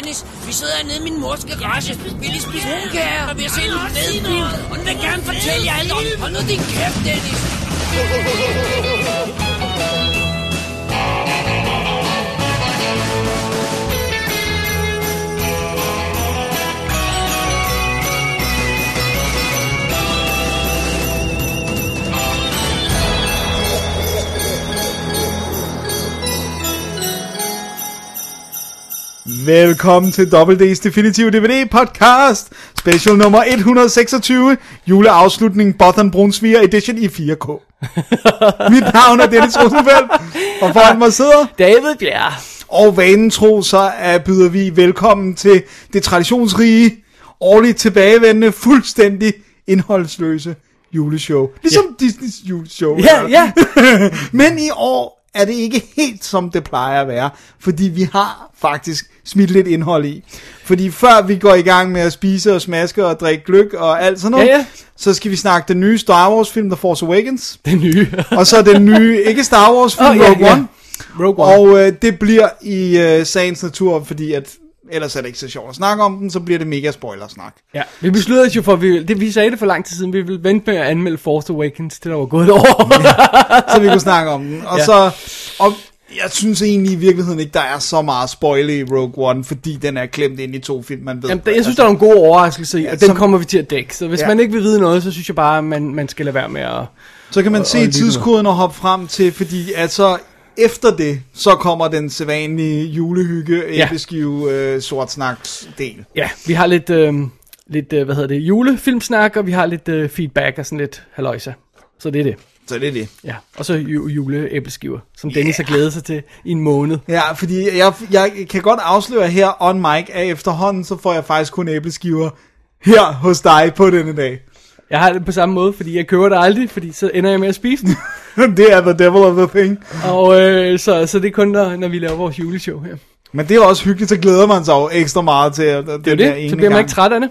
Dennis. Vi sidder hernede i min mors garage. Vi lige spist brunkager, og vi har set en fed. Og den vil gerne fortælle jer alt om. Hold nu din kæft, Dennis. Velkommen til WD's Definitive DVD Podcast, special nummer 126, juleafslutning Botham Brunsviger Edition i 4K. Mit navn er Dennis Rosenfeldt, og foran mig sidder, David Bjerg. og vanen tro, så er, byder vi velkommen til det traditionsrige, årligt tilbagevendende, fuldstændig indholdsløse juleshow. Ligesom yeah. Disneys juleshow. Ja, ja. Men i år er det ikke helt som det plejer at være, fordi vi har faktisk smidt lidt indhold i. Fordi før vi går i gang med at spise og smaske og drikke gløk og alt sådan noget, Ja, ja. så skal vi snakke den nye Star Wars film, The Force Awakens, Den nye. og så den nye, ikke Star Wars film, ja, Rogue ja. One. Rogue One. Og øh, det bliver i øh, sagens natur, fordi at ellers er det ikke så sjovt at snakke om den, så bliver det mega spoiler-snak. Ja, vi besluttede jo for, vi, det, vi sagde det for lang tid siden, vi ville vente med at anmelde Force Awakens, til der var gået et år. så vi kunne snakke om den. Og Ja. så, og jeg synes egentlig i virkeligheden ikke, der er så meget spoil i Rogue One, fordi den er klemt ind i to film, man ved. Jamen, der, jeg synes, der er nogle gode overraskelser i, Ja, og den som- kommer vi til at dække. Så hvis Ja. man ikke vil vide noget, så synes jeg bare, at man, man skal lade være med at... Så kan man og- se og tidskoden og hoppe frem til, fordi altså efter det, så kommer den sædvanlige julehygge, Ja. æbleskive, øh, sort snaks del. Ja, vi har lidt, øh, lidt øh, hvad hedder det, julefilmsnak, og vi har lidt øh, feedback og sådan lidt haløjse. Så det er det. Så det er det. Ja, og så ju- juleæbleskiver, som Dennis har glædet sig til i en måned. Ja, fordi jeg, jeg kan godt afsløre her on mic, at efterhånden, så får jeg faktisk kun æbleskiver her hos dig på denne dag. Jeg har det på samme måde, fordi jeg køber det aldrig, fordi så ender jeg med at spise den. det er the devil of the thing. Og øh, så, så det er kun, når, når vi laver vores juleshow her. Men det er også hyggeligt, så glæder man sig jo ekstra meget til at, det Det er der det, ene så bliver man gang. ikke træt af det.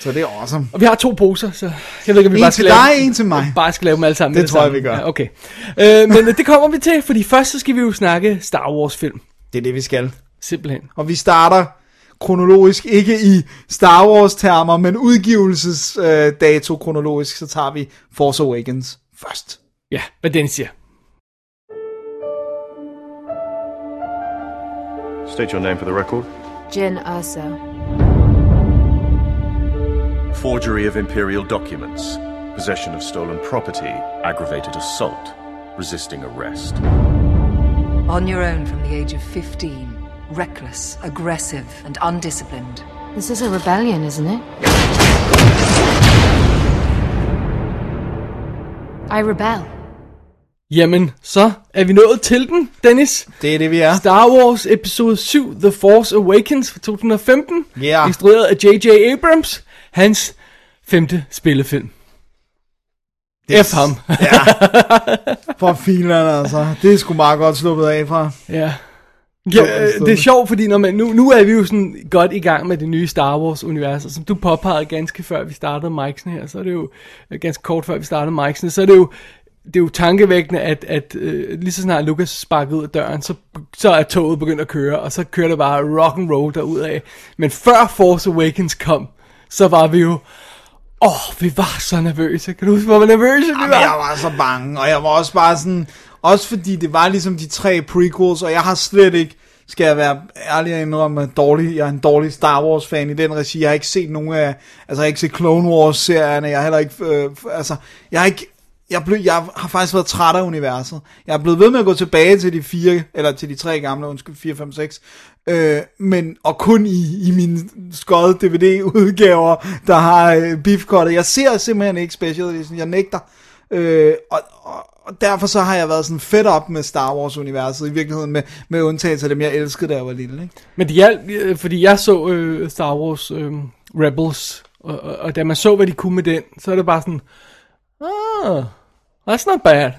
Så det er awesome. Og vi har to poser, så jeg ved ikke, om vi En bare til skal lave dig, en til mig. Bare skal lave dem alle sammen. Det med tror jeg, samme. vi gør. Ja, okay. Øh, men øh, det kommer vi til, fordi først så skal vi jo snakke Star Wars film. Det er det, vi skal. Simpelthen. Og vi starter kronologisk, ikke i Star Wars termer, men udgivelsesdato øh, dato kronologisk, så tager vi Force Awakens først. Ja, hvad den siger. State your name for the record. Jin Urso. Forgery of imperial documents, possession of stolen property, aggravated assault, resisting arrest. On your own from the age of 15. Reckless, aggressive, and undisciplined. This is a rebellion, isn't it? I rebel. Jamen, så er vi nået til den, Dennis. Det er det, vi er. Star Wars episode 7, The Force Awakens fra 2015. Ja. Instrueret af J.J. Abrams. Hans femte spillefilm. F ham. For filerne, altså. Det er sgu meget godt sluppet af fra. Ja. Ja, øh, det er sjovt, fordi når man, nu, nu er vi jo sådan godt i gang med det nye Star Wars-univers, og som du påpegede ganske før vi startede Mike'sen her, så er det jo, øh, ganske kort før vi startede Mike'sen, så er det jo, det er jo tankevækkende, at, at øh, lige så snart Lucas sparkede ud af døren, så, så er toget begyndt at køre, og så kører det bare rock and roll derudad. Men før Force Awakens kom, så var vi jo, åh, oh, vi var så nervøse. Kan du huske, hvor nervøse vi Jamen, var? jeg var så bange, og jeg var også bare sådan... Også fordi det var ligesom de tre prequels, og jeg har slet ikke, skal jeg være ærlig og indrømme, dårlig, jeg er en dårlig Star Wars fan i den regi. Jeg har ikke set nogen af, altså jeg har ikke set Clone Wars serierne, jeg har heller ikke, øh, altså, jeg har ikke, jeg, blev, jeg har faktisk været træt af universet. Jeg er blevet ved med at gå tilbage til de fire, eller til de tre gamle, undskyld, 4, 5, 6. Øh, men, og kun i, i mine skøde DVD-udgaver, der har øh, beefcuttet. Jeg ser simpelthen ikke special edition, jeg nægter. Øh, og, og, og derfor så har jeg været sådan fedt op med Star Wars-universet, i virkeligheden med, med undtagelse af dem, jeg elskede, da jeg var lille. Ikke? Men det hjalp, øh, fordi jeg så øh, Star Wars øh, Rebels, og, og, og da man så, hvad de kunne med den, så er det bare sådan, ah, that's not bad.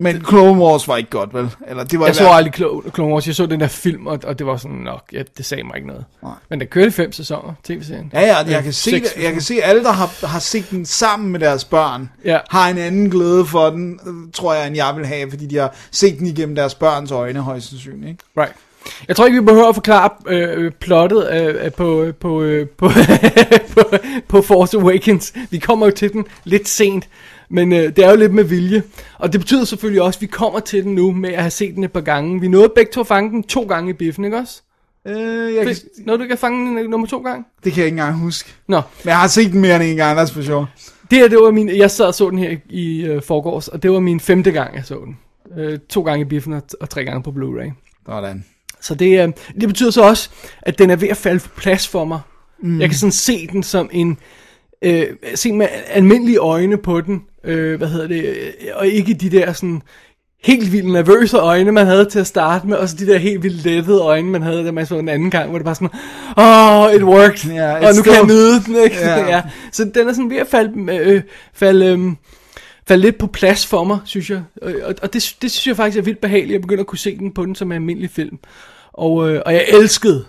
Men Clone Wars var ikke godt, vel? Eller det var Jeg så hvert- aldrig Clone, Wars, jeg så den der film, og, og det var sådan nok, ja, det sagde mig ikke noget. Nej. Men der kørte fem sæsoner, tv-serien. Ja, ja, jeg Øh, kan, se, seks det, jeg kan se, alle, der har, har set den sammen med deres børn, Ja. har en anden glæde for den, øh, tror jeg, end jeg vil have, fordi de har set den igennem deres børns øjne, højst sandsynligt. Ikke? Right. Jeg tror ikke, vi behøver at forklare øh, plottet øh, på, på, øh, på, på, på Force Awakens. Vi kommer jo til den lidt sent, men øh, det er jo lidt med vilje. Og det betyder selvfølgelig også, at vi kommer til den nu med at have set den et par gange. Vi nåede begge to at fange den to gange i biffen, ikke også? Øh, jeg kan, Nåede du at fange den øh, nummer to gange? det kan jeg ikke engang huske. Nå, Men jeg har set den mere end en gang, that's for sure. det her, det var min, jeg sad og så den her i øh, forgårs, og det var min femte gang, jeg så den. Øh, to gange i biffen og, og tre gange på Blu-ray. Sådan. Så det, øh, det betyder så også, at den er ved at falde på plads for mig. Mm. Jeg kan sådan se den som en... Øh, se med almindelige øjne på den. Øh, hvad hedder det? Og ikke de der sådan helt vildt nervøse øjne, man havde til at starte med, og så de der helt vildt lettede øjne, man havde, da man så den anden gang, hvor det bare sådan, oh, it worked, Ja, og nu kan jeg still- nyde den, ikke? Ja. ja. Så den er sådan ved at falde, øh, falde, øh, falde lidt på plads for mig, synes jeg. Og, og og det, det synes jeg faktisk er vildt behageligt, at begynde at kunne se den på den som en almindelig film. Og, øh, og jeg elskede,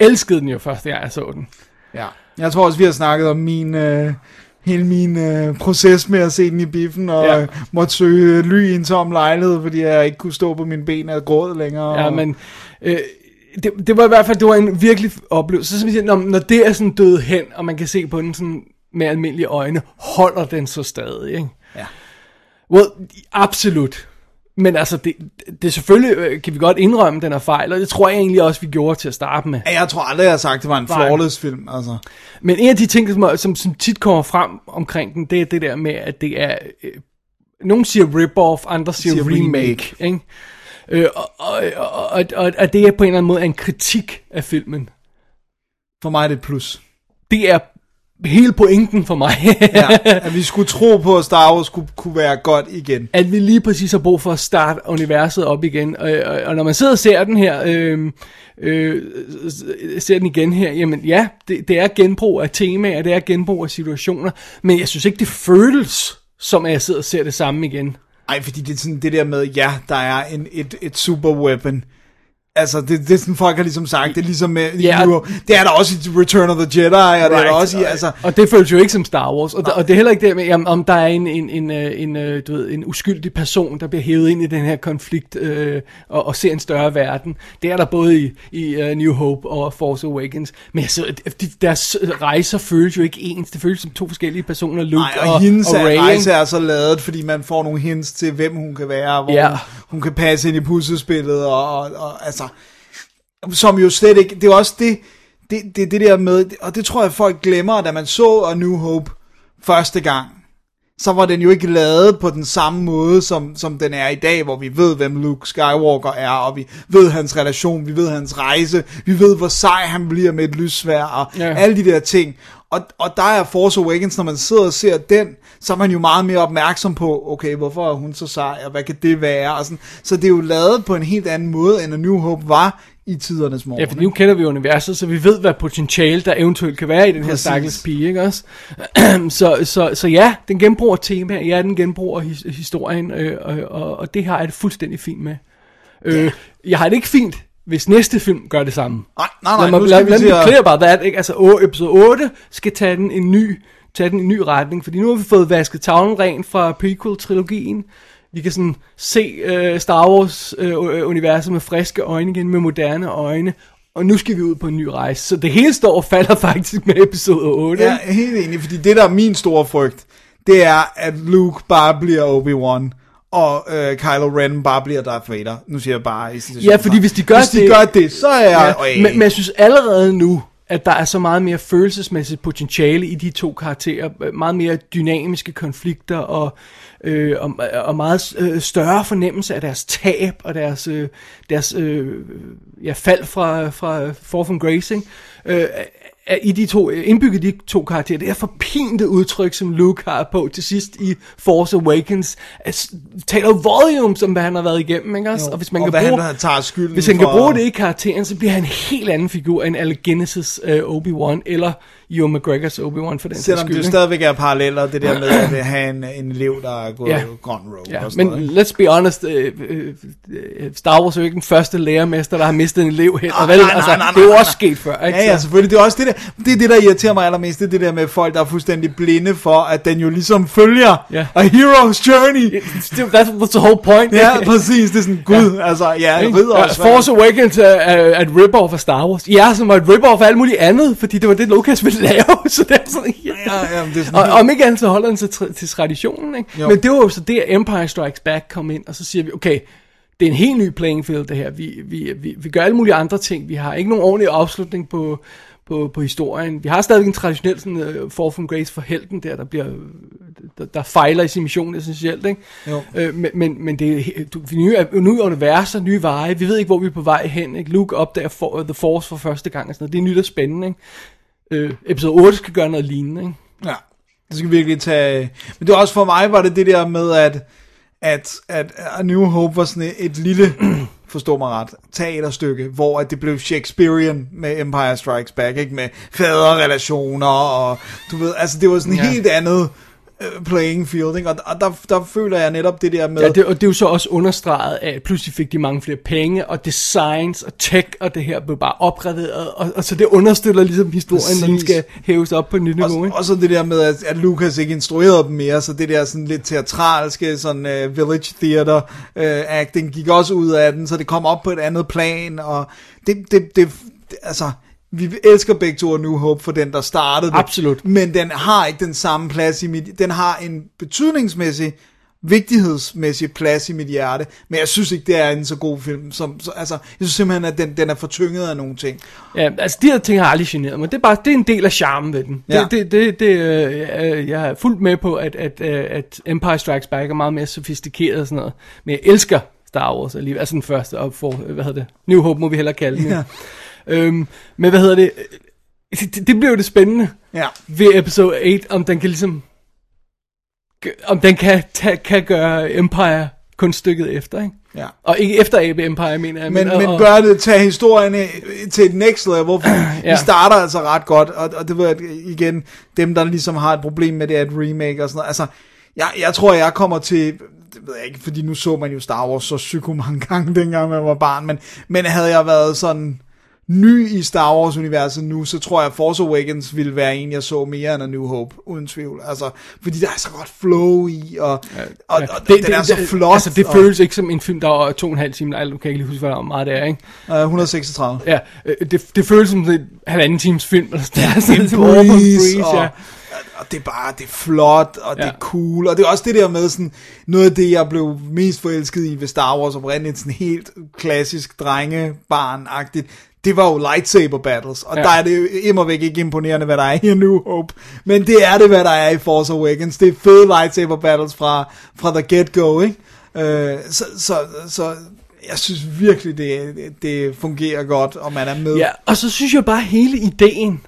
elskede den jo første gang, jeg så den. Ja. Jeg tror også, vi har snakket om min... Øh, hele min øh, proces med at se den i biffen, og Ja. ja. måtte søge ly i en tom lejlighed, fordi jeg ikke kunne stå på mine ben og gråd længere. Ja, og, men øh, det, det var i hvert fald det var en virkelig oplevelse. Så simpelthen, når, når det er sådan død hen, og man kan se på den sådan med almindelige øjne, holder den så stadig, ikke? Ja. Well, absolut. Men altså, det, det selvfølgelig, øh, kan vi godt indrømme, den er fejl, og det tror jeg egentlig også, vi gjorde til at starte med. Ja, Jeg tror aldrig, jeg har sagt, at det var en flawless film. Altså. Men en af de ting, som, som, som tit kommer frem omkring den, det er det der med, at det er... Øh, nogen siger rip-off, andre siger, Siger remake. remake. Ikke? Øh, og, og, og, og, og det er på en eller anden måde en kritik af filmen. For mig er det et plus. Det er hele pointen for mig. Ja, at vi skulle tro på, at Star Wars kunne, kunne være godt igen. at vi lige præcis har brug for at starte universet op igen. Og, og, og når man sidder og ser den her, øh, øh, ser den igen her, jamen ja, det, det er genbrug af temaer, det er genbrug af situationer, men jeg synes ikke, det føles som, at jeg sidder og ser det samme igen. Ej, fordi det er sådan det der med, ja, der er en, et, et super weapon. Altså, det, det er sådan, folk har ligesom sagt, det er ligesom med, Ja. yeah. det er der også i Return of the Jedi, og right. det er der også i, altså, Og det føles jo ikke som Star Wars. Og, og det er heller ikke det med, jamen, om der er en, en, en, øh, en, øh, du ved, en uskyldig person, der bliver hævet ind i den her konflikt øh, og, og ser en større verden. Det er der både i, i uh, New Hope og Force Awakens. Men altså, de, deres rejser føles jo ikke ens. Det føles som to forskellige personer, Luke nej, og, og, hendes og Ray. rejse er så lavet, fordi man får nogle hints til, hvem hun kan være, hvor Ja. hun, hun kan passe ind i puslespillet, og, og, og altså, Altså, som jo slet ikke, det er også det, det, det, det der med, og det tror jeg folk glemmer, da man så A New Hope første gang, så var den jo ikke lavet på den samme måde, som, som den er i dag, hvor vi ved, hvem Luke Skywalker er, og vi ved hans relation, vi ved hans rejse, vi ved, hvor sej han bliver med et lyssvær, og Ja. alle de der ting. Og, og der er Force Awakens, når man sidder og ser den, så er man jo meget mere opmærksom på, okay, hvorfor er hun så sej, og hvad kan det være? Og sådan. Så det er jo lavet på en helt anden måde, end A New Hope var i tidernes morgen. Ja, for nu kender vi universet, så vi ved, hvad potentiale der eventuelt kan være i den her Præcis. stakkels pige, ikke også? så, så, så ja, den genbruger temaer, ja, den genbruger his, historien, øh, og, og, og det har jeg det fuldstændig fint med. Øh, jeg har det ikke fint, hvis næste film gør det samme. Nej, nej, nej, lad mig, lad, lad til mig clear about that, ikke? Altså, episode 8 skal tage den en ny, tage den i en ny retning, fordi nu har vi fået vasket tavlen ren fra prequel-trilogien. Vi kan sådan se øh, Star Wars-universet med friske øjne igen, med moderne øjne, og nu skal vi ud på en ny rejse. Så det hele står og falder faktisk med episode 8. Ja, helt enig, fordi det der er min store frygt, det er, at Luke bare bliver Obi-Wan, og øh, Kylo Ren bare bliver Darth Vader. Nu siger jeg bare i Ja, fordi hvis de gør hvis de det- gør det, så er jeg... Ja, øh, men, men jeg synes allerede nu, at der er så meget mere følelsesmæssigt potentiale i de to karakterer. Meget mere dynamiske konflikter og, øh, og, og meget øh, større fornemmelse af deres tab og deres, øh, deres øh, ja, fald fra, fra Fall from Grace. Ikke? Øh, i de to, indbygget de to karakterer, det er forpinte udtryk, som Luke har på til sidst i Force Awakens, at, taler volume, som hvad han har været igennem, ikke også? Jo, Og hvis man og kan bruge, han tager skylden hvis han kan for- bruge det i karakteren, så bliver han en helt anden figur end Alec Guinness' uh, Obi-Wan, eller Ewan McGregors Obi-Wan for den Selvom skyld. det ikke? stadigvæk er paralleller, det der med at have en, en elev, der er gået Ja. ja. grøn road Ja, og sådan men noget. let's be honest, øh, øh, øh, Star Wars er jo ikke den første lærermester, der har mistet en elev hen, Nej, vel, nej, altså, nej, nej, det er jo nej, også nej. sket før, ikke? Ja, ja, Så- selvfølgelig. Det er også det der. det er det, der irriterer mig allermest, det er det der med folk, der er fuldstændig blinde for, at den jo ligesom følger Ja. a hero's journey. Still, That was the whole point. Ja, præcis, det er sådan, gud, altså, ja, Ikke? ridder Ja, og Force Awakens er, er, er et rip-off af Star Wars. Ja, som var et rip-off af alt muligt andet, fordi det var det, Lucas ville lave. Så det er sådan, ja. Ja, ja, det er sådan Og om ikke andet, så holder den sig til, til traditionen. Ikke? Jo. Men det var jo så det, Empire Strikes Back kom ind, og så siger vi, okay, det er en helt ny playing field, det her. Vi, vi, vi, vi gør alle mulige andre ting. Vi har ikke nogen ordentlig afslutning på, på, på historien. Vi har stadig en traditionel sådan, uh, fall from grace for helten der, der bliver der, der fejler i sin mission essentielt, ikke? Jo. Øh, men, men, men det er du, vi nye, nye universer, nye veje. Vi ved ikke, hvor vi er på vej hen. Ikke? Luke opdager for, The Force for første gang. Og sådan noget. Det er nyt og spændende. Ikke? Øh, episode 8 skal gøre noget lignende. Ikke? Ja, det skal virkelig tage... Men det var også for mig, var det det der med, at, at, at A New Hope var sådan et, et lille, forstå mig ret, teaterstykke, hvor at det blev Shakespearean med Empire Strikes Back, ikke? Med faderrelationer, og du ved, altså det var sådan Ja. helt andet playing field, ikke? Og, og der, der føler jeg netop det der med... Ja, det, og det er jo så også understreget af, at pludselig fik de mange flere penge, og designs og tech, og det her blev bare opgraderet, og, og så det understøtter ligesom historien, når den Præcis. skal hæves op på et nyt niveau. Og, Ikke? og så det der med, at, at Lucas ikke instruerede dem mere, så det der sådan lidt teatralske, sådan uh, village theater uh, acting gik også ud af den, så det kom op på et andet plan, og det, det, det, det altså, vi elsker begge to New Hope for den, der startede det. Absolut. Men den har ikke den samme plads i mit, den har en betydningsmæssig, vigtighedsmæssig plads i mit hjerte, men jeg synes ikke, det er en så god film, som, så, altså, jeg synes simpelthen, at den, den er fortynget af nogle ting. Ja, altså de her ting har aldrig generet mig. Det er bare det er en del af charmen ved den. Ja. Det, det, det, det øh, jeg er fuldt med på, at, at, øh, at Empire Strikes Back er meget mere sofistikeret og sådan noget. Men jeg elsker Star Wars alligevel. Altså den første, og for, hvad hedder det? New Hope må vi hellere kalde den. Ja. Øhm, men hvad hedder det? Det, det bliver jo det spændende Ja. ved episode 8, om den kan ligesom, om den kan, ta, kan gøre Empire kunststykket efter, ikke? Ja. Og ikke efter Abe Empire, mener jeg. Men, men og- gør det, tage historien øh, til et next level, for ja. Vi starter altså ret godt, og, og det ved jeg igen, dem der ligesom har et problem med det, et remake og sådan noget, altså, jeg, jeg tror, jeg kommer til, det ved jeg ikke, fordi nu så man jo Star Wars så psyko mange gange, dengang man var barn, men, men havde jeg været sådan ny i Star Wars-universet nu, så tror jeg, Force Awakens ville være en, jeg så mere end A New Hope, uden tvivl. Altså, fordi der er så godt flow i, og, og, og det, den er så flot. Altså, det og, føles ikke som en film, der er to og en halv time. Nej, du kan ikke lige huske, hvor meget det er, ikke? Uh, 136. Ja, øh, det, det føles som en halvanden times film. Eller sådan, Ja, en breeze, breeze, og, ja. Og det er bare, det er flot, og det Ja. er cool, og det er også det der med sådan, noget af det, jeg blev mest forelsket i ved Star Wars oprindeligt, sådan helt klassisk drengebarn-agtigt, det var jo lightsaber battles, og Ja. der er det immer væk ikke imponerende, hvad der er i New Hope, men det er det, hvad der er i Force Awakens, det er fede lightsaber battles fra, fra the get-go, ikke? Øh, så, så, så jeg synes virkelig, det, det fungerer godt, og man er med. Ja, og så synes jeg bare hele ideen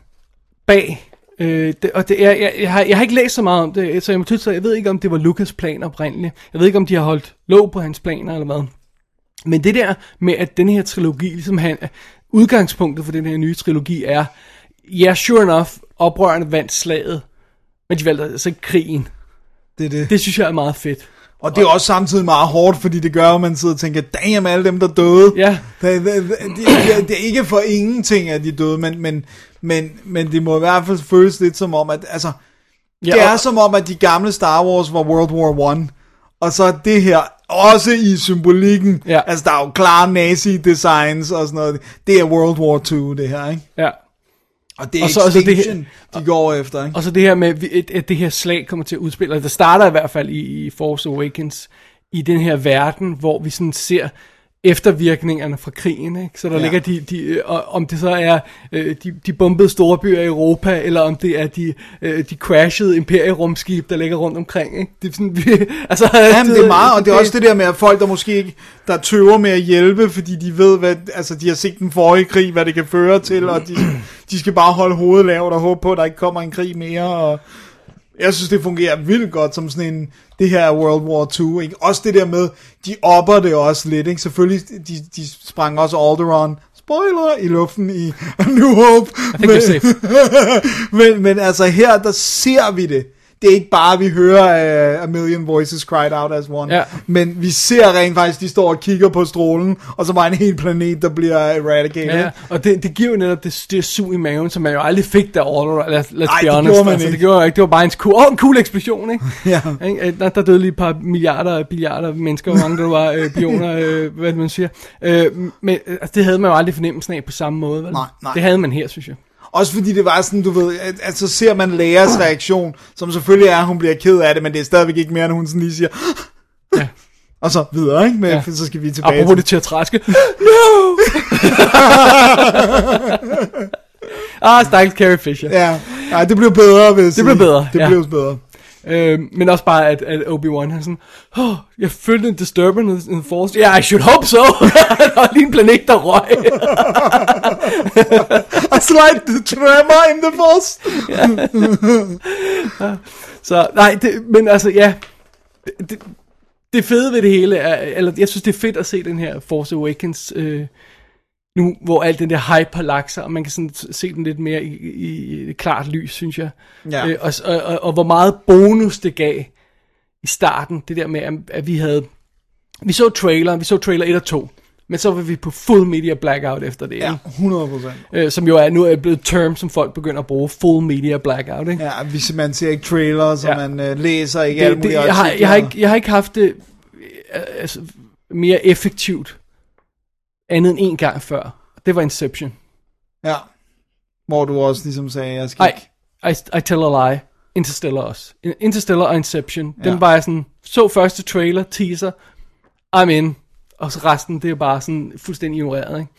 bag, øh, det, og det, jeg, jeg, jeg, har, jeg har ikke læst så meget om det, så jeg, må tyde, jeg ved ikke, om det var Lukas plan oprindeligt. Jeg ved ikke, om de har holdt låg på hans planer eller hvad. Men det der med, at den her trilogi, ligesom han, udgangspunktet for den her nye trilogi er, ja, sure enough, oprørende vandt slaget, men de valgte altså ikke krigen. det er det. Det synes jeg er meget fedt. Og det er også samtidig meget hårdt, fordi det gør, at man sidder og tænker, damn, alle dem, der døde. Ja. Det, det, det, er ikke for ingenting, at de døde, men, men, men, men det må i hvert fald føles lidt som om, at altså, Ja, det er og- som om, at de gamle Star Wars var World War One, og så det her også i symbolikken. Ja. Altså, der er jo klare nazi-designs og sådan noget. Det er World War 2, det her, ikke? Ja. Og det er Og så- og så det her- Extinction, de går efter, ikke? Og så det her med, at, at det her slag kommer til at udspille, og det starter i hvert fald i, i Force Awakens, i den her verden, hvor vi sådan ser eftervirkningerne fra krigen, ikke? Så der Ja. ligger de, de øh, og om det så er øh, de, de bombede store byer i Europa, eller om det er de, øh, de crashede imperierumskib, der ligger rundt omkring, ikke? Det er sådan, vi, altså, Jamen, det er meget, og det er også det der med, at folk, der måske ikke, der tøver med at hjælpe, fordi de ved, hvad, altså de har set den forrige krig, hvad det kan føre til, og de, de skal bare holde hovedet lavt og håbe på, at der ikke kommer en krig mere, og jeg synes, det fungerer vildt godt som sådan en, det her er World War 2, ikke? Også det der med, de opper det også lidt, ikke? Selvfølgelig, de, de sprang også Alderaan, spoiler, i luften i A New Hope. think you're safe. men, men altså her, der ser vi det. Det er ikke bare, at vi hører uh, A Million Voices Cried Out As One, Ja. men vi ser rent faktisk, de står og kigger på strålen, og så var en hel planet, der bliver eradicated. Ja, og det, det giver jo netop det, det sug i maven, som man jo aldrig fik der All Right, let's, let's Nej, be det honest. gjorde man altså, ikke. Det gjorde ikke, det var bare en cool, oh, en cool eksplosion, ikke? Ja. Øh, Der, der døde lige et par milliarder, billiarder mennesker, hvor mange der var, øh, billioner, øh, hvad man siger. Øh, men altså, det havde man jo aldrig fornemmelsen af på samme måde, vel? Nej, nej. Det havde man her, synes jeg. Også fordi det var sådan, du ved, at, at så ser man Leas reaktion, som selvfølgelig er, at hun bliver ked af det, men det er stadigvæk ikke mere, end hun sådan lige siger, Ja. og så videre, ikke? Men Ja. så skal vi tilbage Apropos til... det teatralske. No! ah, stakkels Carrie Fisher. Ja, ja, det blev bedre, jeg sige. blev bedre, Det ja. blev bedre. Øh, men også bare, at, at Obi-Wan har sådan, oh, jeg følte en disturbance in the force. Yeah, I should hope so. der var lige en planet, der røg. A slight tremor in the force. Så nej, det, men altså ja, det, det, det fede ved det hele er, eller jeg synes det er fedt at se den her Force Awakens, øh, nu hvor alt den der hype har lagt sig, og man kan sådan se den lidt mere i, i, i klart lys, synes jeg. Ja. Øh, og, og, og, og hvor meget bonus det gav i starten, det der med, at, at vi havde, vi så trailer, vi så trailer 1 og 2, men så var vi på full media blackout efter det, Ja, ikke? 100 procent. Øh, som jo er nu er blevet et term, som folk begynder at bruge, full media blackout, ikke? Ja, vi, man ser ikke trailer, så Ja. man uh, læser ikke det, det, mulige jeg, har, jeg, har ikke, jeg har ikke haft det øh, altså, mere effektivt andet end en gang før. Det var Inception. Ja. Hvor du også ligesom sagde, jeg skal ikke... I, I tell a lie. Interstellar også. In- Interstellar og Inception. Den Ja. var jeg sådan, så første trailer, teaser, I'm in. Og så resten, det er bare sådan fuldstændig ignoreret, ikke?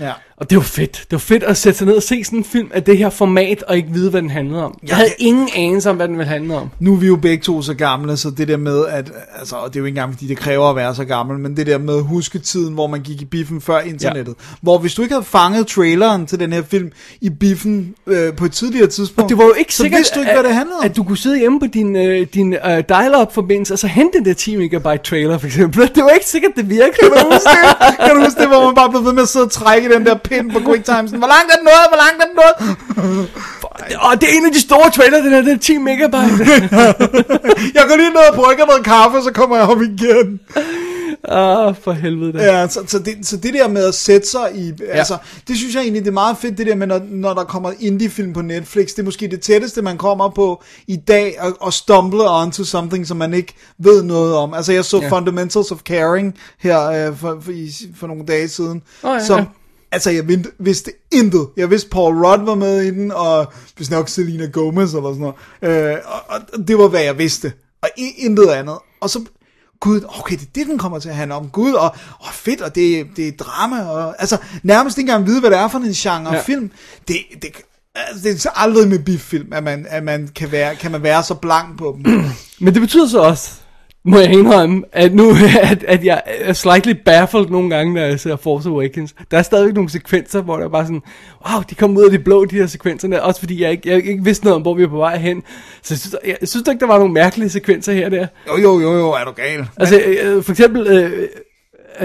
Ja. Og det var fedt. Det var fedt at sætte sig ned og se sådan en film af det her format, og ikke vide, hvad den handlede om. Jeg havde ingen anelse om, hvad den ville handle om. Nu er vi jo begge to så gamle, så det der med, at, altså, og det er jo ikke engang, fordi det kræver at være så gammel, men det der med husketiden, hvor man gik i biffen før internettet. Ja. Hvor hvis du ikke havde fanget traileren til den her film i biffen øh, på et tidligere tidspunkt, Det var jo ikke så sikkert, vidste du ikke, at, hvad det handlede om. at du kunne sidde hjemme på din, øh, din øh, dial-up forbindelse, og så hente den der 10 megabyte trailer, for eksempel. Det var ikke sikkert, det virkede. Kan du huske det? Kan du huske det, hvor man bare blev ved med at sidde og trække den der pind på QuickTime? Sådan, Hvor langt er den nået? Hvor langt er den nået? Og det er en af de store trailer, den her, den er 10 megabyte. Jeg går lige ned og brygger noget kaffe, så kommer jeg op igen. Ah, for helvede da. Ja, så, så, det, så det der med at sætte sig i, ja. altså, det synes jeg egentlig, det er meget fedt, det der med, når, når der kommer indie-film på Netflix, det er måske det tætteste, man kommer på i dag, at, at stumble onto something, som man ikke ved noget om. Altså, jeg så Ja. Fundamentals of Caring her øh, for, for, i, for nogle dage siden, Åh, ja, som, ja. Altså, jeg vidste, intet. Jeg vidste, Paul Rudd var med i den, og hvis nok Selena Gomez eller sådan noget. Øh, og, og det var, hvad jeg vidste. Og intet andet. Og så Gud, okay, det er det, den kommer til at handle om. Gud, og, og fedt, og det, det er drama, og altså nærmest ikke engang vide, hvad det er for en genre Ja. film. Det, det, altså, det er så aldrig med biffilm, at man, at man kan, være, kan man være så blank på dem. Men det betyder så også, må jeg indrømme, at nu at, at jeg er slightly baffled nogle gange, når jeg ser Force Awakens. Der er stadigvæk nogle sekvenser, hvor der er bare sådan, wow, de kom ud af det blå, de her sekvenser der. Også fordi jeg ikke, jeg ikke vidste noget om, hvor vi er på vej hen. Så jeg synes, jeg, jeg synes ikke, der var nogle mærkelige sekvenser her der. Jo, jo, jo, jo, er du gal. Altså, øh, for eksempel, øh,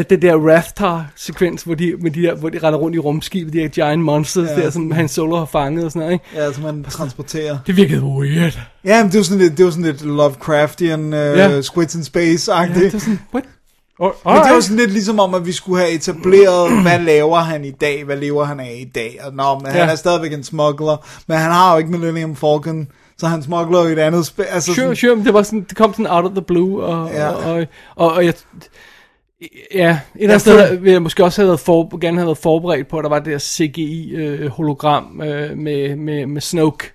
det der Raftar-sekvens, hvor de, med de der, hvor de render rundt i rumskibet, de her giant monsters ja, der, som Han Solo har fanget og sådan noget, ikke? Ja, som man transporterer. Det virkede weird. Ja, men det jo sådan lidt, det jo sådan lidt Lovecraftian, uh, Ja. Squids in Space-agtigt. Ja, det var sådan, what? Oh, Men det var sådan lidt ligesom om, at vi skulle have etableret, hvad laver han i dag, hvad lever han af i dag. Og nå, men ja. han er stadigvæk en smuggler, men han har jo ikke Millennium Falcon, så han smuggler jo et andet spil. Altså Sure, sådan, sure, men det var sådan, det kom sådan out of the blue, og, ja. og, og, og, og jeg, ja, et eller andet sted vil jeg måske også have været for, gerne have været forberedt på, at der var det der CGI-hologram øh, med, med, med Snoke.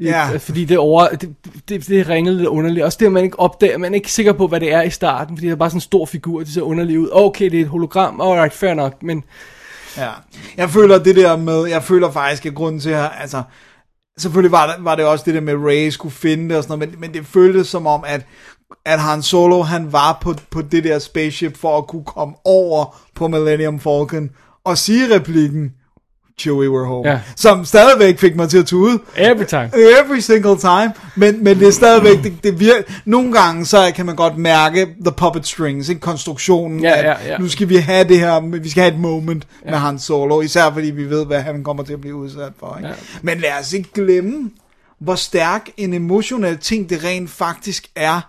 Ja. Øh, Fordi det, over, det, det, det ringede lidt underligt. Også det, at man ikke opdager, man er ikke sikker på, hvad det er i starten, fordi det er bare sådan en stor figur, det ser underligt ud. Okay, det er et hologram, alright, fair nok, men Ja. Jeg føler det der med, jeg føler faktisk, at grunden til at, altså, selvfølgelig var det, var det også det der med, at Ray skulle finde det og sådan noget, men, men det føltes som om, at, at Han Solo, han var på, på det der spaceship for at kunne komme over på Millennium Falcon og sige replikken, Chewie, we're home. Ja. Som stadigvæk fik mig til at tude. every time. Every single time. Men, men det er stadigvæk, det, det virker, nogle gange så kan man godt mærke the puppet strings, ikke? konstruktionen, Ja, ja, ja. nu skal vi have det her, vi skal have et moment ja. med Han Solo, især fordi vi ved, hvad han kommer til at blive udsat for. Ikke? Ja. Men lad os ikke glemme, hvor stærk en emotionel ting det rent faktisk er,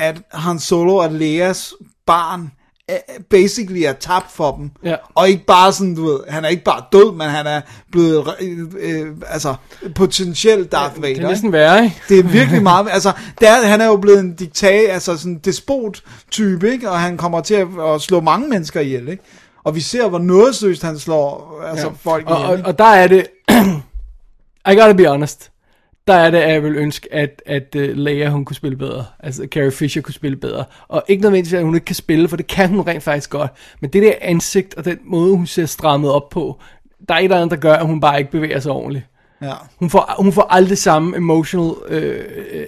at Han Solo og Leas barn er- basically er tabt for dem. Ja. Og ikke bare sådan, du ved, han er ikke bare død, men han er blevet, øh, øh, altså, potentielt Darth Vader. Det er næsten værre, ikke? Det er virkelig meget, altså, der, han er jo blevet en diktat, altså sådan en despot-type, ikke? Og han kommer til at, at slå mange mennesker ihjel, ikke? Og vi ser, hvor nådesløst han slår altså, ja. folk og, ihjel, og, ikke? og der er det, I gotta be honest, der er det, at jeg vil ønske, at, at uh, Leia, hun kunne spille bedre. Altså, Carrie Fisher kunne spille bedre. Og ikke nødvendigvis, at hun ikke kan spille, for det kan hun rent faktisk godt. Men det der ansigt, og den måde, hun ser strammet op på, der er et eller andet, der gør, at hun bare ikke bevæger sig ordentligt. Ja. Hun får, hun får aldrig samme emotional øh, øh,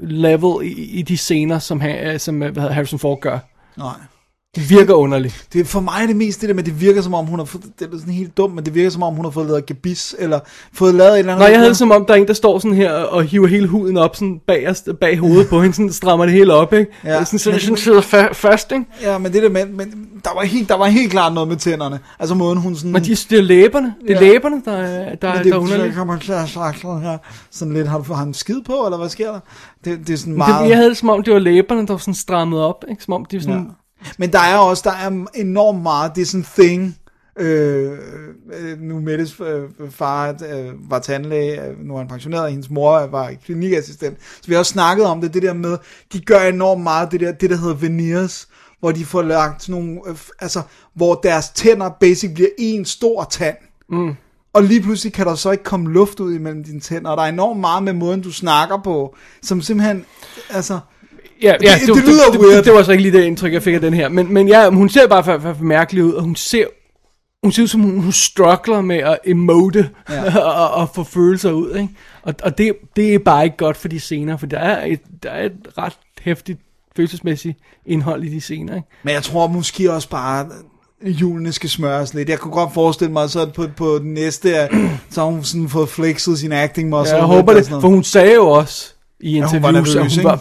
level i, i de scener, som, ha, som øh, hvad hedder, Harrison Ford gør. Nej. Det virker underligt. Det er for mig det mest det der med, det virker som om hun har fået, det er sådan helt dumt, men det virker som om hun har fået lavet gebis, eller fået lavet et eller andet. Nå, jeg havde det som om, der er en, der står sådan her og hiver hele huden op sådan bagerst, bag hovedet på hende, sådan strammer det hele op, ikke? Ja. Ja. Sådan, så det sådan sidder ikke? Ja, men det der med, men der var helt, der var helt klart noget med tænderne. Altså måden hun sådan... Men de, det er læberne, det er Ja. læberne, der, er- der, Men det, der er underligt. kommer til at sagt sådan her, sådan lidt, har du han skid på, eller hvad sker der? Det, det er sådan Det, meget... jeg havde det som om, det var læberne, der var sådan strammet op, ikke? Som om de var sådan... Men der er også, der er enormt meget, det er sådan thing, øh, øh, nu Mettes øh, far øh, var tandlæge, øh, nu er han pensioneret, og hendes mor var klinikassistent, så vi har også snakket om det, det der med, de gør enormt meget det der, det der hedder veneers, hvor de får lagt sådan nogle, øh, altså, hvor deres tænder basic bliver en stor tand. Mm. Og lige pludselig kan der så ikke komme luft ud imellem dine tænder, og der er enormt meget med måden, du snakker på, som simpelthen, altså... Ja, ja Det- det lyder det, weird. det, det, var så ikke lige det indtryk, jeg fik af den her. Men, men ja, hun ser bare for, for, for mærkelig ud, og hun ser, hun ser ud som hun, hun struggler med at emote ja. og, og få følelser ud. Ikke? Og, og det, det er bare ikke godt for de scener, for der er et, der er et ret hæftigt følelsesmæssigt indhold i de scener. Ikke? Men jeg tror måske også bare, at hjulene skal smøres lidt. Jeg kunne godt forestille mig, så på, på den næste, at så har hun sådan fået flexet sin acting muscle. Ja, jeg håber det, for hun sagde jo også i hun var interviews, nervøs, at hun var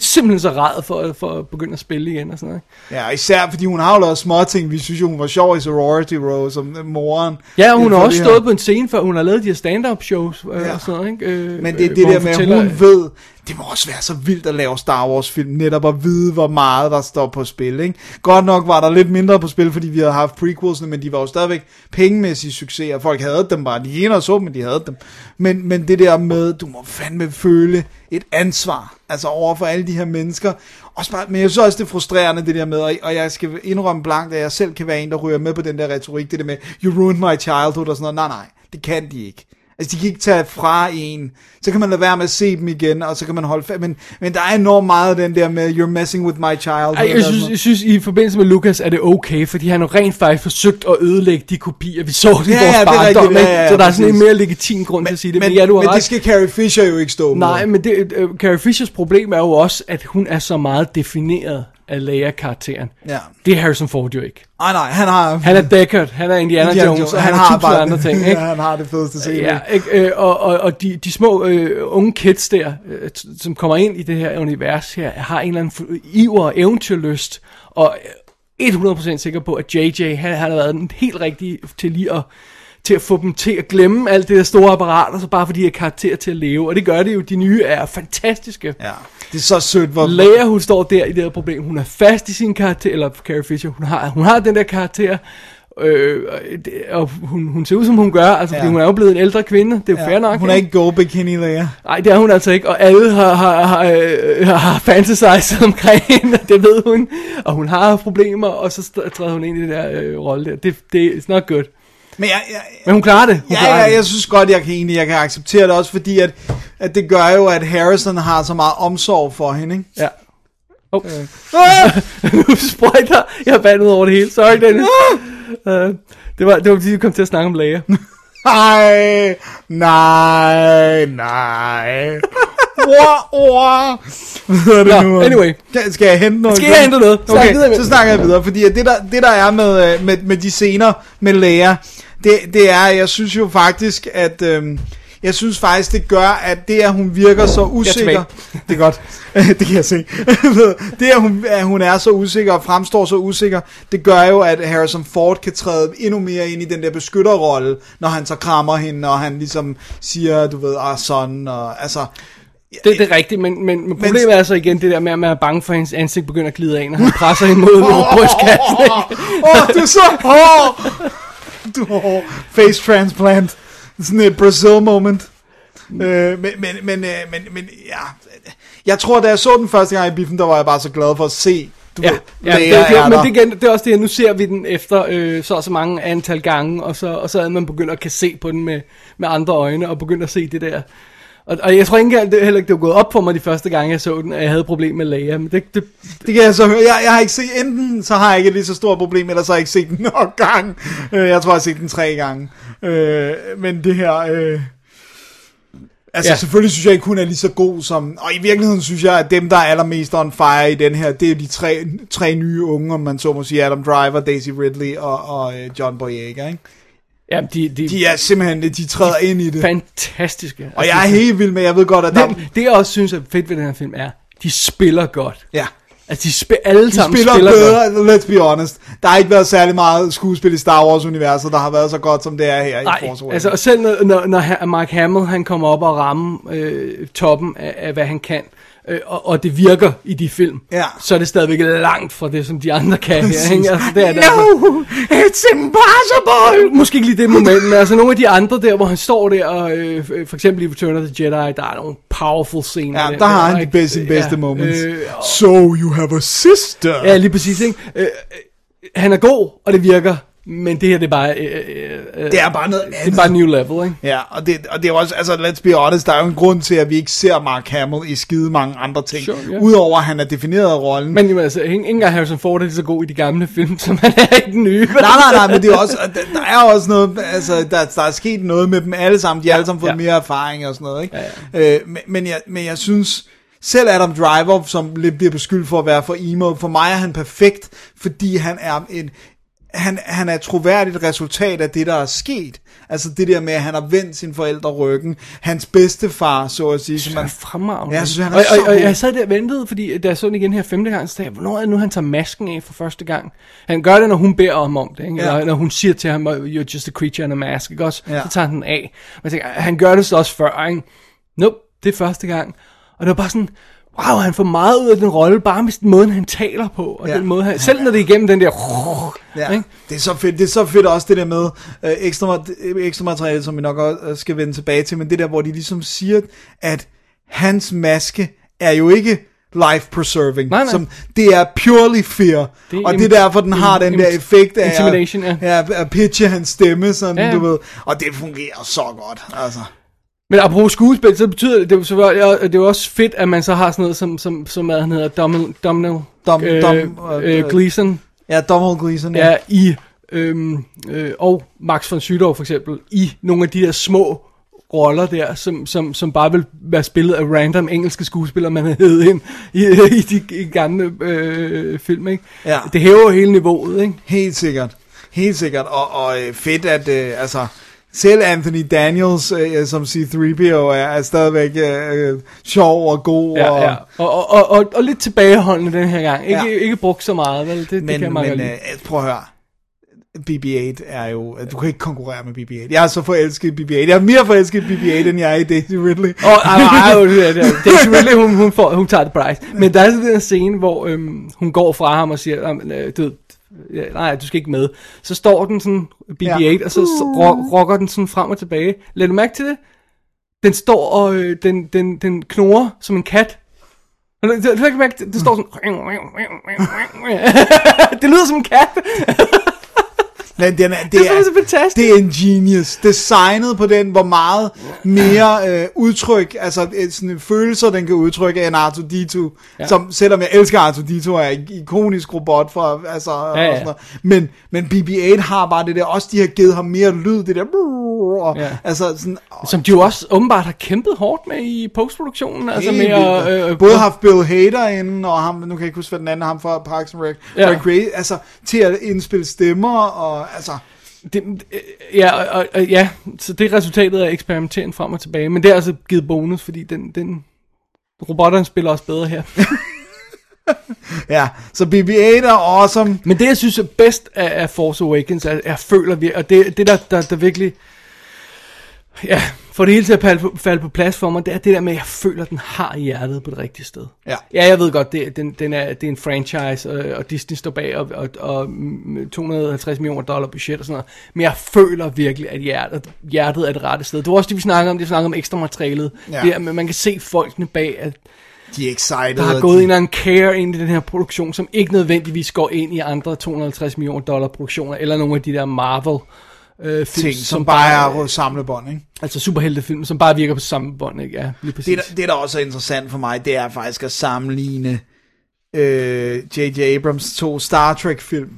simpelthen så ræd for, for at begynde at spille igen og sådan noget. Ja, især fordi hun har jo lavet små ting. Vi synes jo, hun var sjov i Sorority Row som øh, moren. Ja, hun For har også her. stået på en scene før, hun har lavet de her stand-up shows øh, Ja. og sådan noget, ikke? Øh, Men det er øh, det der med, at hun ved, det må også være så vildt at lave Star Wars film, netop at vide, hvor meget der står på spil, ikke? Godt nok var der lidt mindre på spil, fordi vi havde haft prequelsene, men de var jo stadigvæk pengemæssige succeser. Folk havde dem bare, de ene og så men de havde dem. Men, men det der med, du må fandme føle et ansvar, altså over for alle de her mennesker. Også bare, men jeg synes også, det er frustrerende, det der med, og- og jeg skal indrømme blankt, at jeg selv kan være en, der ryger med på den der retorik, det der med, you ruined my childhood og sådan noget. Nej, nej, det kan de ikke. Altså, de kan ikke tage fra en. Så kan man lade være med at se dem igen, og så kan man holde fast. Men, men der er enormt meget af den der med, you're messing with my childhood. Ej, jeg synes, jeg synes, i forbindelse med Lucas er det okay, fordi han har rent faktisk forsøgt at ødelægge de kopier, vi så i Ja, vores ja, barndom, rigtigt, ja, ja, så der er sådan en mere legitim grund til at sige det. men, Men, ja, du har men ret. det skal Carrie Fisher jo ikke stå med. Nej, men det, uh, Carrie Fishers problem er jo også, at hun er så meget defineret af Leia-karakteren. Ja. Det er Harrison Ford jo ikke. Ej, nej, han har... Han er Deckard, han er Indiana, Indiana Jones, og han, har har tusind andre ting, ikke? Ja, han har det fedeste scene. Ja, ikke? Øh, og, og, og de, de små øh, unge kids der, øh, som kommer ind i det her univers her, har en eller anden iver og eventyrlyst, og øh, 100% sikker på, at JJ, han, han har været den helt rigtige til lige at til at få dem til at glemme alt det der store apparat, og så bare fordi de har karakter til at leve. Og det gør det jo. De nye er fantastiske. Ja, det er så sødt, hvor... Leia, hun står der i det her problem. Hun er fast i sin karakter, eller Carrie Fisher, hun har, hun har den der karakter, øh, og det- og hun, hun ser ud som hun gør, altså ja. Fordi hun er jo blevet en ældre kvinde, det er jo ja, fair nok. Hun er ikke go bikini Leia. Nej, det er hun altså ikke, og alle har, har, har, øh, har fantasized omkring hende, det ved hun, og hun har problemer, og så træder hun ind i det der øh, rolle der. Det, det er not good. Men jeg, jeg, Men hun klarer det. Hun Ja, klarer ja, det. jeg synes godt, jeg kan egentlig, jeg kan acceptere det også, fordi at, at det gør jo, at Harrison har så meget omsorg for hende, ikke? Ja. Oh. nu sprøjter jeg er vandet over det hele. Sorry, Dennis. uh, det, var, det var fordi, vi kom til at snakke om læger. Nej, nej, nej. Ord, ord. Hvad er det Nå, nu? anyway. Skal, jeg hente noget? Skal jeg hente noget? Snak Okay, videre med- så snakker jeg videre, fordi det der, det der er med, øh, med, med de scener med Leia, det, det er, jeg synes jo faktisk, at, øhm, Jeg synes faktisk, det gør, at det, at hun virker så usikker... Det er godt. det kan jeg se. det, at hun, at hun er så usikker og fremstår så usikker, det gør jo, at Harrison Ford kan træde endnu mere ind i den der beskytterrolle, når han så krammer hende, og han ligesom siger, du ved, ah, sådan, og altså... Det, det er rigtigt, men, men, men problemet er så igen det der med, at man er bange for, at hendes ansigt begynder at glide af, når han presser hende mod oh, brystkassen. Åh, oh, du er så hård! Du er hård. Face transplant. Sådan et Brazil moment. Mm. Øh, men, men, men, øh, men, men, ja. Jeg tror, da jeg så den første gang i biffen, der var jeg bare så glad for at se du Ja, ved, ja det, er men der. det, igen, det er også det, at nu ser vi den efter øh, så og så mange antal gange, og så, og så er man begyndt at kan se på den med, med andre øjne, og begyndt at se det der. Og, og jeg tror ikke engang, det, heller ikke, det var gået op for mig de første gange, jeg så den, at jeg havde et problem med Leia, men det, det, Det kan jeg så høre. Jeg, jeg har ikke set, enten så har jeg ikke et lige så stort problem, eller så har jeg ikke set den nok gang. Øh, jeg tror, jeg har set den tre gange. Øh, men det her... Øh, altså Ja. ja. selvfølgelig synes jeg ikke, hun er lige så god som... Og i virkeligheden synes jeg, at dem, der er allermest on fire i den her, det er de tre, tre nye unge, om man så må sige, Adam Driver, Daisy Ridley og, og øh, John Boyega, ikke? Ja, de, de, De er simpelthen, de træder ind i det. fantastiske. Og jeg er helt vild med, jeg ved godt, at der... det, det, jeg også synes er fedt ved den her film, er, de spiller godt. Ja. Altså, de sp- alle De sammen spiller, spiller, spiller godt. bedre, let's be honest. Der har ikke været særlig meget skuespil i Star Wars-universet, der har været så godt, som det er her i Nej, Force Awakens. altså og selv når, når, når Mark Hamill han kommer op og rammer øh, toppen af, af, hvad han kan, øh, og, og det virker i de film, Ja. så er det stadigvæk langt fra det, som de andre kan her. Ikke? Altså, det er der, no, it's impossible! Måske ikke lige det moment, men altså nogle af de andre der, hvor han står der, og øh, øh, for eksempel i Return of the Jedi, der er nogle powerful scener. Ja, der har han de bedste, bedste Ja, moments. øh, so you have a sister. Ja, lige præcis, ikke? Øh, øh, han er god, og det virker, men det her, det er bare... Øh, øh, Det er bare noget det er andet. bare new level, ikke? Ja, og det, og det er også, altså let's be honest, der er jo en grund til, at vi ikke ser Mark Hamill i skide mange andre ting. Sure, ja. Udover at han er defineret af rollen. Men jamen, altså, ikke ikke engang Harrison Ford er lige så god i de gamle film, som han er i den nye. Nej, nej, nej, men det er også, der, er også noget, altså, der, der er sket noget med dem alle sammen, de har alle sammen fået ja. mere erfaring og sådan noget, ikke? Ja, ja. Øh, men, men, jeg, men jeg synes, selv Adam Driver, som lidt bliver beskyldt for at være for emo, for mig er han perfekt, fordi han er en, han, han er troværdigt resultat af det, der er sket. Altså det der med, at han har vendt sine forældre ryggen. Hans bedstefar, så at sige. Som man, fremragende. Ja, jeg synes, han er og, så og, og, jeg sad der og ventede, fordi da jeg så den igen her femte gang, så sagde jeg, hvornår er det nu, han tager masken af for første gang? Han gør det, når hun beder ham om det, ikke? Ja. Eller, når hun siger til ham, you're just a creature in a mask, ikke også? Ja. Så tager han den af. Og jeg tænker, han gør det så også før, ikke? Nope, det er første gang. Og det var bare sådan, wow, han får meget ud af den rolle, bare med den måde, han taler på, og Ja. den måde, han, selv når det er igennem den der, Ja, ikke? det er så fedt. Det er så fedt også det der med øh, ekstra, ekstra materiale, som vi nok også øh, skal vende tilbage til, men det der, hvor de ligesom siger, at hans maske er jo ikke life preserving. Nej, nej. Som, det er purely fear. Det er og det er derfor, den har den der effekt af ja. at, ja, at pitche hans stemme, sådan, Ja, ja. du ved. Og det fungerer så godt, altså. Men apropos skuespil, så betyder det, det, jo så, det er jo også fedt, at man så har sådan noget, som, som, som hvad han hedder, Domhnall, Domhnall Dom- øh, Dom- øh, øh, Gleeson, Ja, Donald Gleason, ja, i, øhm, øh, og Max von Sydow for eksempel, i nogle af de der små roller der, som, som, som bare vil være spillet af random engelske skuespillere, man havde hævet ind i, i de i gamle øh, film, ikke? Ja. Det hæver hele niveauet, ikke? Helt sikkert. Helt sikkert. Og, og øh, fedt, at øh, altså, selv Anthony Daniels, øh, som C-3PO, er, er stadigvæk øh, sjov og god. Ja, og, ja. Og, og, og, og, og lidt tilbageholdende den her gang. Ikke, Ja. ikke brugt så meget, vel? Det, det kan jeg Men, men øh, prøv at høre. BB-8 er jo... Du kan ikke konkurrere med BB-8. Jeg er så forelsket i BB-8. Jeg er mere forelsket i BB-8, end jeg er i Daisy Ridley. Det er det. Det er selvfølgelig, hun, hun, får, hun tager det price. Men der er sådan den scene, hvor øhm, hun går fra ham og siger, "Jamen, øh, du ved, nej, du skal ikke med. Så står den sådan, BB-8, Ja. og så ro- rocker den sådan frem og tilbage. Lad du mærke til det? Den står og øh, den, den, den knurrer som en kat. Du du- du kan mærke, det det står sådan... det lyder som en kat. Men den er, det, Det er så fantastisk. Det er ingenious. Designet på den, hvor meget mere øh, udtryk, altså øh, sådan følelser, den kan udtrykke end R2-D2. Ja. Ja. Som, selvom jeg elsker R2-D2, er en ikonisk robot for, altså, ja, ja. Og sådan noget. Men, men BB-8 har bare det der, også de har givet ham mere lyd, det der, og, Ja. altså sådan, Som de jo også åbenbart har kæmpet hårdt med i postproduktionen. Altså med at, vildt. øh, Både haft Bill Hader inden, og ham, nu kan jeg ikke huske, hvad den anden, ham fra Parks and Rec, Ja. ja. Recre- altså, til at indspille stemmer, og altså, Det, øh, ja, og, og, ja, så det er resultatet af eksperimenteren frem og tilbage. Men det er altså givet bonus, fordi den, den robotterne spiller også bedre her. Ja, så BB-8 er awesome. Men det, jeg synes er bedst af, af Force Awakens, er, er jeg føler vi, og det, det der, der, der virkelig, ja, får det hele til at falde på, falde på plads for mig, det er det der med, at jeg føler, at den har hjertet på det rigtige sted. Ja. Ja, jeg ved godt, det, den, den er, det er en franchise, og, og Disney står bag, og, og, og mm, 250 millioner dollar budget og sådan noget. Men jeg føler virkelig, at hjertet, hjertet er det rette sted. Det var også det, vi snakkede om, det vi snakkede om ekstra materialet. Ja. Det er, man kan se folkene bag, at De er excited. der har gået de, en eller anden care ind i den her produktion, som ikke nødvendigvis går ind i andre 250 millioner dollar produktioner, eller nogle af de der Marvel øh, film, ting, som, bare er samlebånd, ikke? Altså superheltefilm, som bare virker på samme bånd, ikke? Ja, lige præcis. Det, der, det, der også er interessant for mig, det er faktisk at sammenligne øh, J.J. Abrams to Star Trek-film,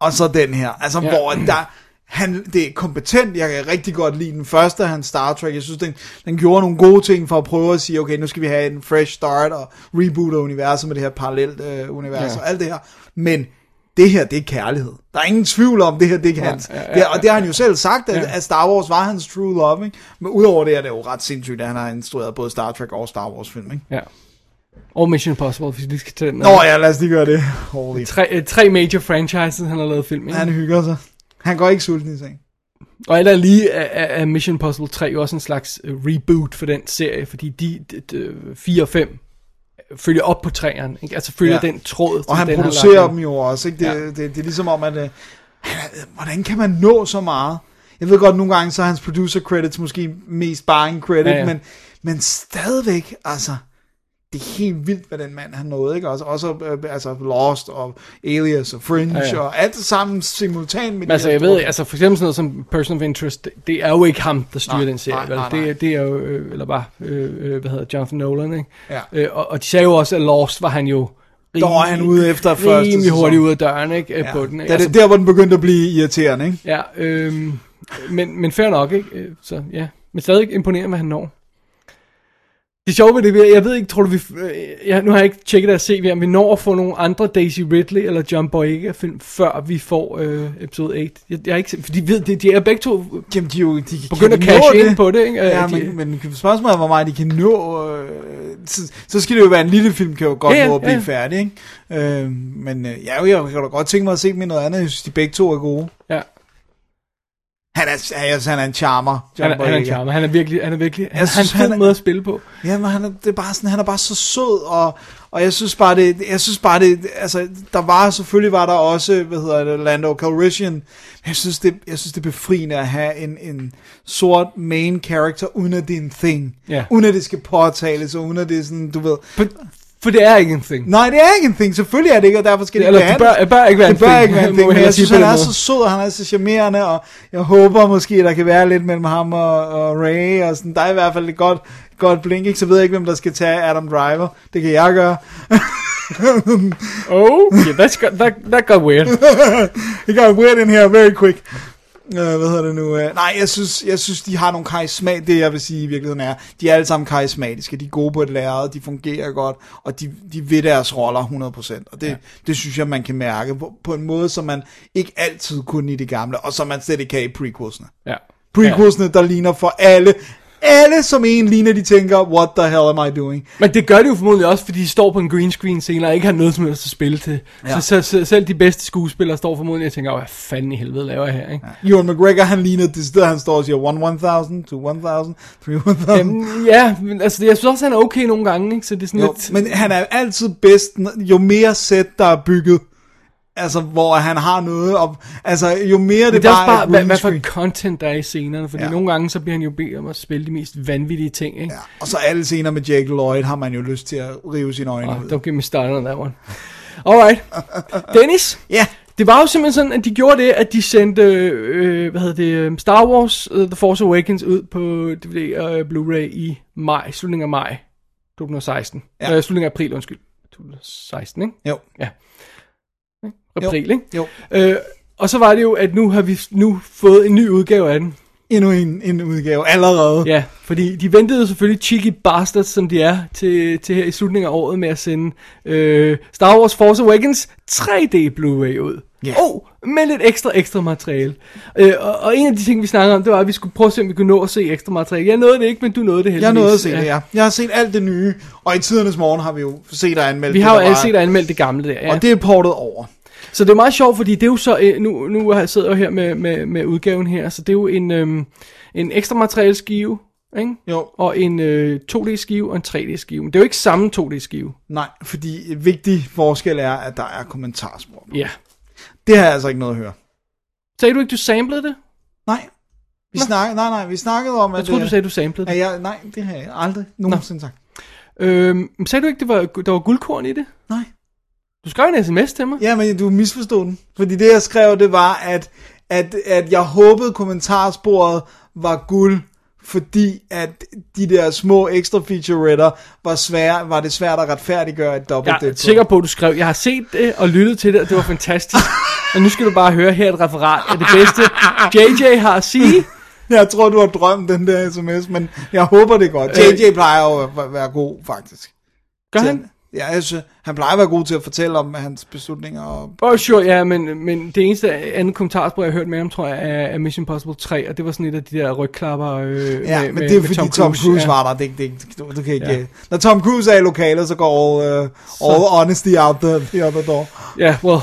og så den her. Altså, Ja. hvor der, han, det er kompetent, jeg kan rigtig godt lide den første af hans Star Trek, jeg synes, den, den gjorde nogle gode ting for at prøve at sige, okay, nu skal vi have en fresh start, og reboot af universet med det her parallelt øh, univers, ja. og alt det her, men det her, det er kærlighed. Der er ingen tvivl om, det her, det er hans. ja, ja, det, og det har han jo selv sagt, at, Ja. at Star Wars var hans true love, ikke? Men udover det er det jo ret sindssygt, at han har instrueret både Star Trek og Star Wars film, ikke? Ja. Og Mission Impossible, hvis vi lige skal tage den. Nå ja, lad os lige gøre det. Holy. Tre, øh, tre major franchises, han har lavet film, ikke? Han hygger sig. Han går ikke sulten i seng. Og eller lige er, er er Mission Impossible 3 jo også en slags øh, reboot for den serie, fordi de, de, de 4 og 5 følger op på træerne, ikke? Altså følger ja. Den tråd. Og han den producerer dem jo også, ikke? Det, Ja. det, det, det er ligesom om, at... øh, han- Hvordan kan man nå så meget? Jeg ved godt, nogle gange så er hans producer credits måske mest bare en credit, ja. ja. Men, men stadigvæk, altså... Det er helt vildt, hvad den mand han nåede, ikke? Også, også øh, altså Lost og Alias og Fringe Ja, ja, og alt sammen simultant med Men altså, jeg ved, altså for eksempel sådan noget som Person of Interest, det, det er jo ikke ham, der styrer Nej, den serie, nej, vel? nej, nej. Det, det er jo, øh, eller bare, øh, øh, hvad hedder Jonathan Nolan, ikke? Ja. Øh, og, og de sagde jo også, at Lost var han jo Der var han ude efter første rimelig sæson. hurtigt ud af døren, ikke? Ja. På den, ikke? er det, der, hvor den begyndte at blive irriterende, ikke? Ja, øh, men, men fair nok, ikke? Så ja, men stadig imponerende, hvad han når. Det sjove ved det, jeg ved ikke, tror du vi, øh, ja, nu har jeg ikke tjekket at se, om vi når at få nogle andre Daisy Ridley eller John Boyega film, før vi får øh, episode 8. Jeg, jeg har ikke for de ved, de, de er begge to Jamen, de, er jo, de begyndt at kan cash nå ind på det, ikke? Ja, de, men, men spørgsmålet er, hvor meget de kan nå. Øh, så, så skal det jo være en lille film, kan jo godt Ja, nå at blive ja. færdig, ikke? Øh, men øh, ja, jeg kan da godt tænke mig at se dem i noget andet. Jeg synes, de begge to er gode. ja. Han er, altså, han er en charmer, John Han, er, han er en charmer. Han er virkelig, han er virkelig, han, Jeg synes, synes, han han en er- måde at spille på. Ja, men han er, det er bare sådan, han er bare så sød, og, og jeg synes bare det, jeg synes bare det, altså, der var, selvfølgelig var der også, hvad hedder det, Lando Calrissian, men jeg synes det, jeg synes det er befriende at have en, en sort main character, uden at det er en thing. Ja. Uden at det skal påtales, og uden at det er sådan, du ved, For, for det er ikke en ting. nej, det er ikke en thing, selvfølgelig er det ikke, og derfor skal det Eller det behandles. bør, bør ikke være en det bør ting. ikke være en ting, men jeg synes, han er så sød, og han er så charmerende, og jeg håber måske, der kan være lidt mellem ham og, og Ray, og sådan, der er i hvert fald et godt, godt blink, ikke? så ved jeg ikke, hvem der skal tage Adam Driver, det kan jeg gøre. Oh, yeah, that's got, that, that got weird. It got weird in here very quick. Uh, hvad hedder det nu? Uh, nej, jeg synes, jeg synes, de har nogle karisma. Det jeg vil sige i virkeligheden er, de er alle sammen karismatiske. De er gode på et lærred, de fungerer godt, og de, de ved deres roller 100%. Og det, ja. det synes jeg, man kan mærke på, på en måde, som man ikke altid kunne i det gamle, og som man slet ikke kan i prequelsene. Ja. Prequelsene, der ligner for alle, alle som en ligner, de tænker, what the hell am I doing? Men det gør de jo formodentlig også, fordi de står på en green screen scene og ikke har noget som helst at spille til. Ja. Så, så, selv de bedste skuespillere står formodentlig og tænker, "Åh, hvad fanden i helvede laver jeg her, ikke? Ja. Ewan McGregor, han ligner det sted, han står og siger, 1 1000, 2 1000, 3 1000. Jamen, ja, men altså, jeg synes også, han er okay nogle gange, ikke? Så det er sådan Jo, lidt... men han er altid bedst, jo mere sæt der er bygget. Altså, hvor han har noget op. Altså, jo mere det, det er bare bare, hvad, hvad for content der er i scenerne, fordi ja. Nogle gange, så bliver han jo bedt om at spille de mest vanvittige ting, ikke? Ja. Og så alle scener med Jake Lloyd har man jo lyst til at rive sine øjne Oh, ud. don't get me started on that one. Alright. Dennis, Ja, det var jo simpelthen sådan, at de gjorde det, at de sendte, øh, hvad hedder det, øh, Star Wars uh, The Force Awakens ud på DVD og øh, Blu-ray i maj, slutningen af maj 2016. Ja. Ja. Øh, slutningen af april, undskyld. 2016, ikke? jo, Ja. April, ikke? jo. Øh, og så var det jo, at nu har vi nu fået en ny udgave af den. endnu en, en udgave allerede. Ja, fordi de ventede jo selvfølgelig cheeky bastards, som de er, til, til her i slutningen af året med at sende øh, Star Wars Force Awakens 3D Blu-ray ud. Ja. Oh, med lidt ekstra, ekstra materiale. Øh, og, og en af de ting, vi snakkede om, det var, at vi skulle prøve at se, om vi kunne nå at se ekstra materiale. Jeg nåede det ikke, men du nåede det heldigvis. Jeg nåede at se det, ja. Jeg har set alt det nye, og i tidernes morgen har vi jo set og anmeldt Vi det, har jo alle var- set og anmeldt det gamle der, ja. Og det er portet over. Så det er meget sjovt, fordi det er jo så, øh, nu, nu har jeg siddet jo her med, med, med udgaven her, så det er jo en, øhm, en ekstra materiale skive, ikke? Jo. Og en øh, 2D skive og en 3D skive. Men det er jo ikke samme 2D skive. Nej, fordi vigtig forskel er, at der er kommentarspor. Ja. Det har jeg altså ikke noget at høre. Sagde du ikke, du samplede det? Nej. Vi snakkede, nej, nej, vi snakkede om, at... Jeg troede, du øh, sagde, du samplede det. jeg, nej, det har jeg aldrig nogensinde sagt. Øhm, sagde du ikke, det var, der var guldkorn i det? Nej. Du skrev en sms til mig. Ja, men du misforstod den. Fordi det, jeg skrev, det var, at, at, at jeg håbede, kommentarsporet var guld, fordi at de der små ekstra featuretter var, svære, var det svært at retfærdiggøre et dobbelt Jeg er sikker på, at du skrev, jeg har set det og lyttet til det, og det var fantastisk. og nu skal du bare høre her et referat af det bedste, JJ har at sige. Jeg tror, du har drømt den der sms, men jeg håber det godt. JJ plejer jo at være- god, faktisk. Gør han? Ja, synes, han plejer at være god til at fortælle om hans beslutninger. Og... Oh, sure, ja, men, men det eneste andet kommentarspor, jeg har hørt med ham, tror jeg, er, er Mission Impossible 3, og det var sådan et af de der rygklapper øh, Ja, med, men med, det er med fordi Tom Cruise, ja. var der. Det, det, du, du kan ikke... Ja. Når Tom Cruise er i lokalet, så går all, uh, all honesty out the, the other door. Ja, well,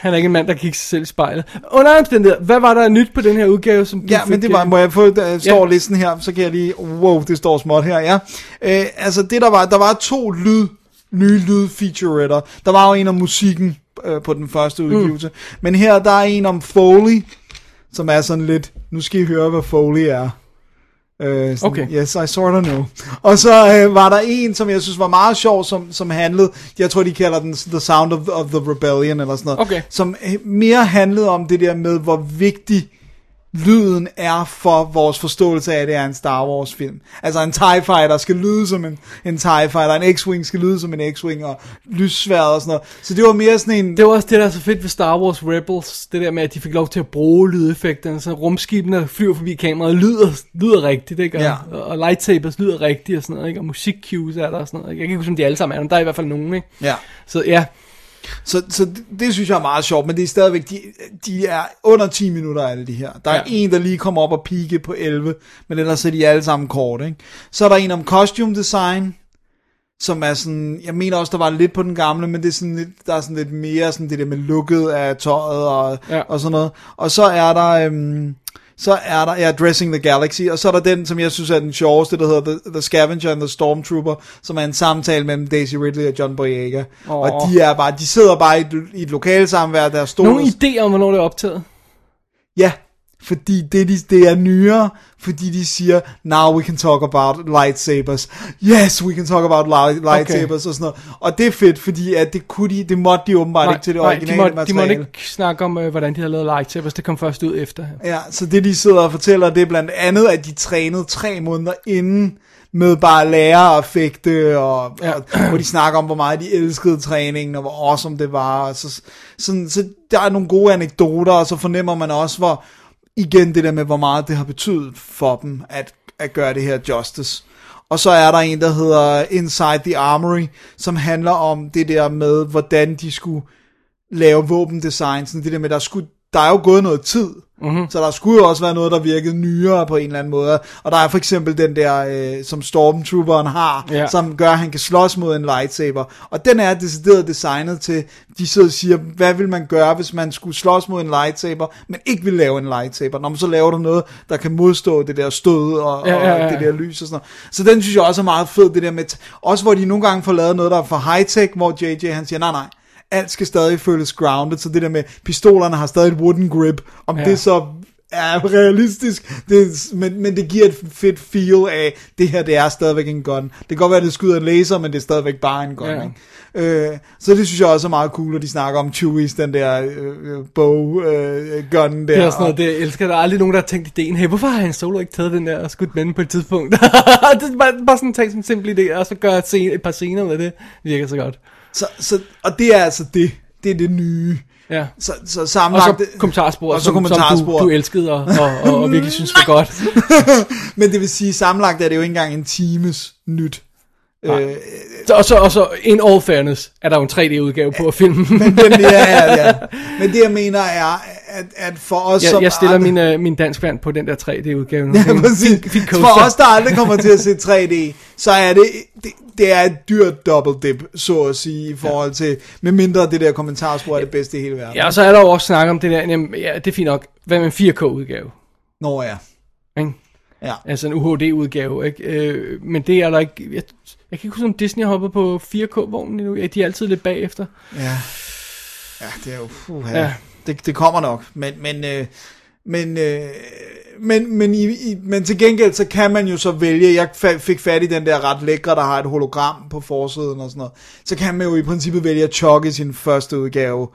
han er ikke en mand, der kigger sig selv i spejlet. Under omstændigheder, hvad var der nyt på den her udgave, som Ja, men det var, øh, må jeg få, der står Ja. listen her, så kan jeg lige, wow, det står småt her, ja. Øh, altså det der var, der var to lyd, nye lyd featuretter. Der var jo en om musikken øh, på den første udgivelse. Mm. Men her, der er en om Foley, som er sådan lidt, nu skal I høre, hvad Foley er. Øh, sådan, Okay. Yes, I sort of know. Og så øh, var der en, som jeg synes var meget sjov, som, som handlede, jeg tror de kalder den The Sound of, of the Rebellion, eller sådan noget. Okay. Som øh, mere handlede om det der med, hvor vigtig lyden er for vores forståelse af, at det er en Star Wars film. Altså en TIE Fighter skal lyde som en, en TIE Fighter, en X-Wing skal lyde som en X-Wing, og lyssværd og sådan noget. Så det var mere sådan en... Det var også det, der er så fedt ved Star Wars Rebels, det der med, at de fik lov til at bruge lydeffekterne, så rumskibene, flyver forbi kameraet, lyder, lyder rigtigt, ikke? Og, Ja. og, og lightsabers lyder rigtigt og sådan noget, ikke? Og musik cues er der og sådan noget, ikke? Jeg kan ikke huske, om de alle sammen er, men der er i hvert fald nogen, ikke? Ja. Så ja, Så, så det, det synes jeg er meget sjovt, men det er stadigvæk, de, de er under 10 minutter det, de her. Der er Ja. en, der lige kommer op og pike på 11, men ellers er de alle sammen kort, ikke? Så er der en om costume design, som er sådan, jeg mener også, der var lidt på den gamle, men det er sådan lidt, der er sådan lidt mere sådan det der med lukket af tøjet og, ja. og sådan noget. Og så er der, øhm, så er der, ja, Dressing the Galaxy, og så er der den, som jeg synes er den sjoveste, der hedder The, the Scavenger and the Stormtrooper, som er en samtale mellem Daisy Ridley og John Boyega. Oh. Og de er bare, de sidder bare i et, i et lokale samvær, der er store. nogle idéer om, hvornår det er optaget. Ja, fordi det, de, det er nyere, fordi de siger, now we can talk about lightsabers. Yes, we can talk about light, lightsabers okay. og sådan noget. Og det er fedt, fordi at det, kunne de, det måtte de åbenbart ikke til det nej, originale de, måtte, de materiale. måtte ikke snakke om, øh, hvordan de har lavet lightsabers, det kom først ud efter. Ja, så det de sidder og fortæller, det er blandt andet, at de trænede tre måneder inden med bare at lære at fægte, og, ja. og hvor de snakker om, hvor meget de elskede træningen, og hvor awesome det var. Og så, sådan, så der er nogle gode anekdoter, og så fornemmer man også, hvor igen det der med, hvor meget det har betydet for dem, at, at gøre det her justice. Og så er der en, der hedder Inside the Armory, som handler om det der med, hvordan de skulle lave våbendesign, sådan det der med, der skulle, der er jo gået noget tid, mm-hmm. så der skulle jo også være noget, der virkede nyere på en eller anden måde, og der er for eksempel den der, øh, som Stormtrooperen har, ja. som gør, at han kan slås mod en lightsaber, og den er decideret designet til, de sidder og siger, hvad vil man gøre, hvis man skulle slås mod en lightsaber, men ikke vil lave en lightsaber, når man så laver du noget, der kan modstå det der stød, og, Ja, ja, ja. og det der lys og sådan noget. Så den synes jeg også er meget fed, det der med, også hvor de nogle gange får lavet noget, der er for high-tech, hvor JJ han siger, nej nej, alt skal stadig føles grounded, så det der med, pistolerne har stadig et wooden grip, om Ja. det så er realistisk, det, men, men det giver et fedt feel af, det her det er stadigvæk en gun. Det kan godt være, at det skyder en laser, men det er stadigvæk bare en gun. Ja. Ikke? Øh, så det synes jeg også er meget cool, at de snakker om Chewie's, den der øh, bow øh, gun der. Det er sådan noget, og- det jeg elsker. Der er aldrig nogen, der har tænkt ideen, hey, hvorfor har han solo ikke taget den der og skudt med på et tidspunkt? det er bare, bare sådan en ting som simpel idé, og så gør et, scene, et par scener med det. Det virker så godt. Så, så, og det er altså det. Det er det nye. Ja. Så, så Og sammenlagt... så kommentarspor, og så som, som kommentarspor. du, du elskede og, og, og, og virkelig synes var godt. Men det vil sige, sammenlagt er det jo ikke engang en times nyt. Øh, og, så, og så, in all fairness, er der jo en 3D-udgave på filmen. men, ja, ja, ja. Men det jeg mener er, at, at for os jeg, som jeg stiller aldrig- min, uh, min dansk vand på den der 3D-udgave. Ja, præcis. For os, der aldrig kommer til at se 3D, så er det, det, det er et dyrt double dip, så at sige, i forhold til, med mindre det der kommentarspor er det bedste i hele verden. Ja, og så er der jo også snak om det der, jamen, ja, det er fint nok, hvad med en 4K-udgave? Nå ja. Ikke? Ja. Altså en UHD-udgave, ikke? Øh, men det er der ikke... Jeg, jeg kan ikke huske, om Disney hopper på 4K-vognen endnu. Ja, de er altid lidt bagefter. Ja. Ja, det er jo... Uh, ja. Ja. det, det kommer nok. Men, men, øh, men, øh, men, men, i, i, men til gengæld, så kan man jo så vælge, jeg fa- fik fat i den der ret lækre, der har et hologram på forsiden og sådan noget, så kan man jo i princippet vælge at chokke sin første udgave,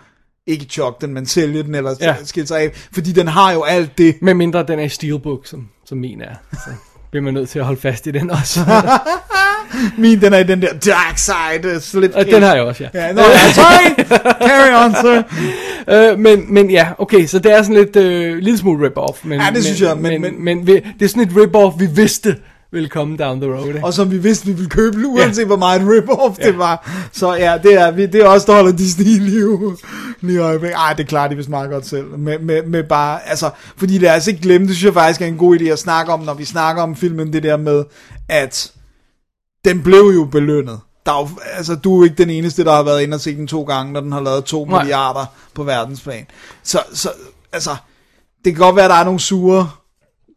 ikke chokke den, men sælge den, eller ja. skille sig af, fordi den har jo alt det. Med mindre den er i steelbook, som, som min er. Så bliver man nødt til at holde fast i den også. Min, den er i den der dark side uh, slip og den har jeg også, ja. Ja, no, sorry! Carry on, sir! Øh, men, men ja, okay, så det er sådan lidt, øh, lille smule rip-off. Men, Ja, det men, synes jeg, men- Men, men- men, det er sådan et rip-off, vi vidste ville komme down the road. Ikke? og som vi vidste, vi ville købe, uanset hvor meget rip-off det var. Så ja, det er, det er også, der holder Disney i live lige i øjeblikket. Ej, det klarer de vist meget godt selv. Med, med, med bare, altså, fordi lad os ikke glemme, det synes jeg faktisk er en god idé at snakke om, når vi snakker om filmen, det der med, at den blev jo belønnet. Der er jo, altså, du er ikke den eneste, der har været inde og set den to gange, når den har lavet to Nej. milliarder på verdensplan. Så, så, altså, det kan godt være, at der er nogle sure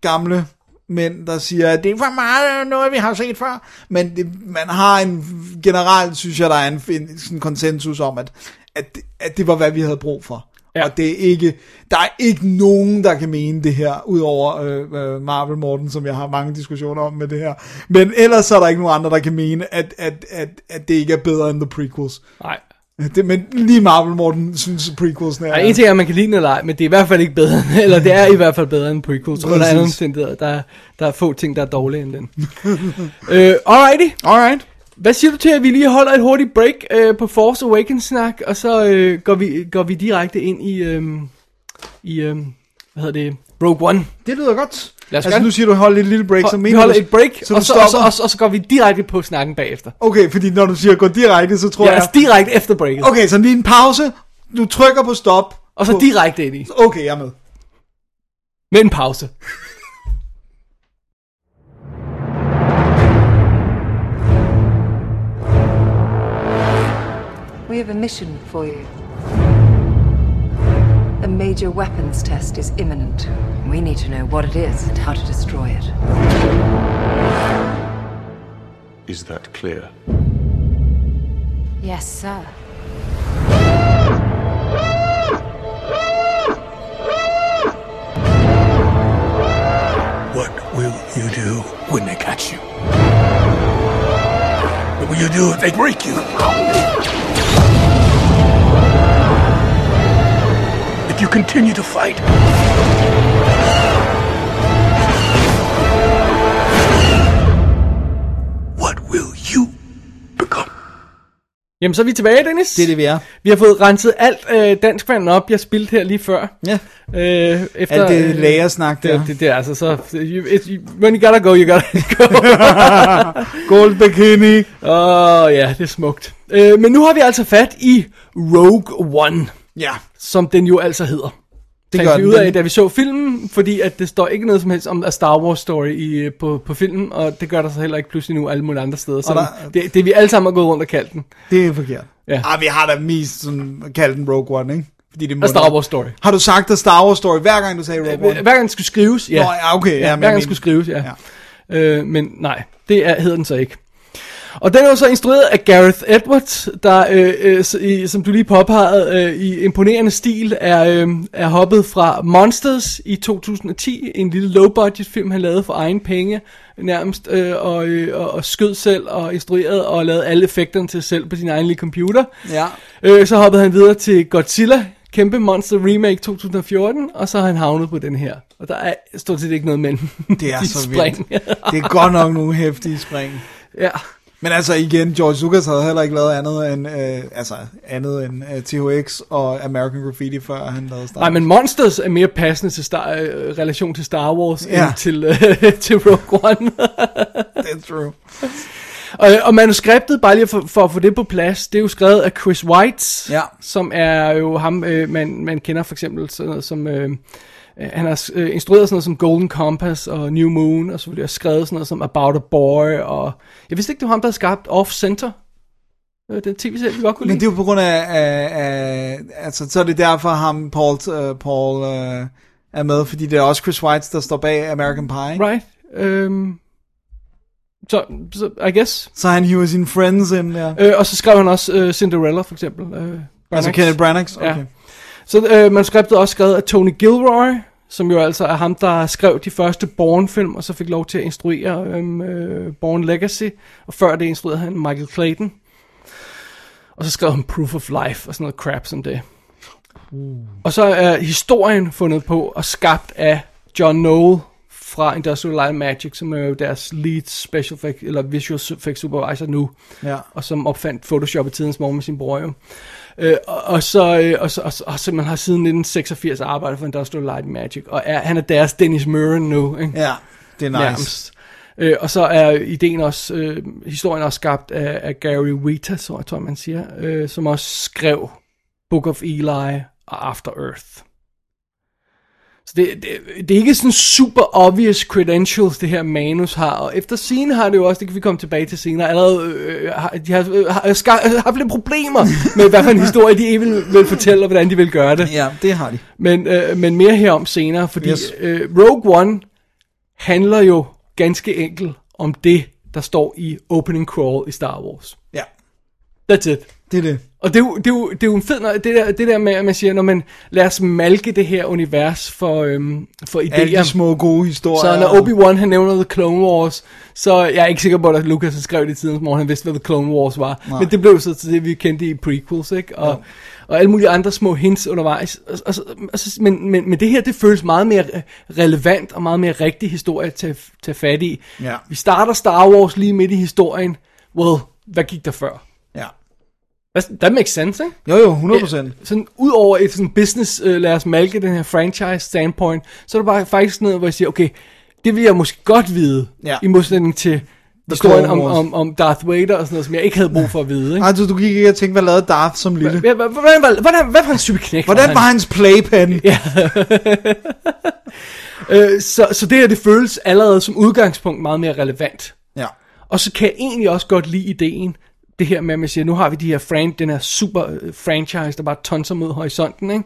gamle mænd, der siger, at det er for meget noget, vi har set før. Men det, man har en, generelt synes jeg, der er en, en sådan konsensus om, at, at, at det var, hvad vi havde brug for. Ja. Og det er ikke, der er ikke nogen, der kan mene det her, udover øh, øh, Marvel Morten, som jeg har mange diskussioner om med det her. Men ellers så er der ikke nogen andre, der kan mene, at, at, at, at det ikke er bedre end the prequels. Nej. Det, men lige Marvel Morten synes, prequelsene er... Og en ting er, at man kan lide den eller ej, men det er i hvert fald ikke bedre, eller det er i hvert fald bedre end prequels. Under Præcis. andre omstændigheder, der, er- der er få ting, der er dårlige end den. øh, alrighty. Alright. Hvad siger du til, at vi lige holder et hurtigt break øh, på Force Awakens-snak, og så øh, går, vi, går vi direkte ind i, øh, i øh, hvad hedder det, Rogue One. Det lyder godt. Lad os altså, gøre nu siger du, hold et lille break, så vi mener holder du, et break, så og, så, og, så, og, så, og så går vi direkte på snakken bagefter. Okay, fordi når du siger gå direkte, så tror Ja, jeg... altså direkte efter breaket. Okay, så lige en pause. Du trykker på stop. Og så på... direkte ind i. Okay, jeg er med. Med en pause. We have a mission for you. A major weapons test is imminent. We need to know what it is and how to destroy it. Is that clear? Yes, sir. What will you do when they catch you? What will you do if they break you? You continue to fight? What will you become? Jamen, så er vi tilbage, Dennis. Det er det, vi er. Vi har fået renset alt øh, dansk vand op, jeg spildte her lige før. Ja. Øh, efter, Alt det lægersnak der. Det, det, det er altså så... You, it, you, when you gotta go, you gotta go. Gold bikini. Åh, oh, ja, det er smukt. Øh, men nu har vi altså fat i Rogue One, Ja, som den jo altså hedder. det gør vi ud af, da vi så filmen, fordi at det står ikke noget som helst om A Star Wars story i, på, på filmen, og det gør der så heller ikke pludselig nu alle mulige andre steder. Så der- det, det vi alle sammen har gået rundt og kaldt den. Det er forkert. Ja. Ah, vi har da mest sådan, kaldt den Rogue One, ikke? Fordi det må A Star Wars story. Har du sagt A Star Wars story, hver gang du sagde Rogue One? Hver gang den skulle skrives, ja. Nå, ja, okay. Ja, Ja, men hver gang den skulle skrives, ja. Ja. ja. Øh, men nej, det er, hedder den så ikke. Og den er jo så instrueret af Gareth Edwards, der, øh, øh, i, som du lige påpegede, øh, i imponerende stil er, øh, er hoppet fra Monsters i 2010, en lille low-budget film, han lavede for egen penge nærmest, øh, og, øh, og, og skød selv og instruerede og lavede alle effekterne til selv på sin egen lille computer. Ja. Øh, så hoppede han videre til Godzilla, kæmpe monster remake 2014, og så har han havnet på den her. Og der er stort set ikke noget mellem Det er så spring. vildt. Det er godt nok nogle hæftige spring. ja. Men altså igen, George Lucas havde heller ikke lavet andet end, øh, altså, andet end øh, THX og American Graffiti, før han lavede Star Nej, Wars. men Monsters er mere passende til star, øh, relation til Star Wars, Ja. end til, øh, til Rogue One. That's true. og, og manuskriptet, bare lige for, for at få det på plads, det er jo skrevet af Chris Weitz, Ja. som er jo ham, øh, man, man kender for eksempel sådan noget som... Øh, han har øh, instrueret sådan noget som Golden Compass og New Moon, og så har skrevet sådan noget som About a Boy, og jeg vidste ikke, det var ham, der havde skabt Off Center. Øh, den tv-serie, vi godt kunne Men lide. det er jo på grund af, af, af altså, så er det derfor, ham, Paul, uh, Paul uh, er med, fordi det er også Chris Weitz, der står bag American Pie. Right. Øhm, så, så, I guess. Så han hiver sine friends ind der. Øh, og så skrev han også øh, Cinderella, for eksempel. Øh, Altså. Kenneth Branagh? Okay. Ja. Så øh, manuskriptet er også skrevet af Tony Gilroy, som jo altså er ham, der skrev de første Bourne-film, og så fik lov til at instruere øhm, øh, Bourne Legacy, og før det instruerede han Michael Clayton. Og så skrev han Proof of Life og sådan noget crap som det. Og så er historien fundet på og skabt af John Knoll fra Industrial Light Magic, som er jo deres lead special effect, eller visual effects supervisor nu Ja. og som opfandt Photoshop i tidens morgen med sin bror jo. Øh, og, så, øh, og, så, og, så, og så man har siden 1986 arbejdet for Industrial Light Magic, og er, han er deres Dennis Muren nu, ikke? Ja, det er nice. Nærmest. Øh, og så er ideen også, øh, historien også skabt af, af Gary Wheater, så jeg tror man siger, øh, som også skrev Book of Eli og After Earth. Så det, det, det er ikke sådan super obvious credentials, det her manus har, og efter scene har det jo også, det kan vi komme tilbage til senere, allerede, øh, har, de har, øh, har, har haft lidt problemer med, hvad for en historie de vil, vil fortælle, og hvordan de vil gøre det. Ja, det har de. Men, øh, men mere herom senere, fordi yes. øh, Rogue One handler jo ganske enkelt om det, der står i opening crawl i Star Wars. Ja, That's it. det er det. Og det er, jo, det, er jo, det er jo en fed, det der, det der med, at man siger, når man lad os malke det her univers for, øhm, for Alle de idéer. små gode historier. Så når Obi-Wan han nævner The Clone Wars, så jeg er ikke sikker på, at Lucas har skrevet det i tidens morgen, han vidste, hvad The Clone Wars var. Nej. Men det blev så til det, vi kendte i prequels, ikke? Og, og alle mulige andre små hints undervejs. Og, og, og, og, men, men, men det her, det føles meget mere relevant og meget mere rigtig historie at tage, tage fat i. Ja. Vi starter Star Wars lige midt i historien. Well, hvad gik der før? Ja. That's- That makes sense, ikke? Jo, jo, 100 procent. Sådan, ud over et sådan business, uh, lad os malke den her franchise standpoint, så er det bare faktisk noget, hvor jeg siger, okay, det vil jeg måske godt vide, Ja. i modsætning til historien om, om, om Darth Vader og sådan noget, som jeg ikke havde brug for at vide. Ikke? Altså, du gik ikke og tænkte, hvad lavede Darth som lille? Hvad, hvad, hvordan, hvordan, hvordan, hvad for en type knæk Hvordan var hans playpen? Ja. Øh, så, så det her, det føles allerede som udgangspunkt meget mere relevant. ja. Og så kan jeg egentlig også godt lide ideen, det her med, at man siger, nu har vi de her fran- den her super øh, franchise, der bare tonser mod horisonten, ikke?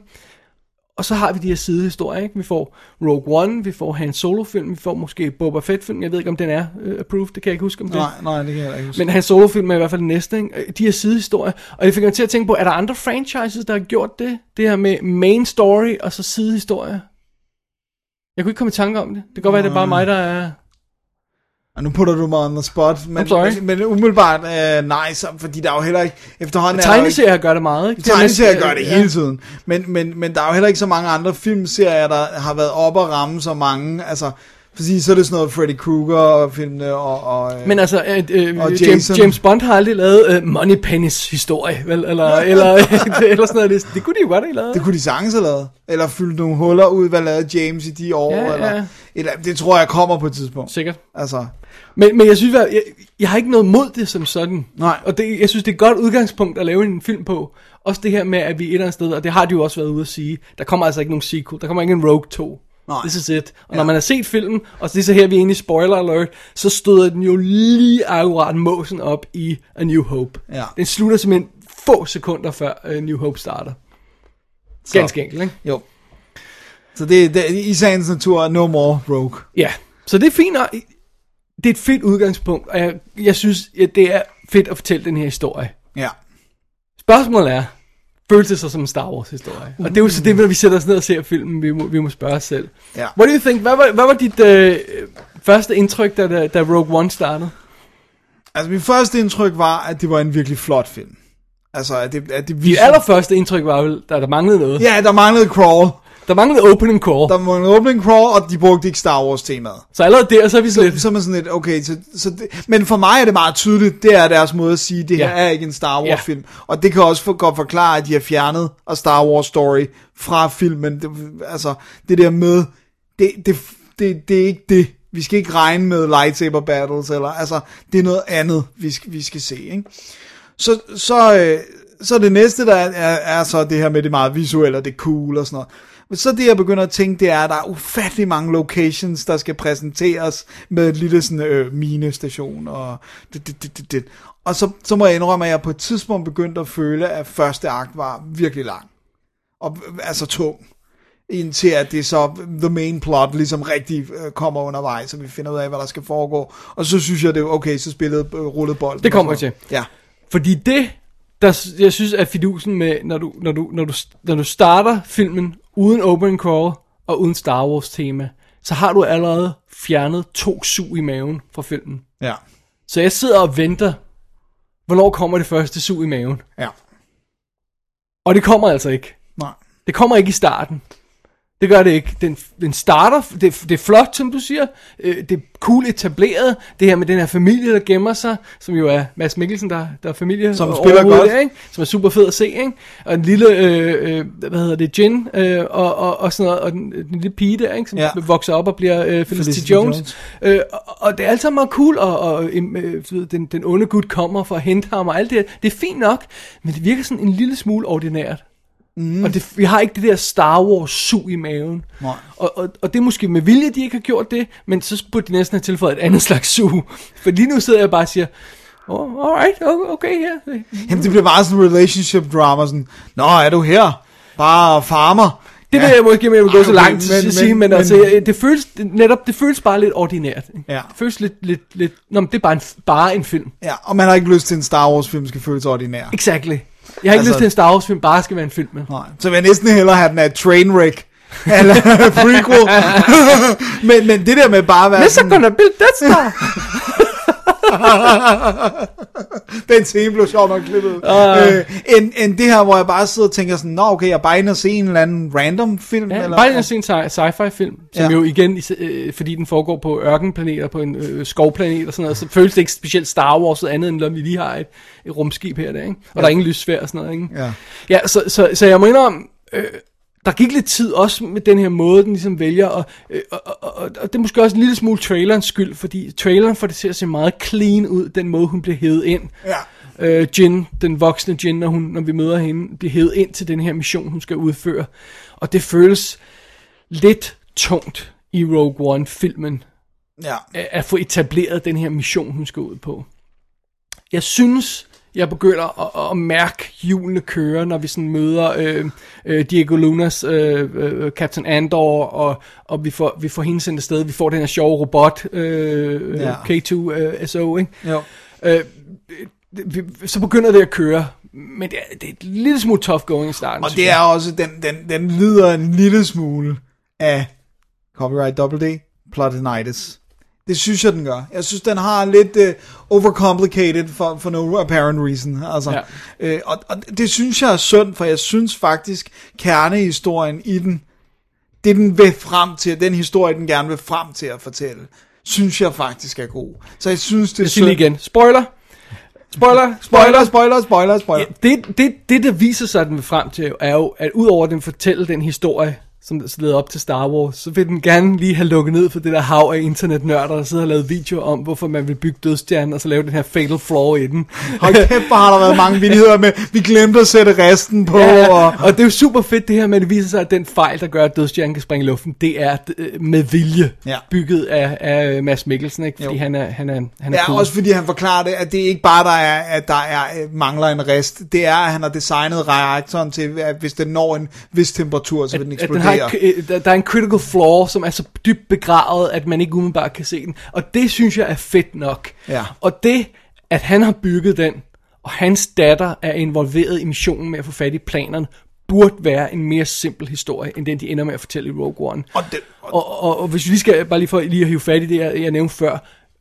Og så har vi de her sidehistorier, ikke? Vi får Rogue One, vi får Han Solo-film, vi får måske Boba Fett-film, jeg ved ikke, om den er uh, approved, det kan jeg ikke huske, om det Nej, nej, det kan jeg ikke huske. Men Han Solo-film er i hvert fald den næste, ikke? Øh, De her sidehistorier. Og det fik mig til at tænke på, er der andre franchises, der har gjort det? Det her med main story og så sidehistorier. Jeg kunne ikke komme i tanke om det. Det kan godt være, det er bare mig, der er... Og nu putter du mig on the spot. Men, I'm sorry. Men, umiddelbart, øh, nej, så, fordi der er jo heller ikke... Efterhånden er Tegneserier gør det meget, ikke? Tegneserier gør det Ja. hele tiden. Men, men, men der er jo heller ikke så mange andre filmserier, der har været op og ramme så mange. Altså, fordi så er det sådan noget Freddy Krueger filmene og... og øh, Men altså, øh, øh, Og James. James Bond har aldrig lavet øh, Moneypennys historie, vel? Eller, eller, eller sådan noget. Det, det kunne de jo godt have lavet. det kunne de sagtens have lavet. Eller fyldt nogle huller ud, hvad lavede James i de år. Ja, eller, ja. eller, det tror jeg kommer på et tidspunkt. Sikkert. Altså, Men, men jeg synes, jeg, jeg, jeg har ikke noget mod det som sådan. Nej. Og det, jeg synes, det er et godt udgangspunkt at lave en film på. Også det her med, at vi et eller andet sted, og det har de jo også været ude at sige, der kommer altså ikke nogen sequel, der kommer ikke en Rogue 2. Nej. This is it. Og Ja. når man har set filmen, og det er så her, vi er inde i spoiler alert, så støder den jo lige akkurat måsen op i A New Hope. Ja. Den slutter simpelthen få sekunder før uh, New Hope starter. Ganske enkelt, ikke? jo. Så det, det i sagens natur, no more Rogue. Ja, så det er fint. Det er et fedt udgangspunkt, og jeg, jeg synes, at det er fedt at fortælle den her historie. Ja. Spørgsmålet er, føles det så som en Star Wars historie? Og det er jo så det, når vi sætter os ned og ser filmen, vi må, vi må spørge os selv. Ja. What do you think? Hvad var, hvad var dit øh, første indtryk, da, da, da Rogue One startede? Altså, mit første indtryk var, at det var en virkelig flot film. Altså, at det, at det Dit visuelt- allerførste indtryk var vel, da der manglede noget. Ja, der manglede crawl. Der manglede opening crawl. Der var en opening crawl, og de brugte ikke Star Wars temaet. Så allerede der, så er vi Så, sådan så er man sådan lidt, okay, så, så det, men for mig er det meget tydeligt, det er deres måde at sige, det her Ja. er ikke en Star Wars Ja. film. Og det kan også for, godt forklare, at de har fjernet a Star Wars story fra filmen. Det, altså, det der med, det, det, det, det er ikke det. Vi skal ikke regne med lightsaber battles, eller, altså, det er noget andet, vi skal, vi skal se, ikke? Så, så, øh, så det næste, der er, er, er så det her med det meget visuelle, og det cool og sådan noget. Men så det, jeg begynder at tænke, det er, at der er ufattelig mange locations, der skal præsenteres med et lille sådan, øh, minestation og det, det, det, det, det. Og så, så må jeg indrømme, at jeg på et tidspunkt begyndte at føle, at første akt var virkelig lang. Og øh, altså tung. Indtil at det så, the main plot, ligesom rigtig øh, kommer undervejs, så vi finder ud af, hvad der skal foregå. Og så synes jeg, det er okay, så spillede øh, rullet bolden. Det kommer noget. Ja. Fordi det, der, jeg synes er fidusen med, når du, når, du, når, du, når du starter filmen uden opening crawl og uden Star Wars tema, så har du allerede fjernet to sug i maven fra filmen. Ja. Så jeg sidder og venter, hvornår kommer det første sug i maven. Ja. Og det kommer altså ikke. Nej. Det kommer ikke i starten. Det gør det ikke. Den, den starter, det, det er flot, som du siger. Øh, Det er cool etableret. Det her med den her familie, der gemmer sig, som jo er Mads Mikkelsen, der, der er familie. Som spiller godt. Ikke? Som er super fed at se. Ikke? Og en lille, øh, øh, hvad hedder det, Jin, øh, og, og, og sådan noget, og den, den lille pige der, ikke? som Ja. vokser op og bliver øh, Felicity, Felicity Jones. Jones. Øh, og, og det er alt sammen meget cool, og, og øh, ved, den, den onde gud kommer for at hente ham, og alt det her. Det er fint nok, men det virker sådan en lille smule ordinært. Mm. Og det, vi har ikke det der Star Wars sug i maven. Nej. Og, og, og det er måske med vilje, de ikke har gjort det, men så burde de næsten have tilføjet et andet slags sug. For lige nu sidder jeg bare og siger, oh, alright, okay, ja. Jamen, det bliver bare sådan en relationship drama, sådan, Nå, er du her? Bare farmer. Det vil jeg måske med at gå så langt til at sige, men, men- men altså, men- jeg- det føles, netop, det føles bare lidt ordinært. ikke? Ja. Det føles lidt, lidt, lidt, nå, men det er bare en, bare en film. Ja, og man har ikke lyst til en Star Wars film, skal føles ordinær. Exactly. Jeg har ikke Altså- lyst til, at en Star Wars film bare skal være en film med. Nej. Så vil jeg næsten hellere have den af Trainwreck. eller prequel. men, men det der med bare at være Let's sådan, gonna build that star. den scene blev sjovt nok klippet. Uh. Øh, end, end det her, hvor jeg bare sidder og tænker sådan, nå okay, jeg er bare inde og se en eller anden random film. Ja, eller, bare en sen sci- sci-fi film, som Ja. jo igen, øh, fordi den foregår på ørkenplaneter, på en øh, skovplanet og sådan noget, så føles det ikke specielt Star Wars andet, end når vi lige har et, et rumskib her, der, ikke? Og ja. der er ingen lyssfær og sådan noget, ikke? Ja. Ja, så, så, så jeg må indrømme, øh, der gik lidt tid også med den her måde, den ligesom vælger, og, øh, og, og, og, og det er måske også en lille smule trailerens skyld, fordi traileren får det til at se meget clean ud, den måde hun bliver hævet ind. Ja. Øh, Jin, den voksne Jin, når, hun, når vi møder hende, bliver hævet ind til den her mission, hun skal udføre. Og det føles lidt tungt i Rogue One-filmen, ja. at at få etableret den her mission, hun skal ud på. Jeg synes, jeg begynder at, at mærke hjulene køre, når vi sådan møder øh, øh, Diego Lunas øh, øh, Captain Andor, og, og vi, får, vi får hende sendt afsted. Vi får den her sjove robot, øh, Ja. ja. K2SO, ikke? Jo. Øh, så begynder det at køre, men det er, det er et lille smule tough going i starten. Og det er også, den, den, den lider en lille smule af copyright double D, plotinitis. Det synes jeg, den gør. Jeg synes, den har lidt uh, overcomplicated for, for no apparent reason. Altså, ja. Øh, og, og det synes jeg er synd, for jeg synes faktisk, kernehistorien i den, det den vil frem til, den historie, den gerne vil frem til at fortælle, synes jeg faktisk er god. Så jeg synes, det er Jeg synd. igen. Spoiler. Spoiler. Spoiler, spoiler, spoiler, spoiler. Ja, det, det, det, der viser sig, at den vil frem til, er jo, at udover at den fortæller den historie, som leder op til Star Wars, så vil den gerne lige have lukket ned for det der hav af internetnørder, der sidder og lavet videoer om, hvorfor man vil bygge dødstjernen, og så lave den her fatal flaw i den. Hold kæft, hvor har der været mange vidigheder med, vi glemte at sætte resten på, Ja, og... og det er jo super fedt det her at det viser sig, at den fejl, der gør, at dødstjernen kan springe i luften, det er øh, med vilje Ja. bygget af, af Mads Mikkelsen, ikke? fordi Jo. han er, han er, han er Ja, cool. også fordi han forklarer det, at det ikke bare der er, at der er, øh, mangler en rest. Det er, at han har designet reaktoren til, at hvis den når en vis temperatur, så vil den eksplodere. Har, et- øh, der, der er en critical flaw, som er så dybt begravet, at man ikke umiddelbart kan se den. Og det synes jeg er fedt nok. Ja. Og det, at han har bygget den, og hans datter er involveret i missionen med at få fat i planerne, burde være en mere simpel historie, end den de ender med at fortælle i Rogue One. Og det- og, og, og hvis vi lige skal, bare lige for lige at hive fat i det, jeg, jeg nævnte før,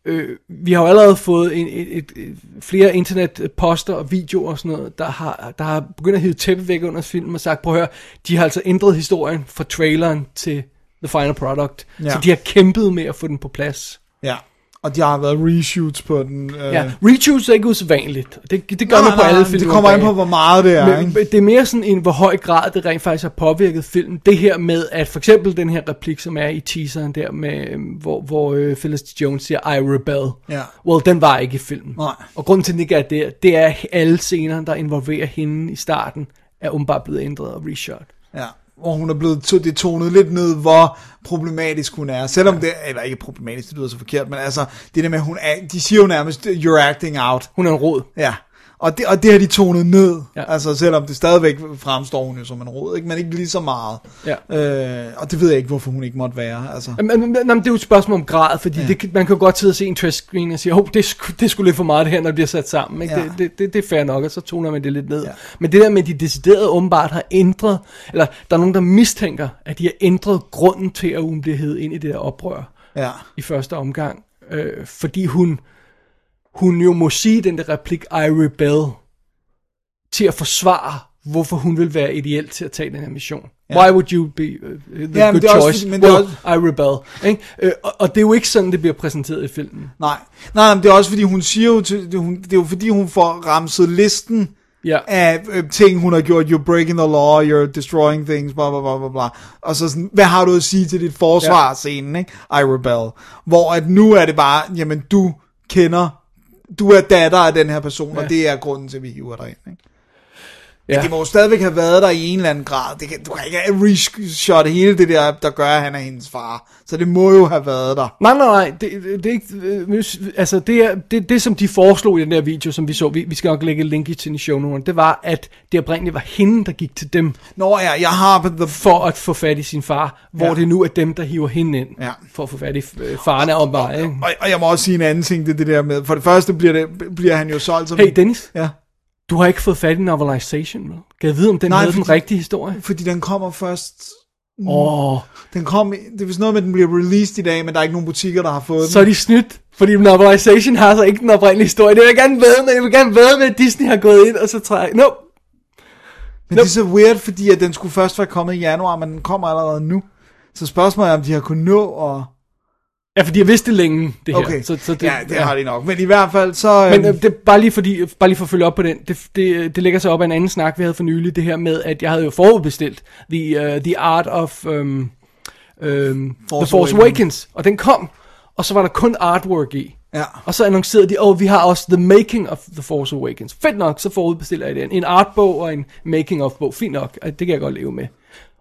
øh, vi har jo allerede fået en, et, et, et, flere internetposter og videoer og sådan noget, der har, der har begyndt at hive tæppe væk under filmen og sagt, prøv at høre, de har altså ændret historien fra traileren til the final product. Ja. Ja. Så de har kæmpet med at få den på plads. Ja. Og de har været reshoots på den. Øh. Ja, reshoots er ikke usædvanligt. Det, det gør Nej, man på nej, alle film. Det kommer an på, hvor meget det er, Men, ikke? det er mere sådan en, hvor høj grad det rent faktisk har påvirket filmen. Det her med, at for eksempel den her replik, som er i teaseren der, med, øhm, hvor, hvor øh, Felicity Jones siger, I rebel. Ja. Well, den var ikke i filmen. Nej. Og grunden til, at den ikke er der, det er alle scener, der involverer hende i starten, er umiddelbart blevet ændret og reshot. Ja, hvor hun er blevet to, det tonet lidt ned, hvor problematisk hun er. Selvom det, eller ikke problematisk, det lyder så forkert, men altså, det der med, hun er, de siger jo nærmest, you're acting out. Hun er en rod. Ja, og det, og det har de tonet ned. Ja. Altså, selvom det stadigvæk fremstår hun jo som en rod, ikke? men ikke lige så meget. Ja. Øh, og det ved jeg ikke, hvorfor hun ikke måtte være. Altså. Men, men, men, det er jo et spørgsmål om grad, fordi ja. det, man kan jo godt sidde og se en trash screen og sige, oh, det, det er sgu lidt for meget det her, når det bliver sat sammen. Ikke? Ja. Det, det, det, det er fair nok, og så toner man det lidt ned. Ja. Men det der med, at de decideret åbenbart har ændret, eller der er nogen, der mistænker, at de har ændret grunden til, at hun hævet ind i det der oprør Ja. i første omgang. Øh, fordi hun, hun jo må sige den der replik, I rebel, til at forsvare, hvorfor hun vil være ideel til at tage den her mission. Ja. Why would you be uh, the Ja, good det er også choice? fordi- men det er well, også- I rebel. Ikke? Øh, og, og det er jo ikke sådan, det bliver præsenteret i filmen. Nej. Nej, men det er også fordi, hun siger jo, til, det, hun, det er jo fordi, hun får ramset listen Ja. af øh, ting, hun har gjort. You're breaking the law, you're destroying things, bla bla bla bla bla. Og så sådan, hvad har du at sige til dit forsvar, Ja. scenen, ikke? I rebel. Hvor at nu er det bare, jamen du kender, du er datter af den her person, ja. Og det er grunden til, at vi hiver dig ind, ikke? Ja. Det må jo stadigvæk have været der i en eller anden grad. Det kan, du kan ikke reshot hele det der, der gør, at han er hendes far. Så det må jo have været der. Nej, nej, nej, det, det, det er ikke, altså det, er, det, det som de foreslog i den der video, som vi så, vi, vi skal nok lægge et link i til i show noten, det var, at det oprindeligt var hende, der gik til dem, Nå ja, jeg har the for at få fat i sin far, hvor Ja. det nu er dem, der hiver hende ind, Ja. for at få fat i øh, faren af omvej, ikke? Og, og jeg må også sige en anden ting, det det der med, for det første bliver, det, bliver han jo solgt som... Hey Dennis, Ja, du har ikke fået fat i novelization, vel? Kan jeg vide, om den Nej, havde den fordi- rigtige historie? fordi den kommer først... Åh, oh, Den kom, det er vist noget med, at den bliver released i dag, men der er ikke nogen butikker, der har fået så er den. de snydt, fordi novelization har så ikke den oprindelige historie. Det vil jeg gerne ved med, jeg vil gerne ved med, at Disney har gået ind, og så træk, no, Men det er så weird, fordi at den skulle først være kommet i januar, men den kommer allerede nu. Så spørgsmålet er, om de har kunnet nå og... Ja, for de har vidst det længe, det her. Okay, Så, så det, ja, det har de nok. Men i hvert fald, så... Men øhm, øh, det, bare, lige fordi, bare lige for at følge op på den, det, det, det lægger sig op af en anden snak, vi havde for nylig, det her med, at jeg havde jo forudbestilt The, uh, the Art of um, um, The Force Awakens. Awakens, og den kom, og så var der kun artwork i. Ja. Og så annoncerede de, oh, vi har også The Making of The Force Awakens. Fedt nok, så forudbestiller jeg den. En artbog og en Making of bog. Fint nok, det kan jeg godt leve med.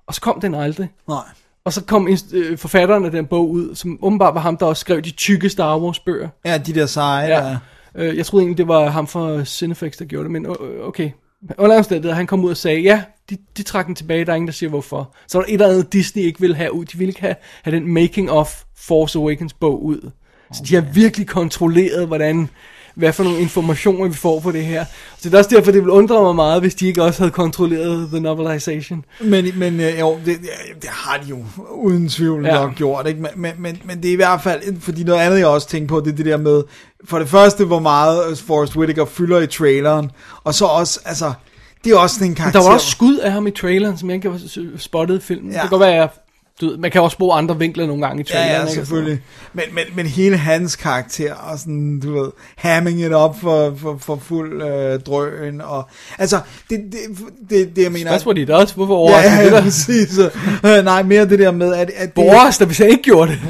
Og så kom den aldrig. Nej. Og så kom øh, forfatteren af den bog ud, som åbenbart var ham, der også skrev de tykke Star Wars bøger. Ja, de der seje. Ja. Øh, jeg troede egentlig, det var ham fra Cinefix, der gjorde det, men øh, okay. Under omstændigheder, han kom ud og sagde, ja, de, de trak den tilbage, der er ingen, der siger hvorfor. Så var der et eller andet, Disney ikke ville have ud. De ville ikke have, have den Making of Force Awakens bog ud. Så de har virkelig kontrolleret, hvordan, hvad for nogle informationer vi får på det her. Så det er også derfor, det ville undre mig meget, hvis de ikke også havde kontrolleret the novelization. Men, men øh, jo, det, det har de jo uden tvivl ja. Nok gjort, ikke? Men, men, men, men det er i hvert fald, fordi noget andet jeg også tænker på, det er det der med, for det første, hvor meget Forrest Whitaker fylder i traileren, og så også, altså, det er også sådan en karakter. Der var også skud af ham i traileren, som jeg ikke har spottet i filmen. Ja. Det kan godt være, at jeg, du ved, man kan også bruge andre vinkler nogle gange i Ja, traileren. ja, ikke? selvfølgelig. Men, men, men hele hans karakter, og sådan, du ved, hamming it up for, for, for fuld øh, drøn, og, altså, det, det, det, det jeg mener... What he does. Hvorfor ja, overrasker ja, det ja, der? præcis. Øh, nej, mere det der med, at, at det, Boris, der hvis jeg ikke gjorde det.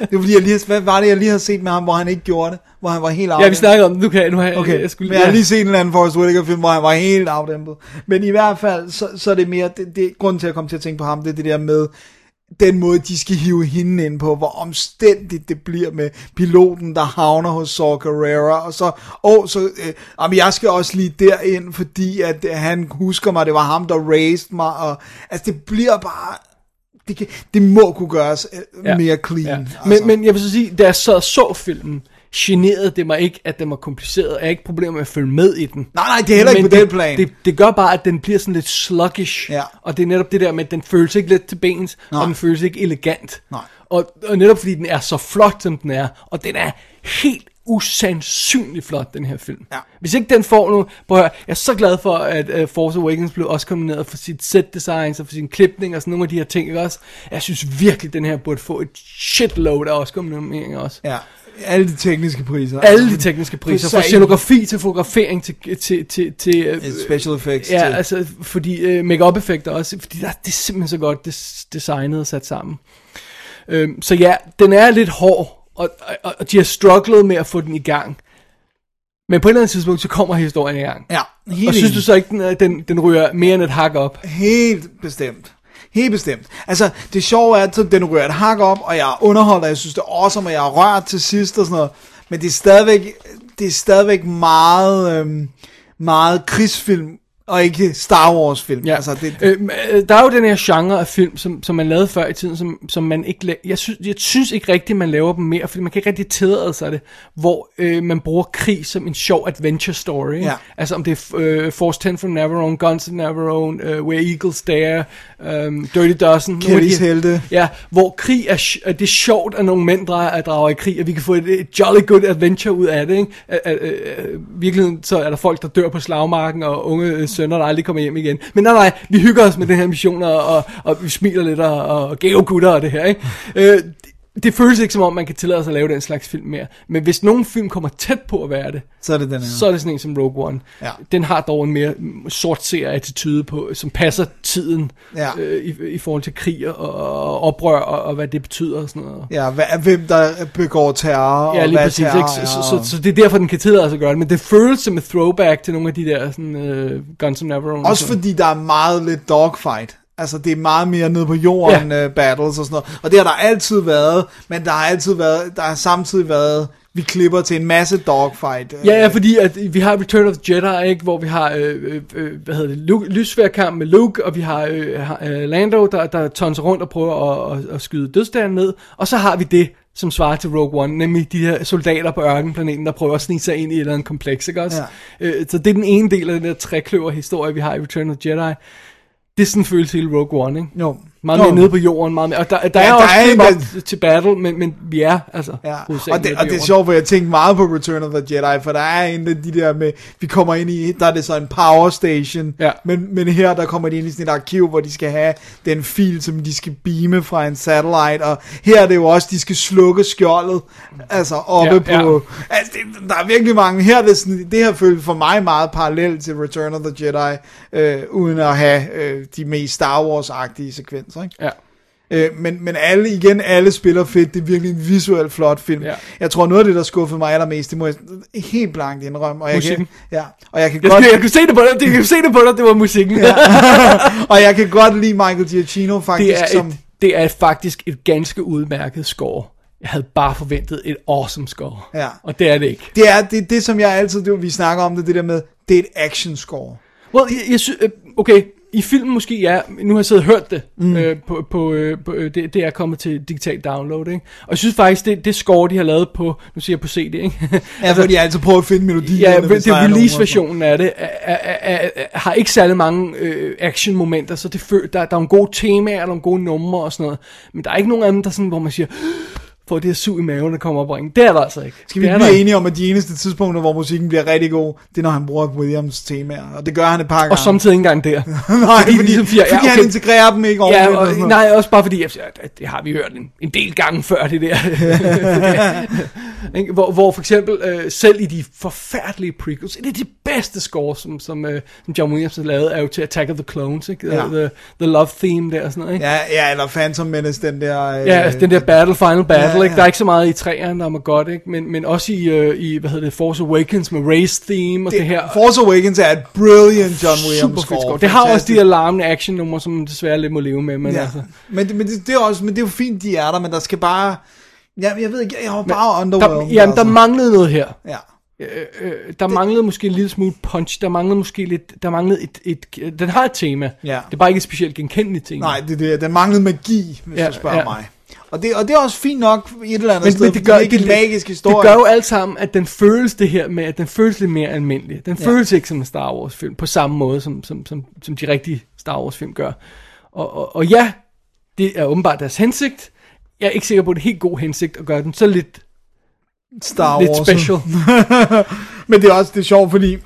det var fordi, jeg lige, har- hvad var det, jeg lige havde set med ham, hvor han ikke gjorde det? Hvor han var helt ja, vi afdæmpet? snakker om det. Nu kan jeg, nu har jeg, Okay, jeg skulle, men jeg har lige set en eller anden Forrest Whitaker film, hvor han var helt afdæmpet. Men i hvert fald, så, så er det mere, det, det, grunden til at komme til at tænke på ham, det er det der med, den måde, de skal hive hende ind på, hvor omstændigt det bliver med piloten, der havner hos Saw Gerrera, og så, og så, øh, jamen, jeg skal også lige derind, fordi at øh, han husker mig, det var ham, der raised mig, og altså, det bliver bare, det, kan, det må kunne gøres øh, Ja. mere clean. Ja. Altså. Men, men jeg vil så sige, da jeg så, så filmen, generede det mig ikke, at den var kompliceret. Jeg har ikke problemer med at følge med i den. Nej, nej, det er heller ikke Men på den det, plan. Det, det gør bare, at den bliver sådan lidt sluggish. Ja. Og det er netop det der med, at den føles ikke let til bens, Nej. og den føles ikke elegant. Nej. Og, og netop fordi den er så flot, som den er, og den er helt usandsynligt flot, den her film. Ja. Hvis ikke den får nu, prøv at høre, jeg er så glad for, at uh, Force Awakens blev også kombineret for sit set designs og for sin klipning og sådan nogle af de her ting, ikke også? Jeg synes virkelig, den her burde få et shitload af Oscar nomineringer også. Ja, alle de tekniske priser. Alle de tekniske priser, fra scenografi til fotografering til, til, til, til øh, Special effects. Ja, til- altså, fordi uh, make-up effekter også, fordi der, det er simpelthen så godt des, designet og sat sammen. Øhm, så ja, den er lidt hård, og, og, og de har strugglet med at få den i gang. Men på et eller andet tidspunkt, så kommer historien i gang. Ja, helt og synes du så ikke, den, den, den ryger mere end et hak op? Helt bestemt. Helt bestemt. Altså, det sjove er, at den rører et hak op, og jeg underholder, og jeg synes, det er awesome, og jeg er rørt til sidst og sådan noget. Men det er stadigvæk, det er stadigvæk meget, øhm, meget krigsfilm, og ikke Star Wars film. Ja. Altså, det, Øh, øh, der er jo den her genre af film, som, som man lavede før i tiden, som, som man ikke... Jeg synes, jeg synes ikke rigtigt, man laver dem mere, fordi man kan ikke rigtig tillade sig det, hvor øh, man bruger krig som en sjov adventure story. Ja. Altså om det er øh, Force 10 from Navarone, Guns of Navarone, øh, Where Eagles Dare, øh, Dirty Dozen. Kellys helte. Ja, hvor krig er, at det er sjovt, at nogle mænd drager, drager i krig, og vi kan få et, et jolly good adventure ud af det. Ikke? At, at, at, at, virkeligheden, så er der folk, der dør på slagmarken, og unge øh, sønner, der aldrig kommer hjem igen. Men nej, nej, vi hygger os med den her mission, og, og, og vi smiler lidt, og, og gutter og det her. Ikke? Øh, det, føles ikke som om, man kan tillade sig at lave den slags film mere. Men hvis nogen film kommer tæt på at være det, så er det den her. så er det sådan en som Rogue One. Ja. Den har dog en mere sort ser attitude på, som passer tiden Ja. øh, i, i forhold til krig og, og oprør og, og hvad det betyder og sådan noget. Ja, hvad, hvem der begår terror, Ja, og lige hvad præcis. terror Ikke? Så, er, så, og- så, så, det er derfor, den kan tillade sig at gøre det. Men det føles som et throwback til nogle af de der sådan, uh, Guns N' Navarone. og Også sådan fordi der er meget lidt dogfight. Altså, det er meget mere nede på jorden Ja. uh, battles og sådan noget. Og det har der altid været, men der har altid været, der har samtidig været, vi klipper til en masse dogfight. øh, Ja, ja, fordi at vi har Return of the Jedi, ikke, hvor vi har, øh, øh, øh, hvad hedder det, Luke, lysfærkamp med Luke, og vi har øh, har, øh, Lando, der, der tonser rundt og prøver at, at, at skyde dødsdagen ned, og så har vi det, som svarer til Rogue One, nemlig de her soldater på ørkenplaneten, der prøver at snige sig ind i et eller andet kompleks, ikke også? Ja. Øh, så det er den ene del af den der trækløver historie, vi har i Return of the Jedi. Det er sådan en følelse hele Rogue One, ikke? Jo. Meget mere nede på jorden, meget mere. Og der, der Ja, er der også er en- til battle, men, men vi er altså Ja, og det, og det er sjovt, for jeg tænkte meget på Return of the Jedi, for der er en af de der med, vi kommer ind i, der er det så en power station, Ja. men, men her der kommer de ind i sådan et arkiv, hvor de skal have den fil, som de skal beame fra en satellite, og her er det jo også, de skal slukke skjoldet, altså oppe Ja, på, altså det, der er virkelig mange, her er det sådan, det her føles for mig meget parallelt til Return of the Jedi, øh, uden at have øh, de mest Star Wars-agtige sekvenser, ikke? Ja. Øh, men, men alle, igen, alle spiller fedt. Det er virkelig en visuelt flot film. Ja. Jeg tror, noget af det, der skuffede mig allermest, det må jeg helt blankt indrømme. Og jeg Musikken. Kan, ja, og jeg kan Jeg, godt, skulle, jeg kunne se det på dig, jeg kunne se det på dig, det var musikken. Ja. og jeg kan godt lide Michael Giacchino faktisk det, er som... et, det er faktisk et ganske udmærket score. Jeg havde bare forventet et awesome score. Ja. Og det er det ikke. Det er det, det, som jeg altid, det, vi snakker om det, det der med, det er et action score. Well, jeg, jeg synes, øh, okay, i filmen måske, ja, nu har jeg siddet og hørt det, mm. øh, på, på, øh, på øh, det, det er kommet til digital download, ikke? Og jeg synes faktisk, det, det score, de har lavet på, nu siger jeg på CD, ikke? Ja, fordi jeg altid prøver at finde melodier. Ja, det er release-versionen af det, er, er, er, er, har ikke særlig mange øh, action-momenter, så det der, der er nogle gode temaer, nogle gode numre og sådan noget, men der er ikke nogen af dem, der sådan, hvor man siger, får det her sug i maven, der kommer op og ringe. Det er der altså ikke. Skal vi det er blive enige om, at de eneste tidspunkter, hvor musikken bliver rigtig god, det er, når han bruger Williams temaer. Og det gør han et par gange. Og samtidig ikke engang der. Nej, fordi, de ligesom siger, fordi ja, han okay. integrerer dem ikke Ja, ordentligt. og, og noget. nej, også bare fordi, jeg siger, det har vi hørt en, en del gange før, det der. Hvor, hvor for eksempel, øh, selv i de forfærdelige prequels, et af de bedste scores, som, som, øh, som John Williams har lavet, er jo til Attack of the Clones, ikke? Ja. The, the Love Theme der og sådan noget, ikke? Ja, ja, eller Phantom Menace, den der... Øh, Ja, den der battle, final battle, ja, ja, ikke? Der er ikke så meget i træerne, der er godt, ikke? Men, men også i, øh, i, hvad hedder det, Force Awakens med Race Theme og det, det her. Force Awakens er et brilliant John Williams score. score. Det har også de alarmende action numre, som desværre lidt må leve med, men Ja. altså. Men, det- men, det, det er også, men det er jo fint, de er der, men der skal bare... Ja, jeg ved ikke, jeg var bare Der, underwhelmed. jamen, der altså. manglede noget her. Ja. Øh, øh, der manglede måske en lille smule punch, der manglede måske lidt, der manglede et, et, den har et tema. Ja. Det er bare ikke et specielt genkendeligt tema. Nej, det, det, den manglede magi, hvis Ja, du spørger ja. mig. Og det, og det er også fint nok et eller andet men, sted, men det gør, det er ikke en magisk historie. Det gør jo alt sammen, at den føles det her med, at den føles lidt mere almindelig. Den Ja. føles ikke som en Star Wars film, på samme måde, som, som, som, som de rigtige Star Wars film gør. Og, og, og ja, det er åbenbart deres hensigt. jeg er ikke sikker på, at det er helt god hensigt at gøre den så lidt, Star lidt Wars. special. Men det er også det er sjovt, fordi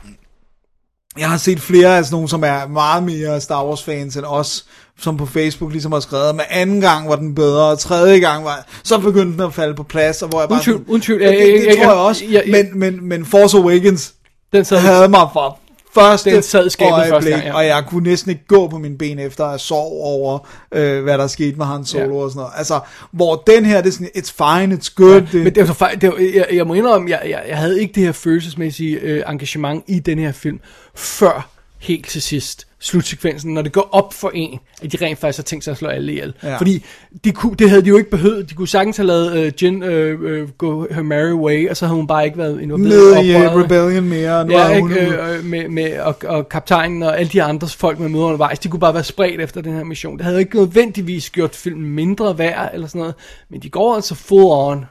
jeg har set flere af sådan nogle, som er meget mere Star Wars fans end os, som på Facebook ligesom har skrevet, med anden gang var den bedre, og tredje gang var, så begyndte den at falde på plads, og hvor jeg bare uden tvivl. Ja, det, Jeg- det, jeg- tror jeg også, jeg- jeg- men, men, men Force Awakens Den sad havde mig fra første Den sad skabet første øjeblik, gang, ja. og jeg kunne næsten ikke gå på mine ben efter at sove over, øh, hvad der skete med Han Solo Ja. og sådan noget. Altså, hvor den her, det er sådan, it's fine, it's good. Ja, men det var så fejl, det var, jeg, jeg må indrømme, jeg, jeg, jeg havde ikke det her følelsesmæssige øh, engagement i den her film, før helt til sidst, slutsekvensen, når det går op for en, at de rent faktisk har tænkt sig at slå alle ihjel. Ja. Fordi de kunne, det havde de jo ikke behøvet. De kunne sagtens have lavet øh, Jin øh, øh, gå her merry way, og så havde hun bare ikke været involveret i uh, Rebellion mere, og nu Ja, ikke, øh, med, med, og, og kaptajnen og alle de andre folk med møder undervejs, de kunne bare være spredt efter den her mission. Det havde ikke nødvendigvis gjort filmen mindre værd eller sådan noget, men de går altså full on.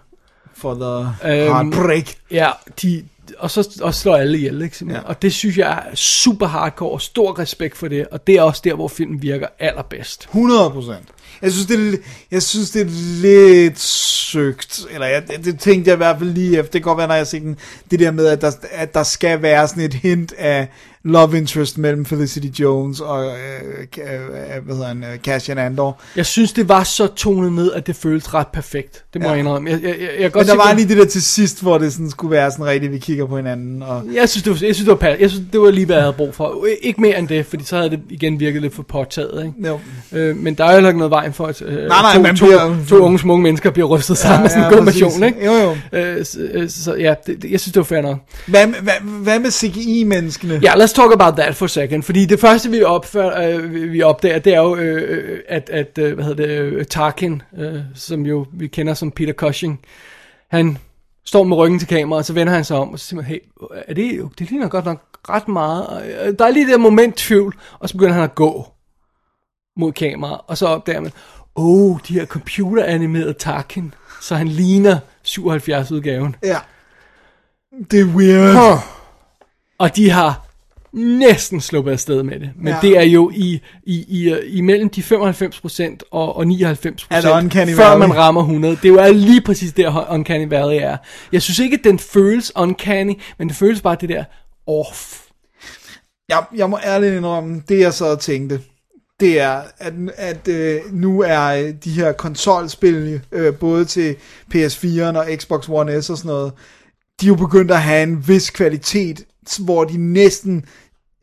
for the Øhm, heartbreak. Ja, de, og så og slår alle ihjel, ikke? Ja. Og det synes jeg er super hardcore, og stor respekt for det, og det er også der, hvor filmen virker allerbedst. 100 procent. Jeg synes, det er, jeg synes, det er lidt søgt. Eller jeg, det tænkte jeg i hvert fald lige efter. Det kan godt være, når jeg ser den. Det der med, at der, at der skal være sådan et hint af love interest mellem Felicity Jones og øh, Ka- øh, hvad hedder han, øh, Cassian Andor. Jeg synes, det var så tonet ned, at det føltes ret perfekt. Det må Ja. jeg indrømme. Jeg, jeg, jeg, jeg, kan Men godt der var lige det der til sidst, hvor det sådan skulle være sådan rigtigt, vi kigger på hinanden. Og, Jeg synes, det var, jeg synes, det var, jeg synes, det var lige, hvad jeg havde brug for. Ikke mere end det, fordi så havde det igen virket lidt for påtaget. Ikke? jo. Øh, men der er jo heller ikke noget vejen for, at øh, nej, to, man to, bliver- to unge smukke mennesker bliver rystet sammen med sådan en præcis. mission. Ikke? Jo, jo. Øh, så, øh, så ja, det, det, jeg synes, det var fair nok. Hvad, hvad, hvad med CGI-menneskene? Ja, let's talk about that for a second. Fordi det første, vi, opfører, øh, vi- opdager, det er jo, øh, øh, at, at øh, hvad hedder det, øh, Tarkin, øh, som jo vi kender som Peter Cushing, han står med ryggen til kameraet, og så vender han sig om, og så siger man, hey, er det, det ligner godt nok ret meget. Øh, Der er lige det moment tvivl, og så begynder han at gå mod kameraet, og så opdager man, oh, de her computeranimerede Tarkin, så han ligner 77-udgaven. Ja. Det er weird. Huh. Og de har næsten sluppet afsted med det. Men Ja. det er jo i, i, i, imellem de 95% og, og 99%, Er det Uncanny før man rammer 100. Det er jo er lige præcis der Uncanny Valley er. Jeg synes ikke, at den føles uncanny, men det føles bare det der off. Jeg, jeg må ærligt indrømme, det jeg så og tænkte, det er, at, at øh, nu er øh, de her konsolspil, øh, både til PS4'eren og Xbox One S og sådan noget, de er jo begyndt at have en vis kvalitet, hvor de næsten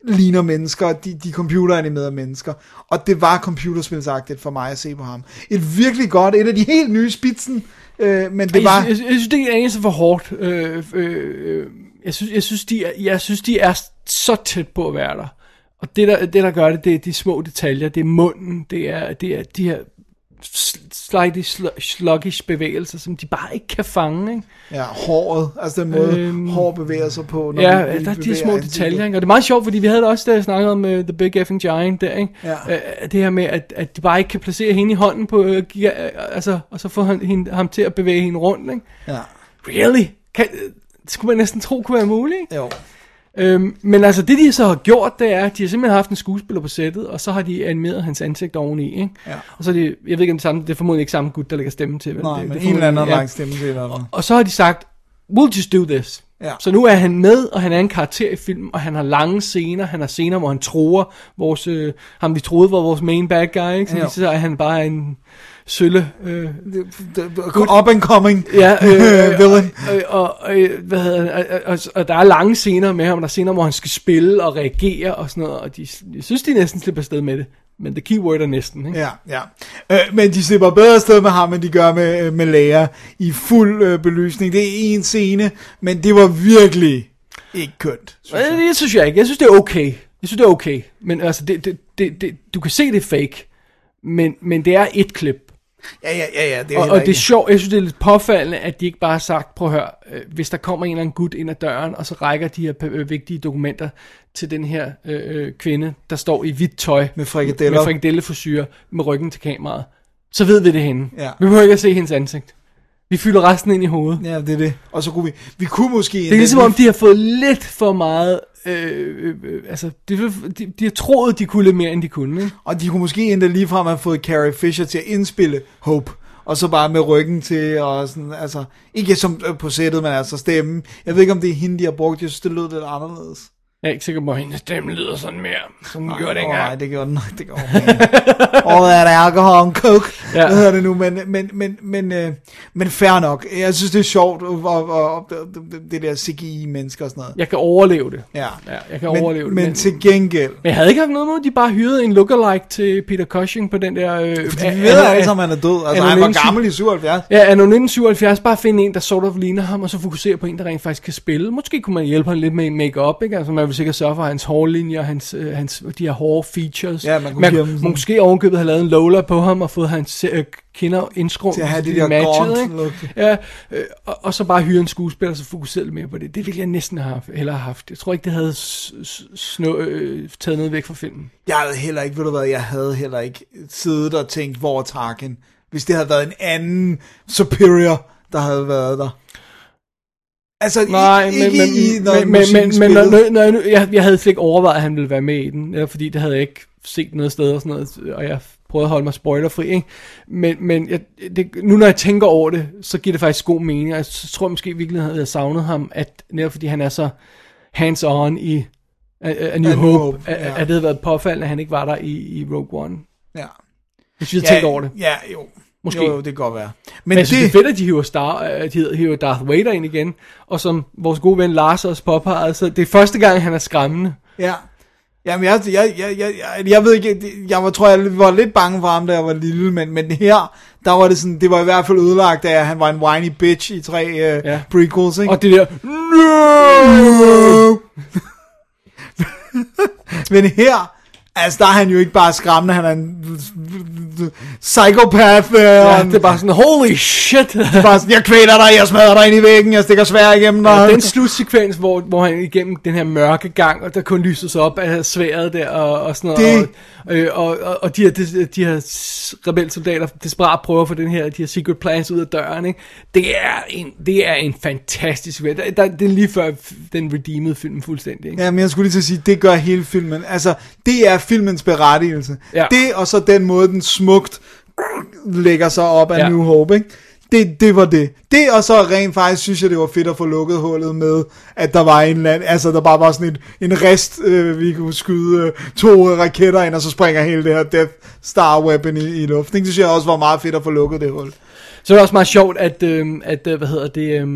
ligner mennesker, de, de computeranimerede mennesker. Og det var computerspilsagtigt for mig at se på ham. Et virkelig godt, et af de helt nye spidsen, øh, men det Jeg, var... jeg, jeg, jeg synes, det er eneste for hårdt. Øh, øh, øh, jeg, synes, jeg, synes, de er, jeg synes, de er så tæt på at være der. Og det, der, det, der gør det, det er de små detaljer. Det er munden, det er, det er de her slightly sl- sluggish bevægelser, som de bare ikke kan fange. Ikke? Ja, håret, altså den måde, øhm, hår bevæger sig på. Når Ja, vi- vi der er de små detaljer, ikke? og det er meget sjovt, fordi vi havde det også, da jeg snakkede om uh, The Big Effing Giant der, ikke? Ja. Uh, det her med, at, at de bare ikke kan placere hende i hånden på, uh, uh, altså, og så få han, hende, ham til at bevæge hende rundt, ikke? Ja, Really? Kan, det skulle man næsten tro kunne være muligt, ikke? jo. Øhm, men altså, det de så har gjort, det er, at de har simpelthen haft en skuespiller på sættet, og så har de animeret hans ansigt oveni, ikke? Ja. Og så er det, jeg ved ikke om det er samme, det er formodentlig ikke samme gut, der lægger stemmen til, vel? Nej, det, men det en eller anden ja. lang stemme til eller Og så har de sagt, we'll just do this. Ja. Så nu er han med, og han er en karakter i filmen, og han har lange scener. Han har scener, hvor han tror vores, øh, ham vi troede var vores main bad guy, ikke? Så Ja. så er han bare en sølle... Øh, Up and coming ja, øh, villain. og, og, og, øh, hvad hedder og, og, og, der er lange scener med ham, og der er scener, hvor han skal spille og reagere og sådan noget, og de, jeg synes, de næsten slipper afsted med det. Men the keyword er næsten, ikke? Ja, ja. Øh, men de slipper bedre afsted med ham, end de gør med, øh, med Leia i fuld øh, belysning. Det er en scene, men det var virkelig ikke kønt. synes jeg. Øh, Det synes jeg ikke. Jeg synes, det er okay. Jeg synes, det er okay. Men altså, det, det, det, det, du kan se, det er fake. Men, men det er et klip. Ja, ja, ja, ja. Det er Og, og det er sjovt, jeg synes, det er lidt påfaldende, at de ikke bare har sagt, prøv at høre, øh, hvis der kommer en eller anden gut ind ad døren, og så rækker de her øh, vigtige dokumenter til den her øh, øh, kvinde, der står i hvidt tøj, Med frikadeller. med frikadelleforsyre, med ryggen til kameraet, så ved vi det hende. Ja. Vi behøver ikke at se hendes ansigt. Vi fylder resten ind i hovedet. Ja, det er det. Og så kunne vi... Vi kunne måske... Det er ligesom om, de har fået lidt for meget... Øh, øh, altså, de, de, de har troet, de kunne lidt mere, end de kunne. Ikke? Og de kunne måske endda ligefrem have fået Carrie Fisher til at indspille Hope. og så bare med ryggen til, og sådan, altså, ikke som øh, på sættet, men altså stemmen. Jeg ved ikke, om det er hende, de har brugt, jeg synes, det lød lidt anderledes. Jeg er ikke sikker på, at hendes stemme lyder sådan mere, som den gjorde dengang. nej, det gjorde den nok, det gjorde den. All that alcohol and coke, Ja. hvad hedder det nu, men, men, men, men, øh, men fair nok. Jeg synes, det er sjovt, og, og, og, og det der CGI-mennesker og sådan noget. Jeg kan overleve det. Ja, Ja, jeg kan men, overleve det. men til gengæld, men jeg havde ikke haft noget mod, at de bare hyrede en lookalike til Peter Cushing på den der... Øh, fordi vi ved alle sammen, han er død. Altså, er han var gammel i 77. Ja, anno 1977, bare finde en, der sort of ligner ham, og så fokusere på en, der rent faktisk kan spille. Måske kunne man hjælpe ham lidt med make-up, ikke? Altså man vil sikkert sørge for hans hårlinjer, hans, øh, hans, de her hårde features. Ja, man kunne man, give ham måske ovenkøbet have lavet en Lola på ham, og fået hans øh, kinder indskrumpet. Til at have det de der matchede, gaunt ikke? look. Ja, øh, og, og, så bare hyre en skuespiller, så fokusere mere på det. Det ville jeg næsten have haft, hellere have haft. Jeg tror ikke, det havde s- s- snå, øh, taget noget væk fra filmen. Jeg havde heller ikke, ved du hvad, jeg havde heller ikke siddet og tænkt, hvor er Tarkin? Hvis det havde været en anden superior, der havde været der. Altså, Nej, i, men, ikke men, i, når men, men, men, når, når, jeg, nu- jeg, jeg havde slet ikke overvejet, at han ville være med i den, ja, fordi det havde jeg ikke set noget sted og sådan noget, og jeg prøvede at holde mig spoilerfri, ikke? Men, men jeg, det, nu når jeg tænker over det, så giver det faktisk god mening, og jeg tror jeg måske i virkeligheden, at jeg savnet ham, at netop fordi han er så hands-on i A, A New A New Hope, Hope, at, ja. at det havde været påfaldende, at han ikke var der i, i Rogue One. Ja. Hvis vi havde tænkt over det. Ja, jo. Måske. Jo, jo, det kan godt være. Men, Men jeg synes, det, det er fedt, at de hiver, Star, øh, de hiver Darth Vader ind igen. Og som vores gode ven Lars også påpegede, så det er første gang, han er skræmmende. Ja. Jamen, jeg, jeg, jeg, jeg, jeg, jeg ved ikke, det- jeg var, tror, jeg var lidt bange for ham, da jeg var lille, men, men her, der var det sådan, det var i hvert fald ødelagt at han var en whiny bitch i tre Ja. ja. prequels, ikke? Og det der, No! men her, altså, der er han jo ikke bare skræmmende, han er en psychopath. Øh, ja, det er bare sådan, holy shit. bare sådan, jeg kvæler dig, jeg smadrer dig ind i væggen, jeg stikker svær igennem dig. Ja, den slutsekvens, hvor, hvor han igennem den her mørke gang, og der kun lyses op af sværet der, og, og sådan noget, Det- og, øh, og, og, og de her, de, de her rebelsoldater desperat prøver at få den her, de her secret plans ud af døren, ikke? Det er en, det er en fantastisk der, der, Det er lige før den redeemede film fuldstændig, ikke? Ja, men jeg skulle lige til at sige, det gør hele filmen. Altså, det er filmens berettigelse. Ja. Det, og så den måde, den smukt lægger sig op af Ja. New Hope, ikke? Det, det var det. Det, og så rent faktisk, synes jeg, det var fedt at få lukket hullet med, at der var en eller anden, altså der bare var sådan et, en rest, øh, vi kunne skyde øh, to raketter ind, og så springer hele det her Death Star Weapon i, i luften. Det synes jeg også var meget fedt at få lukket det hul. Så er det også meget sjovt, at, øh, at hvad hedder det, øh,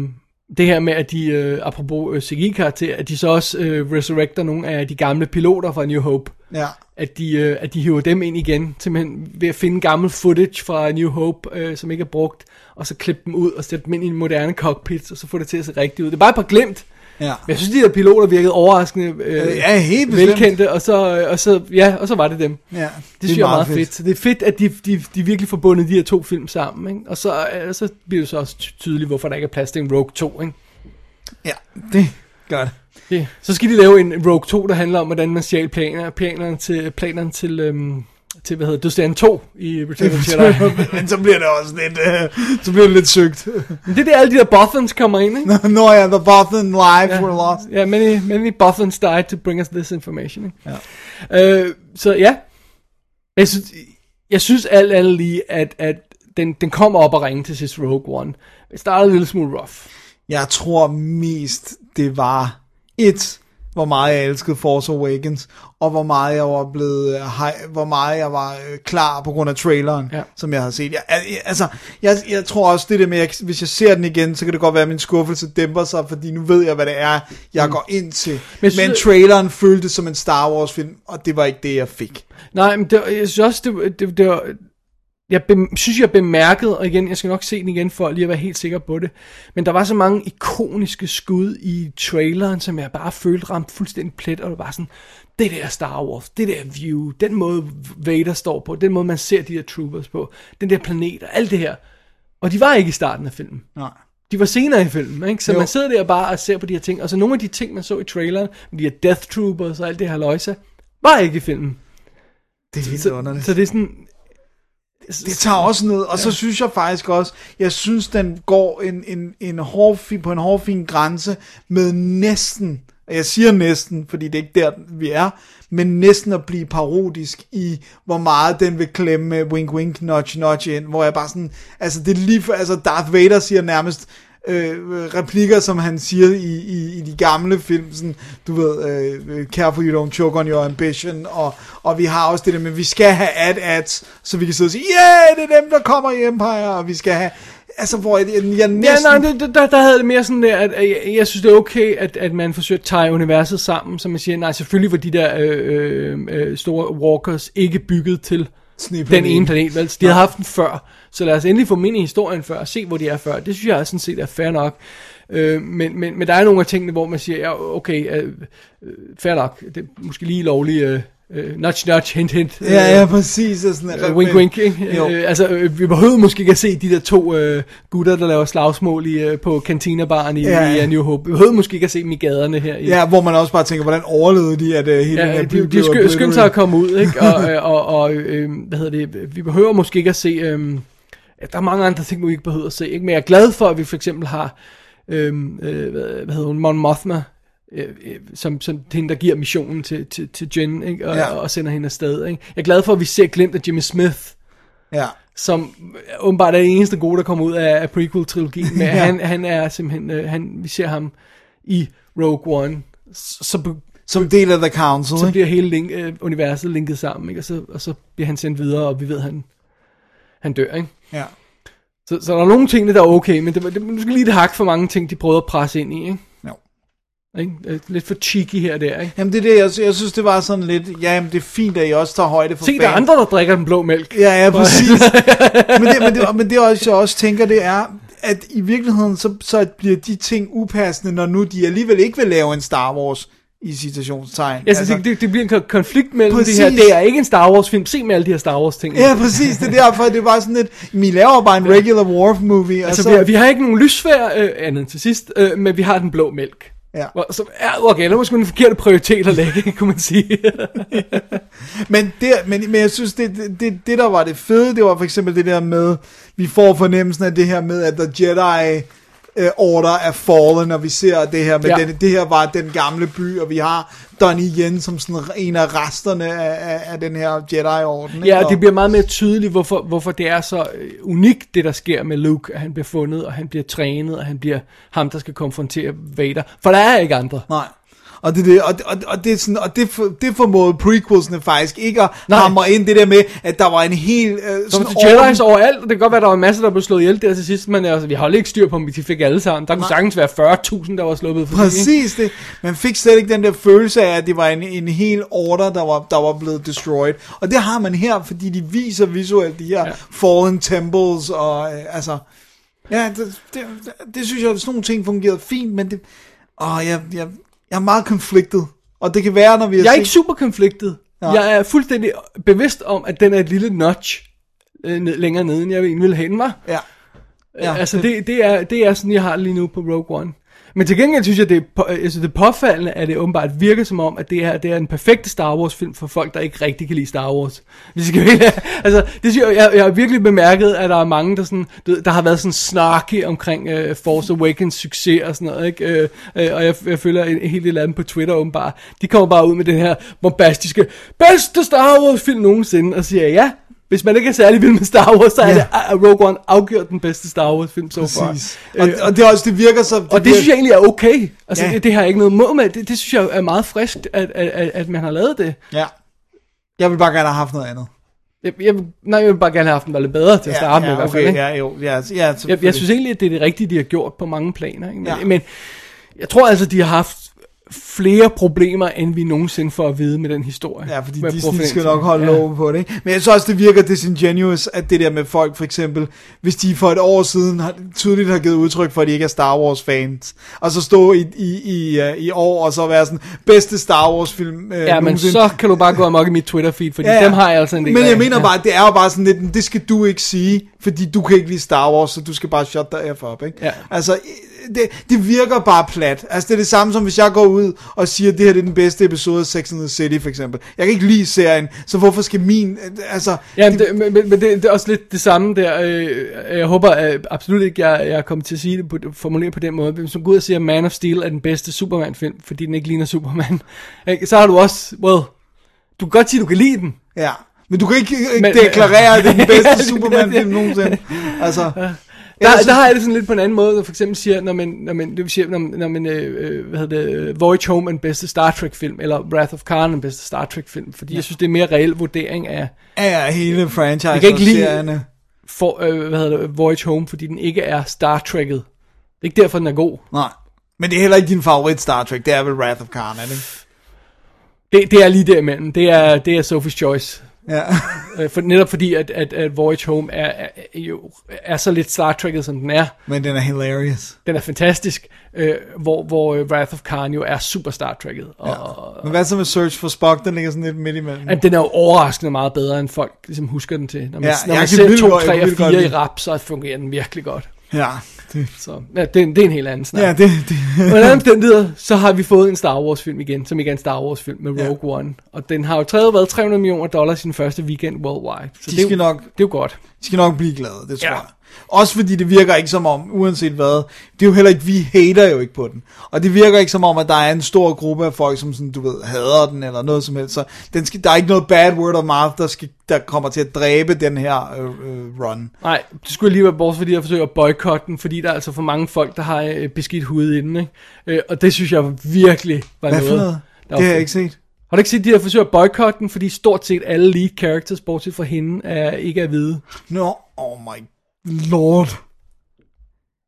det her med, at de, øh, apropos øh, CGI-karakter, at de så også øh, resurrecter nogle af de gamle piloter fra New Hope. Ja. At de, øh, at de hiver dem ind igen, simpelthen ved at finde gammel footage fra New Hope, øh, som ikke er brugt, og så klippe dem ud og sætte dem ind i en moderne cockpit, og så få det til at se rigtigt ud. Det er bare et par glimt. Ja. Men jeg synes, de der piloter virkede overraskende øh, Ja, helt bestemt. velkendte, og så, øh, og så, ja, og så var det dem. Ja, Det synes jeg er meget fedt. Så det er fedt, at de, de, de virkelig får bundet de her to film sammen. Ikke? Og så, øh, så bliver det så også ty- tydeligt, hvorfor der ikke er plads til en Rogue 2. Ikke? Ja, det gør det. Det. Så skal de lave en Rogue 2, der handler om, hvordan man stjal planer, planerne til, planerne til, øhm, til hvad hedder det, Dødsdagen 2 i Return of Jedi. Men så bliver det også lidt, øh, så bliver det lidt søgt. Men det er der, alle de der Bothans kommer ind, ikke? Nå ja, the Bothan lives were lost. Ja, many, many Bothans died to bring us this information. Ikke? Ja. Øh, så ja, jeg synes, jeg synes alt andet lige, at, at den, den kommer op og ringe til sidst Rogue One. Det startede en lille smule rough. Jeg tror mest, det var et, hvor meget jeg elskede Force Awakens, og hvor meget jeg var blevet, øh, hvor meget jeg var øh, klar på grund af traileren, Ja. som jeg havde set. Jeg, altså, jeg, jeg tror også det der med, at hvis jeg ser den igen, så kan det godt være, at min skuffelse dæmper sig, fordi nu ved jeg, hvad det er, jeg går ind til. Men, synes- Men traileren føltes som en Star Wars film, og det var ikke det, jeg fik. Nej, men det, jeg synes også, det, det, det var, jeg bem, synes, jeg bemærkede, og igen, jeg skal nok se den igen for lige at være helt sikker på det, men der var så mange ikoniske skud i traileren, som jeg bare følte ramte fuldstændig plet, og det var sådan, det der Star Wars, det der view, den måde Vader står på, den måde man ser de her troopers på, den der planet og alt det her. Og de var ikke i starten af filmen. Nej. De var senere i filmen, ikke? Så jo. Man sidder der bare og ser på de her ting, og så nogle af de ting, man så i traileren, med de her Death Troopers og alt det her løjse, var ikke i filmen. Det er helt Så, underligt. så det er sådan, Det tager også ned, og så synes jeg faktisk også, jeg synes, den går en, en, en hårfin, på en hårfin grænse med næsten og jeg siger næsten, fordi det er ikke der, vi er, men næsten at blive parodisk i, hvor meget den vil klemme wink wink nudge nudge ind, hvor jeg bare sådan, altså det er lige for, altså Darth Vader siger nærmest, øh, replikker, som han siger i, i, i de gamle film, sådan, du ved, øh, careful you don't choke on your ambition, og, og vi har også det der med, vi skal have ad-ads, så vi kan sidde og sige, yeah, det er dem, der kommer i Empire, og vi skal have, altså, hvor jeg, jeg, næsten... Ja, nej, det, der, der havde det mere sådan der, at, at jeg, jeg synes, det er okay, at, at man forsøger at tage universet sammen, så man siger, nej, selvfølgelig var de der øh, øh, øh, store walkers ikke bygget til den ene planet, vel? De havde haft den før, så lad os endelig få dem ind i historien før, og se, hvor de er før. Det synes jeg sådan set er fair nok. Øh, men, men, men der er nogle af tingene, hvor man siger, ja, okay, øh, øh fair nok, det er måske lige lovligt... Øh, øh, nudge nudge, hint hint. Ja, ja, præcis. Og sådan, øh, wink wink, ikke? Øh, altså, øh, vi behøver måske ikke at se de der to øh, gutter, der laver slagsmål i, øh, på cantina-baren i, ja, ja. i New Hope. Vi behøver måske ikke at se dem i gaderne her. I, ja, hvor man også bare tænker, hvordan overlevede de, at uh, hele ja, den her de, de sky, skyndte sig at komme ud, ikke? og, øh, og, og øh, hvad hedder det, vi behøver måske ikke at se, øh, der er mange andre ting, vi ikke behøver at se, ikke? Men jeg er glad for, at vi for eksempel har, øh, øh, hvad, hedder hun, Mon Mothma, øh, øh, som, som hende, der giver missionen til, til, til Jen, ikke? Og, ja. og sender hende afsted. Ikke? Jeg er glad for, at vi ser glemt af Jimmy Smith, ja. som åbenbart er det eneste gode, der kommer ud af, af prequel-trilogien. Men ja. han, han er simpelthen, øh, han, vi ser ham i Rogue One, så, som del af The Council, Så bliver hele link, øh, universet linket sammen, ikke? Og, så, og så bliver han sendt videre, og vi ved, at han, han dør, ikke? Ja. Så, så der er nogle ting, der er okay, men det var det, måske lige det hak for mange ting, de prøvede at presse ind i, ikke? Ikke? Øh, lidt for cheeky her og der, ikke? Jamen det er det, jeg, jeg synes det var sådan lidt, ja, jamen, det er fint, at I også tager højde for Se, der er andre, der drikker den blå mælk. Ja, ja, præcis. men, det, men, det, men det også, jeg også tænker, det er, at i virkeligheden, så, så bliver de ting upassende, når nu de alligevel ikke vil lave en Star Wars i citationstegn. Ja, altså, det, det bliver en konflikt mellem præcis. det her. Det er ikke en Star Wars film. Se med alle de her Star Wars ting. Ja, præcis. Det er derfor, det er bare sådan lidt, vi laver bare en regular war movie. Altså, så... vi, har, vi har ikke nogen lysfær øh, andet til sidst, øh, men vi har den blå mælk. Ja. Så, ja, okay, det var sgu en forkert prioritet at lægge, kunne man sige. men, det, men, men jeg synes, det, det, det, der var det fede, det var for eksempel det der med, vi får fornemmelsen af det her med, at The Jedi uh, Order er fallen, og vi ser det her med, ja. den, det her var den gamle by, og vi har Donnie Yen som sådan en af resterne af, af, af den her Jedi-orden. Ja, og det bliver meget mere tydeligt, hvorfor, hvorfor det er så øh, unikt, det der sker med Luke, at han bliver fundet, og han bliver trænet, og han bliver ham, der skal konfrontere Vader. For der er ikke andre. Nej. Og det, det, og, og, og, det, sådan, og det, for, det formåede prequelsene faktisk ikke at Nej. hamre ind det der med, at der var en hel... Uh, sådan så Jedi's overalt, og det kan godt være, at der var masser, der blev slået ihjel der til sidst, men altså, vi holdt ikke styr på, om vi fik alle sammen. Der kunne Nej. sagtens være 40.000, der var sluppet for Præcis det. Man fik slet ikke den der følelse af, at det var en, en hel order, der var, der var blevet destroyed. Og det har man her, fordi de viser visuelt de her ja. fallen temples, og uh, altså... Ja, det, det, det, det synes jeg, at sådan nogle ting fungerede fint, men det... Åh, jeg, jeg, jeg er meget konfliktet. Og det kan være, når vi har Jeg er set... ikke super konfliktet. Ja. Jeg er fuldstændig bevidst om, at den er et lille notch øh, længere nede, end jeg egentlig ville have den var. Ja. ja altså, det, det, er, det er sådan, jeg har lige nu på Rogue One. Men til gengæld synes jeg, det er, altså det er påfaldende, at det åbenbart virker som om, at det her det er en perfekt Star Wars film for folk, der ikke rigtig kan lide Star Wars. Vi skal altså, det synes jeg, jeg, jeg har virkelig bemærket, at der er mange, der, sådan, der har været sådan snarky omkring uh, Force Awakens succes og sådan noget, ikke? Uh, uh, og jeg, jeg følger en, en hel del af dem på Twitter åbenbart. De kommer bare ud med den her bombastiske, bedste Star Wars film nogensinde, og siger, ja, hvis man ikke er særlig vild med Star Wars, så er ja. det uh, Rogue One afgjort den bedste Star Wars film så so far. Og, øh, og det, også, det virker så... Det og det virker... synes jeg egentlig er okay. Altså, ja. det, det har jeg ikke noget mod med. Det, det synes jeg er meget frisk, at, at, at, at man har lavet det. Ja. Jeg vil bare gerne have haft noget andet. Jeg, jeg, nej, jeg vil bare gerne have haft den lidt bedre til at starte ja, med. Ja, okay, fald, ja, jo, ja, ja, jeg, jeg synes egentlig, at det er det rigtige, de har gjort på mange planer. Ikke? Men, ja. men jeg tror altså, de har haft flere problemer, end vi nogensinde får at vide med den historie. Ja, fordi Disney skal nok holde ja. lov på det. Ikke? Men jeg synes også, det virker disingenuous, at det der med folk, for eksempel, hvis de for et år siden har, tydeligt har givet udtryk for, at de ikke er Star Wars fans, og så stå i, i, i, uh, i år, og så være sådan, bedste Star Wars film uh, Ja, men så kan du bare gå amok i mit Twitter feed, fordi ja, ja. dem har jeg altså en del Men jeg mener ja. bare, det er jo bare sådan lidt, det skal du ikke sige, fordi du kan ikke lide Star Wars, så du skal bare shut the F up, ikke? Ja. Altså, det, det virker bare plat. Altså det er det samme som hvis jeg går ud og siger, at det her det er den bedste episode af Sex and the City for eksempel. Jeg kan ikke lide serien, så hvorfor skal min, altså... Ja, det, men, men det, det er også lidt det samme der. Øh, jeg håber at absolut ikke, jeg, jeg kommer til at sige det på, formulere på den måde. Hvis man går ud og siger, at Man of Steel er den bedste Superman-film, fordi den ikke ligner Superman, så har du også, well, du kan godt sige, at du kan lide den. Ja, men du kan ikke, ikke Men- deklarere, at det er den bedste det- Superman-film nogensinde. Altså, Der, synes- der har jeg det sådan lidt på en anden måde, for eksempel siger, når man, når man, det vil sige, når, når man øh, øh, hvad hedder det, øh, Voyage Home er den bedste Star Trek film, eller Wrath of Khan den bedste Star Trek film, fordi ja. jeg synes, det er en mere reel vurdering af, er hele franchise Jeg kan ikke lide- for, øh, hvad hedder det, Voyage Home, fordi den ikke er Star Trek'et. Det er ikke derfor, den er god. Nej. Men det er heller ikke din favorit Star Trek, det er vel Wrath of Khan, er det ikke? Det, det er lige derimellem. Det er, det er Sophie's Choice. Ja. Øh, For, netop fordi, at, at, at Voyage Home er, er, jo, er så lidt Star Trek'et, som den er. Men den er hilarious. Den er fantastisk. Øh, hvor hvor øh, Wrath of Khan jo er super Star Trek'et. Og, ja. Men hvad så med Search for Spock, den ligger sådan lidt midt imellem? At den er jo overraskende meget bedre, end folk ligesom husker den til. Når man, Ja, når man ser vildt 2, godt- jeg 3 kan og vildt godt 4 i rap, så fungerer den virkelig godt. Ja, det, Så ja, det, det er en helt anden snak. ja, det, det, Under omstændigheder, så har vi fået en Star Wars film igen, som ikke er en Star Wars film med Rogue One. Og den har jo træet været 300 millioner dollars i den første weekend worldwide. Så De det, er skal jo, nok- det er jo godt. de skal nok blive glade, det tror Ja. jeg. Også fordi det virker ikke som om, uanset hvad, det er jo heller ikke, vi hater jo ikke på den. Og det virker ikke som om, at der er en stor gruppe af folk, som sådan, du ved, hader den eller noget som helst. Så den skal, der er ikke noget bad word of mouth, der, skal, der kommer til at dræbe den her øh, øh, run. Nej, det skulle lige være bortset, fordi jeg forsøger at boykotte den, fordi der er altså for mange folk, der har øh, beskidt hud i den. Ikke? Øh, og det synes jeg virkelig var Hvad noget. der Det har jeg ikke set. Har du ikke set, de har forsøgt at boykotte den, fordi stort set alle lead characters, bortset fra hende, er, ikke er hvide. No, oh my lord.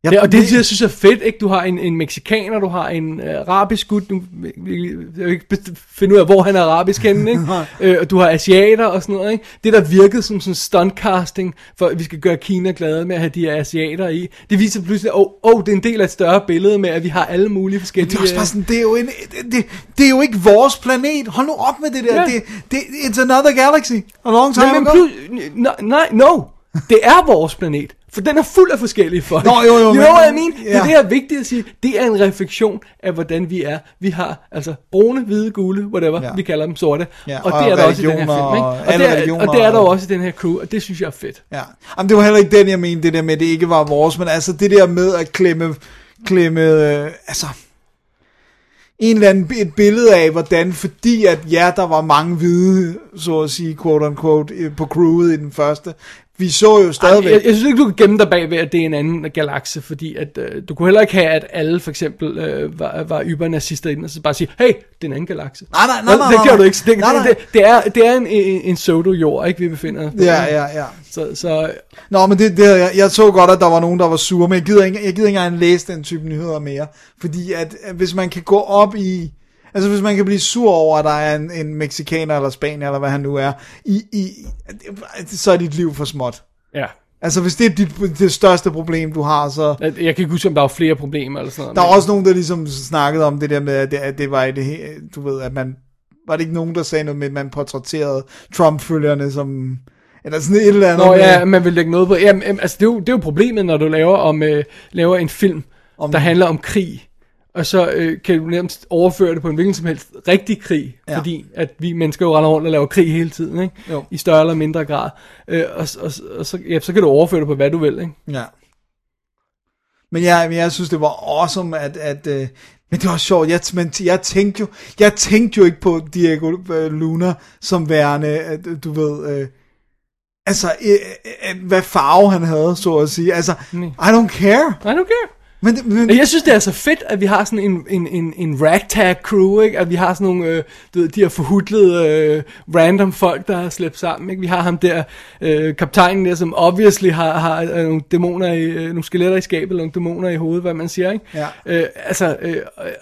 Jeg, Ja, og det, jeg synes er fedt, ikke? Du har en, en meksikaner, du har en uh, arabisk gut, vi- jeg ikke finde ud af, hvor han er arabisk henne, ikke? øh, og du har asiater og sådan noget, ikke? Det, der virkede som sådan stuntcasting, for at vi skal gøre Kina glade med at have de her asiater i, det viser pludselig, at oh, oh, det er en del af et større billede med, at vi har alle mulige forskellige... Det er også bare sådan, det er jo, en, det, det, det er jo ikke vores planet. Hold nu op med det der. Ja. Det, det, it's another galaxy. A long time men ago. plus, nej, nej, no, det er vores planet. For den er fuld af forskellige folk. Nå, jo, jo, you know what I mean? Det ja. er det, der er vigtigt at sige. Det er en refleksion af, hvordan vi er. Vi har altså brune, hvide, gule, whatever. Ja. Vi kalder dem sorte. Ja, og og det er der også i den her film. Ikke? og det er, og det er der også i den her crew, og det synes jeg er fedt. Ja. Jamen, det var heller ikke den, jeg mente, det der med, at det ikke var vores, men altså det der med at klemme, klemme øh, altså, en eller anden, et billede af, hvordan, fordi at ja, der var mange hvide, så at sige, quote unquote, øh, på crewet i den første, vi så jo stadigvæk, Jeg, jeg synes ikke, du kan gemme dig bag ved, at det er en anden galakse, fordi at, øh, du kunne heller ikke have, at alle for eksempel øh, var, var ybernazister i den, og så bare sige, hey, det er en anden galakse. Nej, nej, nej, nej, Det gør du ikke. Det, Nej, nej. det, det, er, det er en, en, en pseudo-jord, ikke, vi befinder os ja, ja, ja. Så, så Nå, men det, det jeg, jeg så godt, at der var nogen, der var sure, men jeg gider ikke, jeg gider ikke engang læse den type nyheder mere. Fordi at hvis man kan gå op i... Altså hvis man kan blive sur over, at der er en, en mexikaner eller spanier, eller hvad han nu er, i, i, så er dit liv for småt. ja. Altså hvis det er dit, det største problem, du har, så... Jeg, kan ikke huske, om der var flere problemer eller sådan noget. Der er men- også nogen, der ligesom snakkede om det der med, at det, at det var i det du ved, at man... Var det ikke nogen, der sagde noget med, at man portrætterede Trump-følgerne som... Eller sådan et eller andet. Nå med- ja, man vil lægge noget på. Jamen, altså, det, er jo, det er jo problemet, når du laver, om, øh, laver en film, om, der handler om krig. Og så øh, kan du nærmest overføre det på en hvilken som helst rigtig krig. Ja. Fordi at vi mennesker jo render rundt og laver krig hele tiden, ikke? Jo. I større eller mindre grad. Øh, og, og, og så, ja, så kan du overføre det på, hvad du vil, ikke? Ja. Men jeg, jeg synes, det var awesome, at... at øh, men det var sjovt, jeg, men jeg tænkte jo, jeg tænkte jo ikke på Diego øh, Luna som værende, øh, du ved, øh, altså, øh, øh, hvad farve han havde, så at sige. Altså, Nej. I don't care. I don't care. Men, men Men jeg synes, det er så fedt, at vi har sådan en, en, en, en ragtag crew, ikke? At vi har sådan nogle, øh, du ved, de her forhudlede øh, random folk, der har slæbt sammen, ikke? Vi har ham der, øh, kaptajnen der, som obviously har, har øh, nogle dæmoner i, øh, nogle skeletter i skabet, eller nogle dæmoner i hovedet, hvad man siger, ikke? Ja. Øh, altså, øh,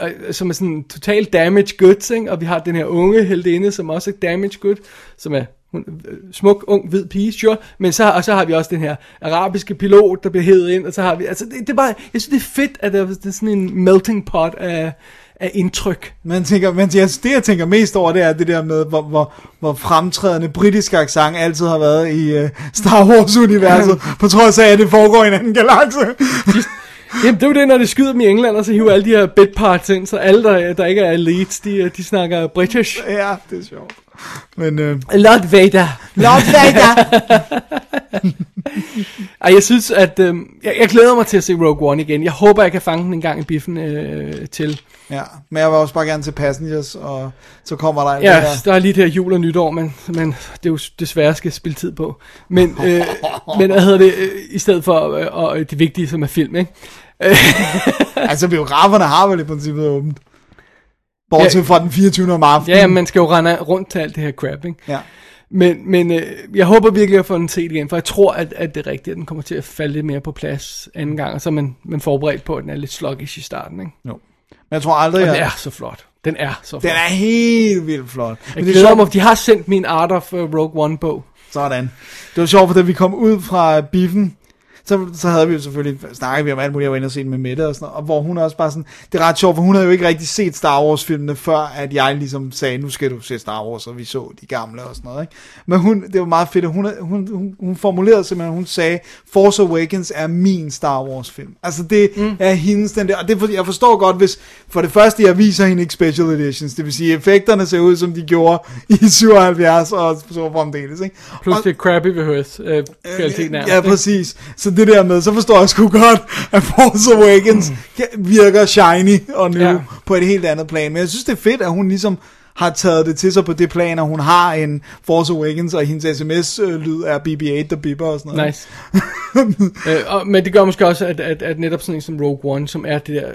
øh, øh, som er sådan total damage goods, ikke? Og vi har den her unge heldinde, som også er damage good, som er hun, øh, smuk, ung, hvid pige, sure. Men så, og så har vi også den her arabiske pilot, der bliver hævet ind, og så har vi, altså det, det er bare, jeg synes det er fedt, at der, det er sådan en melting pot af, af indtryk. Man tænker, men jeg, det jeg tænker mest over, det er det der med, hvor, hvor, hvor fremtrædende britisk accent altid har været i uh, Star Wars-universet, på trods af, at det foregår i en anden galakse. Jamen, det er jo det, når de skyder dem i England, og så hiver alle de her bit parts ind, så alle, der, der ikke er elites, de, de snakker British. Ja, det er sjovt. Men, øh, Lord Vader. Lord Vader! Ej, jeg synes, at øh, jeg, jeg glæder mig til at se Rogue One igen. Jeg håber, jeg kan fange den en gang i biffen øh, til. ja, men jeg vil også bare gerne til Passengers, og så kommer der Ja, der. der er lige det her jul og nytår, men, men det er jo desværre skal spille tid på. Men, øh, men hvad hedder det, øh, i stedet for øh, og det vigtige, som er film, ikke? Altså, biograferne har vel i princippet åbent. Bortset Ja. fra den 24. om aftenen. Ja, man skal jo rende rundt til alt det her crap, ikke? Ja. Men, men øh, jeg håber virkelig at få den set igen, for jeg tror, at, at det er rigtigt, at den kommer til at falde lidt mere på plads anden gang, og så er man, man forberedt på, at den er lidt sluggish i starten, ikke? Men jeg tror aldrig, Og den jeg... er så flot. Den er så flot. Den er helt vildt flot. jeg Men det er sjovt, mig, de har sendt min Art of uh, Rogue One bog. Sådan. Det var sjovt, for da vi kom ud fra biffen, så, så havde vi jo selvfølgelig, snakket vi om alt muligt, jeg var inde og se den med Mette og sådan noget, og hvor hun også bare sådan, det er ret sjovt, for hun havde jo ikke rigtig set Star Wars filmene, før at jeg ligesom sagde, nu skal du se Star Wars, og vi så de gamle og sådan noget, ikke? Men hun, det var meget fedt, at hun, hun, hun, hun formulerede simpelthen, hun sagde, Force Awakens er min Star Wars film. Altså det mm. er hendes, den der, og det, for- jeg forstår godt, hvis, for det første, jeg viser hende ikke special editions, det vil sige, effekterne ser ud, som de gjorde i 77 og så fremdeles, ikke? Plus Og- det er crappy rehearse øh, kvaliteten er. Ja, præcis. Så det der med, så forstår jeg sgu godt, at Force Awakens mm. virker shiny og nu Ja. ja. på et helt andet plan. Men jeg synes, det er fedt, at hun ligesom har taget det til sig på det plan, at hun har en Force Awakens, og hendes sms-lyd er BB-8, der bipper og sådan noget. Nice. øh, og, men det gør måske også, at, at, at netop sådan en som Rogue One, som er det der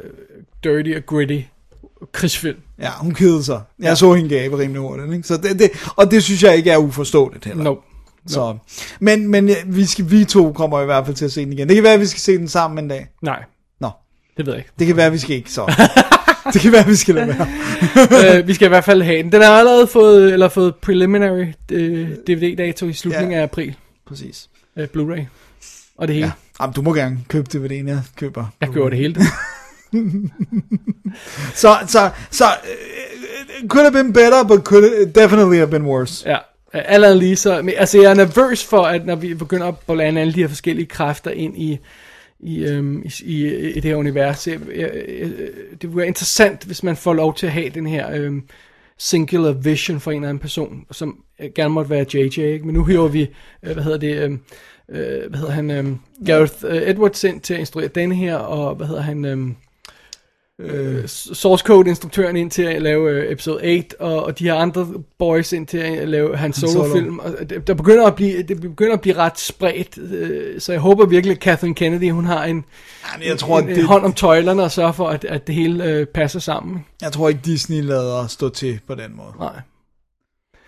dirty og gritty krigsfilm. Ja, hun kedede sig. Jeg så hende gabe rimelig hurtigt. Ikke? Så det, det, og det synes jeg ikke er uforståeligt heller. No. Så, men men ja, vi, skal, vi to kommer i hvert fald til at se den igen. Det kan være, at vi skal se den sammen en dag. Nej, Nå, det ved jeg ikke. det kan være, at vi skal ikke så. det kan være, at vi skal lade være. øh, vi skal i hvert fald have den. Den har allerede fået, eller fået preliminary øh, DVD-dato i slutningen Ja. af april. Præcis. Øh, Blu-ray. Og det hele. Ja. Jamen, du må gerne købe DVD'en, jeg køber. Jeg gjorde det hele. Så, så, så, uh, could have been better, but could it definitely have been worse. Ja. Allerede lige så, men, altså jeg er nervøs for, at når vi begynder at blande alle de her forskellige kræfter ind i, i, øhm, i, i, i det her univers, jeg, jeg, jeg, det ville være interessant, hvis man får lov til at have den her øhm, singular vision for en eller anden person, som gerne måtte være JJ, ikke? men nu hører vi, øh, hvad hedder det, øhm, øh, hvad hedder han, øhm, Gareth øh, Edwards ind til at instruere denne her, og hvad hedder han, øhm, øh, source code instruktøren ind til at lave øh, episode 8 og, og de her andre boys ind til at lave hans Solo. film og det, der begynder at blive det begynder at blive ret spredt øh, så jeg håber virkelig at Kathleen Kennedy hun har en, Jamen, jeg tror, en, en det, hånd om tøjlerne og sørger for at, at det hele øh, passer sammen jeg tror ikke, Disney lader stå til på den måde. nej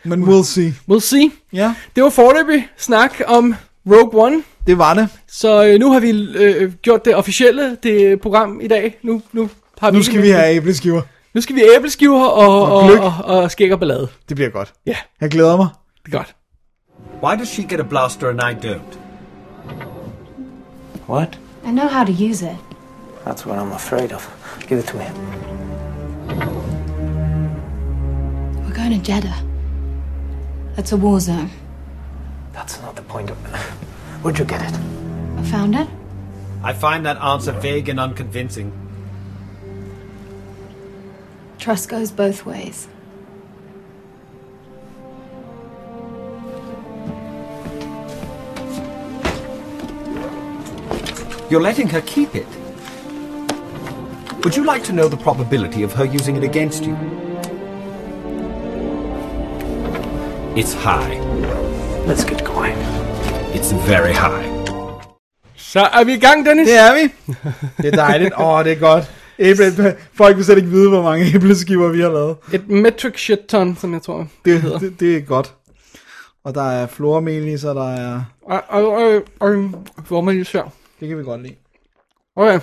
Men we'll see. we'll see Ja, det var forløbig snak om Rogue One det var det. så øh, nu har vi øh, gjort det officielle det program i dag nu, nu har Nu skal vi have æbleskiver. nu skal vi have æbleskiver og, Og og, og, og, skæg og ballade Det bliver godt. ja Jeg glæder mig. det er godt Why does she get a blaster and I don't? What? I know how to use it. That's what I'm afraid of. Give it to him. We're going to Jeddah. That's a war zone. That's not the point of Where'd you get it? I found it. I find that answer vague and unconvincing. Trust goes both ways. You're letting her keep it. Would you like to know the probability of her using it against you? It's high. Let's get going. It's very high. Så er vi i gang, Dennis. Det er vi. Det er dejligt. Åh, oh, det er godt. Æble, folk vil slet ikke vide, hvor mange æbleskiver vi har lavet. Et metric shit ton, som jeg tror. Det, det, det er godt. Og der er flormelis, og der er... Og, og, og, og lige ser. Det kan vi godt lide. Okay.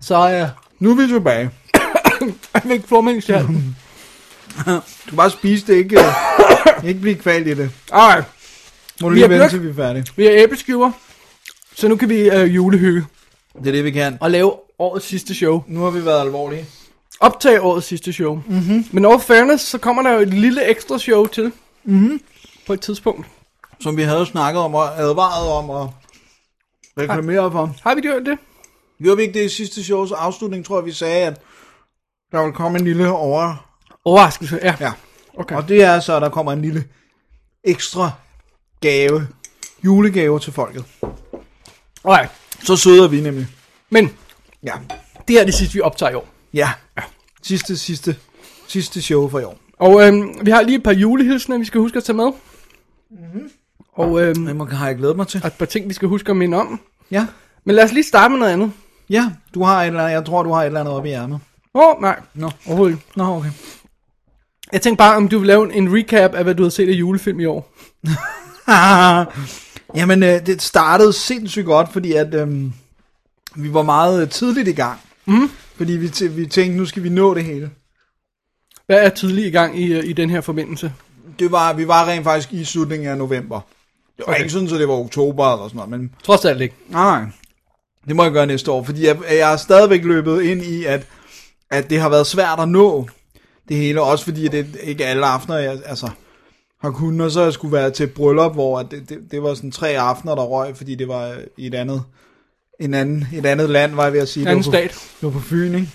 Så ja, nu er vi tilbage. Jeg vil ikke mig her. Du kan bare spise det, ikke, ikke blive kvalt i det. Alright. Må du Vi lige er vente, til vi er færdige. Vi har æbleskiver. Så nu kan vi øh, julehygge Det er det, vi kan. og lave årets sidste show. Nu har vi været alvorlige. Optage årets sidste show. Mm-hmm. Men over fairness, så kommer der jo et lille ekstra show til. Mm-hmm. På et tidspunkt. Som vi havde snakket om og advaret om og reklameret for. Har vi gjort det? Gjorde vi ikke det i sidste shows afslutning, tror jeg, vi sagde, at der vil komme en lille over... Overraskelse, ja. Ja. Okay. Og det er så, at der kommer en lille ekstra gave, julegave til folket. Alright. Så søder vi nemlig. Men Ja. det her er det sidste, vi optager i år. Ja. Sidste, sidste, sidste show for i år. Og øhm, vi har lige et par julehilsener, vi skal huske at tage med. Mm-hmm. Og øhm, Hvem har jeg glædet mig til? og et par ting, vi skal huske at minde om. Ja. Men lad os lige starte med noget andet. Ja, du har et eller andet, jeg tror, du har et eller andet oppe i ærmet. Åh, oh, nej. Nå. Overhovedet ikke. Nå, okay. Jeg tænkte bare, om du vil lave en recap af, hvad du har set af julefilm i år. Jamen, øh, det startede sindssygt godt, fordi at øhm, vi var meget øh, tidligt i gang. Mm. Fordi vi, vi tænkte, nu skal vi nå det hele. Hvad er tidligt i gang i, øh, i den her forbindelse? Det var, vi var rent faktisk i slutningen af november. Det var okay. ikke sådan, at det var oktober eller sådan noget, men Trods alt ikke. nej, det må jeg gøre næste år, fordi jeg, jeg har stadigvæk løbet ind i, at, at det har været svært at nå det hele, også fordi det ikke alle aftener, jeg altså, har kunnet, og så jeg skulle være til et bryllup, hvor at det, det, det var sådan tre aftener, der røg, fordi det var i et andet, en anden, et andet land, var jeg ved at sige. Anden var på, stat. Det var på Fyn, ikke?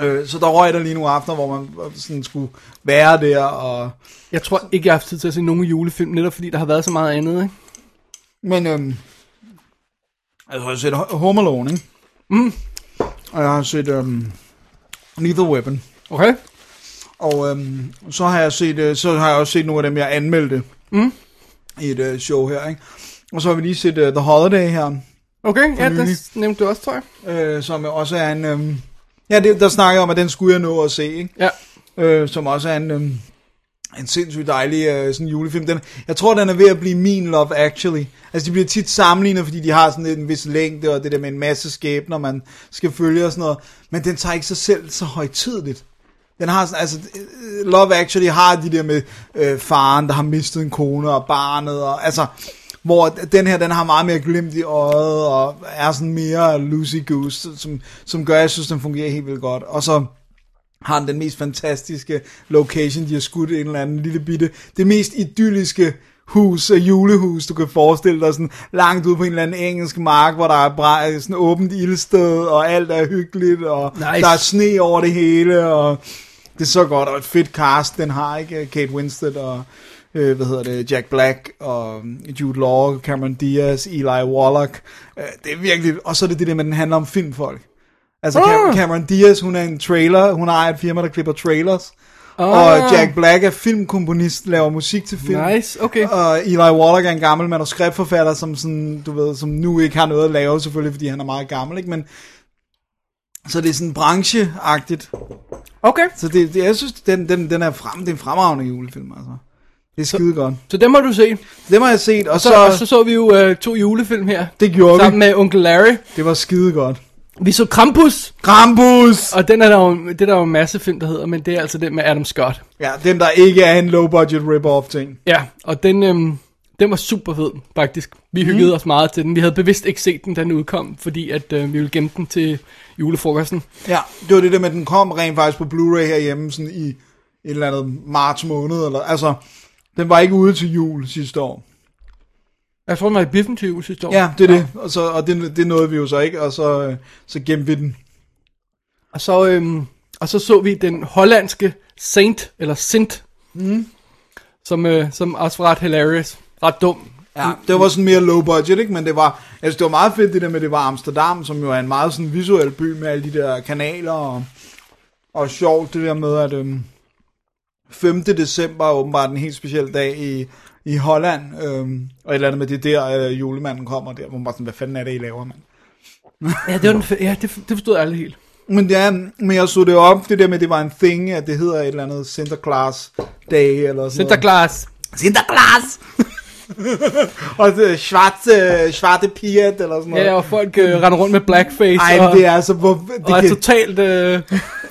Øh, så der røg der lige nogle aftener, hvor man sådan skulle være der, og Jeg tror ikke, jeg har haft tid til at se nogen julefilm, netop fordi der har været så meget andet, ikke? Men øhm, altså, jeg har set Home Alone, ikke? Mm. Og jeg har set øhm, Lethal Weapon. Okay. Og øhm, så har jeg set, øh, så har jeg også set nogle af dem, jeg anmeldte mm. i et øh, show her, ikke? Og så har vi lige set øh, The Holiday her, Okay, ja, nylig. det nævnte du også, tror jeg. øh, som også er en... Øhm, ja, det, der snakker jeg om, at den skulle jeg nå at se, ikke? Ja. øh, som også er en, øhm, en sindssygt dejlig øh, sådan julefilm. Den, jeg tror, den er ved at blive min Love Actually. Altså, de bliver tit sammenlignet, fordi de har sådan en vis længde, og det der med en masse skæbner, man skal følge og sådan noget. Men den tager ikke sig selv så højtidligt. Den har sådan, altså, øh, Love Actually har de der med øh, faren, der har mistet en kone og barnet, og altså, hvor den her, den har meget mere glimt i øjet, og er sådan mere loosey-goose, som, som gør, at jeg synes, den fungerer helt vildt godt. Og så har den den mest fantastiske location, de har skudt en eller anden lille bitte, det mest idylliske hus, øh, julehus, du kan forestille dig, sådan langt ude på en eller anden engelsk mark, hvor der er bra- sådan åbent ildsted, og alt er hyggeligt, og Nice. der er sne over det hele, og det er så godt, og et fedt cast, den har, ikke? Kate Winslet, og øh, hvad hedder det, Jack Black, og Jude Law, Cameron Diaz, Eli Wallach, øh, det er virkelig, og så er det det der med, at den handler om filmfolk. Altså Ah. Cameron Diaz, hun er en trailer, hun har et firma, der klipper trailers. Ah. Og Jack Black er filmkomponist, laver musik til film. Nice, okay. Og Eli Wallach er en gammel manuskriptforfatter, som sådan, du ved, som nu ikke har noget at lave, selvfølgelig, fordi han er meget gammel, ikke? Men, så det er sådan brancheagtigt. Okay. Så det, det jeg synes, den, den, den er frem, det er en fremragende julefilm, altså. Det er skide godt. Så dem har du set. Det har jeg set, og Så, så, og så så vi jo øh, to julefilm her. det gjorde Sammen vi. med onkel Larry. Det var skide godt. Vi så Krampus. Krampus! Og den er der jo, det er der jo en masse film, der hedder, men det er altså den med Adam Scott. Ja, den der ikke er en low budget rip-off ting. Ja, og den, øhm, den var super fed, faktisk. Vi hyggede mm. os meget til den. Vi havde bevidst ikke set den, da den udkom, fordi at øh, vi ville gemme den til julefrokosten. Ja, det var det der med, at den kom rent faktisk på Blu-ray herhjemme sådan i et eller andet marts måned. Eller, altså, den var ikke ude til jul sidste år. Jeg tror, den var i biffen til jul sidste år. Ja, det er det. Og, så, og det, det nåede vi jo så ikke, og så, øh, så gemte vi den. Og så, øhm, og så så vi den hollandske Saint, eller Sint, mm. som, øh, som også var ret hilarious. Ret dum. Ja, det var sådan mere low budget, ikke? Men det var, altså, det var meget fedt det der med, det var Amsterdam, som jo er en meget sådan visuel by med alle de der kanaler, og, og sjovt det der med, at øhm, 5. december er åbenbart en helt speciel dag i, i Holland, øhm, og et eller andet med det der, øh, julemanden kommer der, hvor man bare sådan, hvad fanden er det, I laver, mand? Ja, det, var den, ja, det, det forstod aldrig helt. Men, ja, men jeg så det op, det der med, det var en thing, at det hedder et eller andet Sinterklaas Day, eller sådan Sinterklaas. Sinterklaas! og det, svarte, svarte piat, eller sådan noget. Ja, og folk øh, render rundt med blackface. Ej, og, det er altså, hvor, det, og er kan, totalt øh,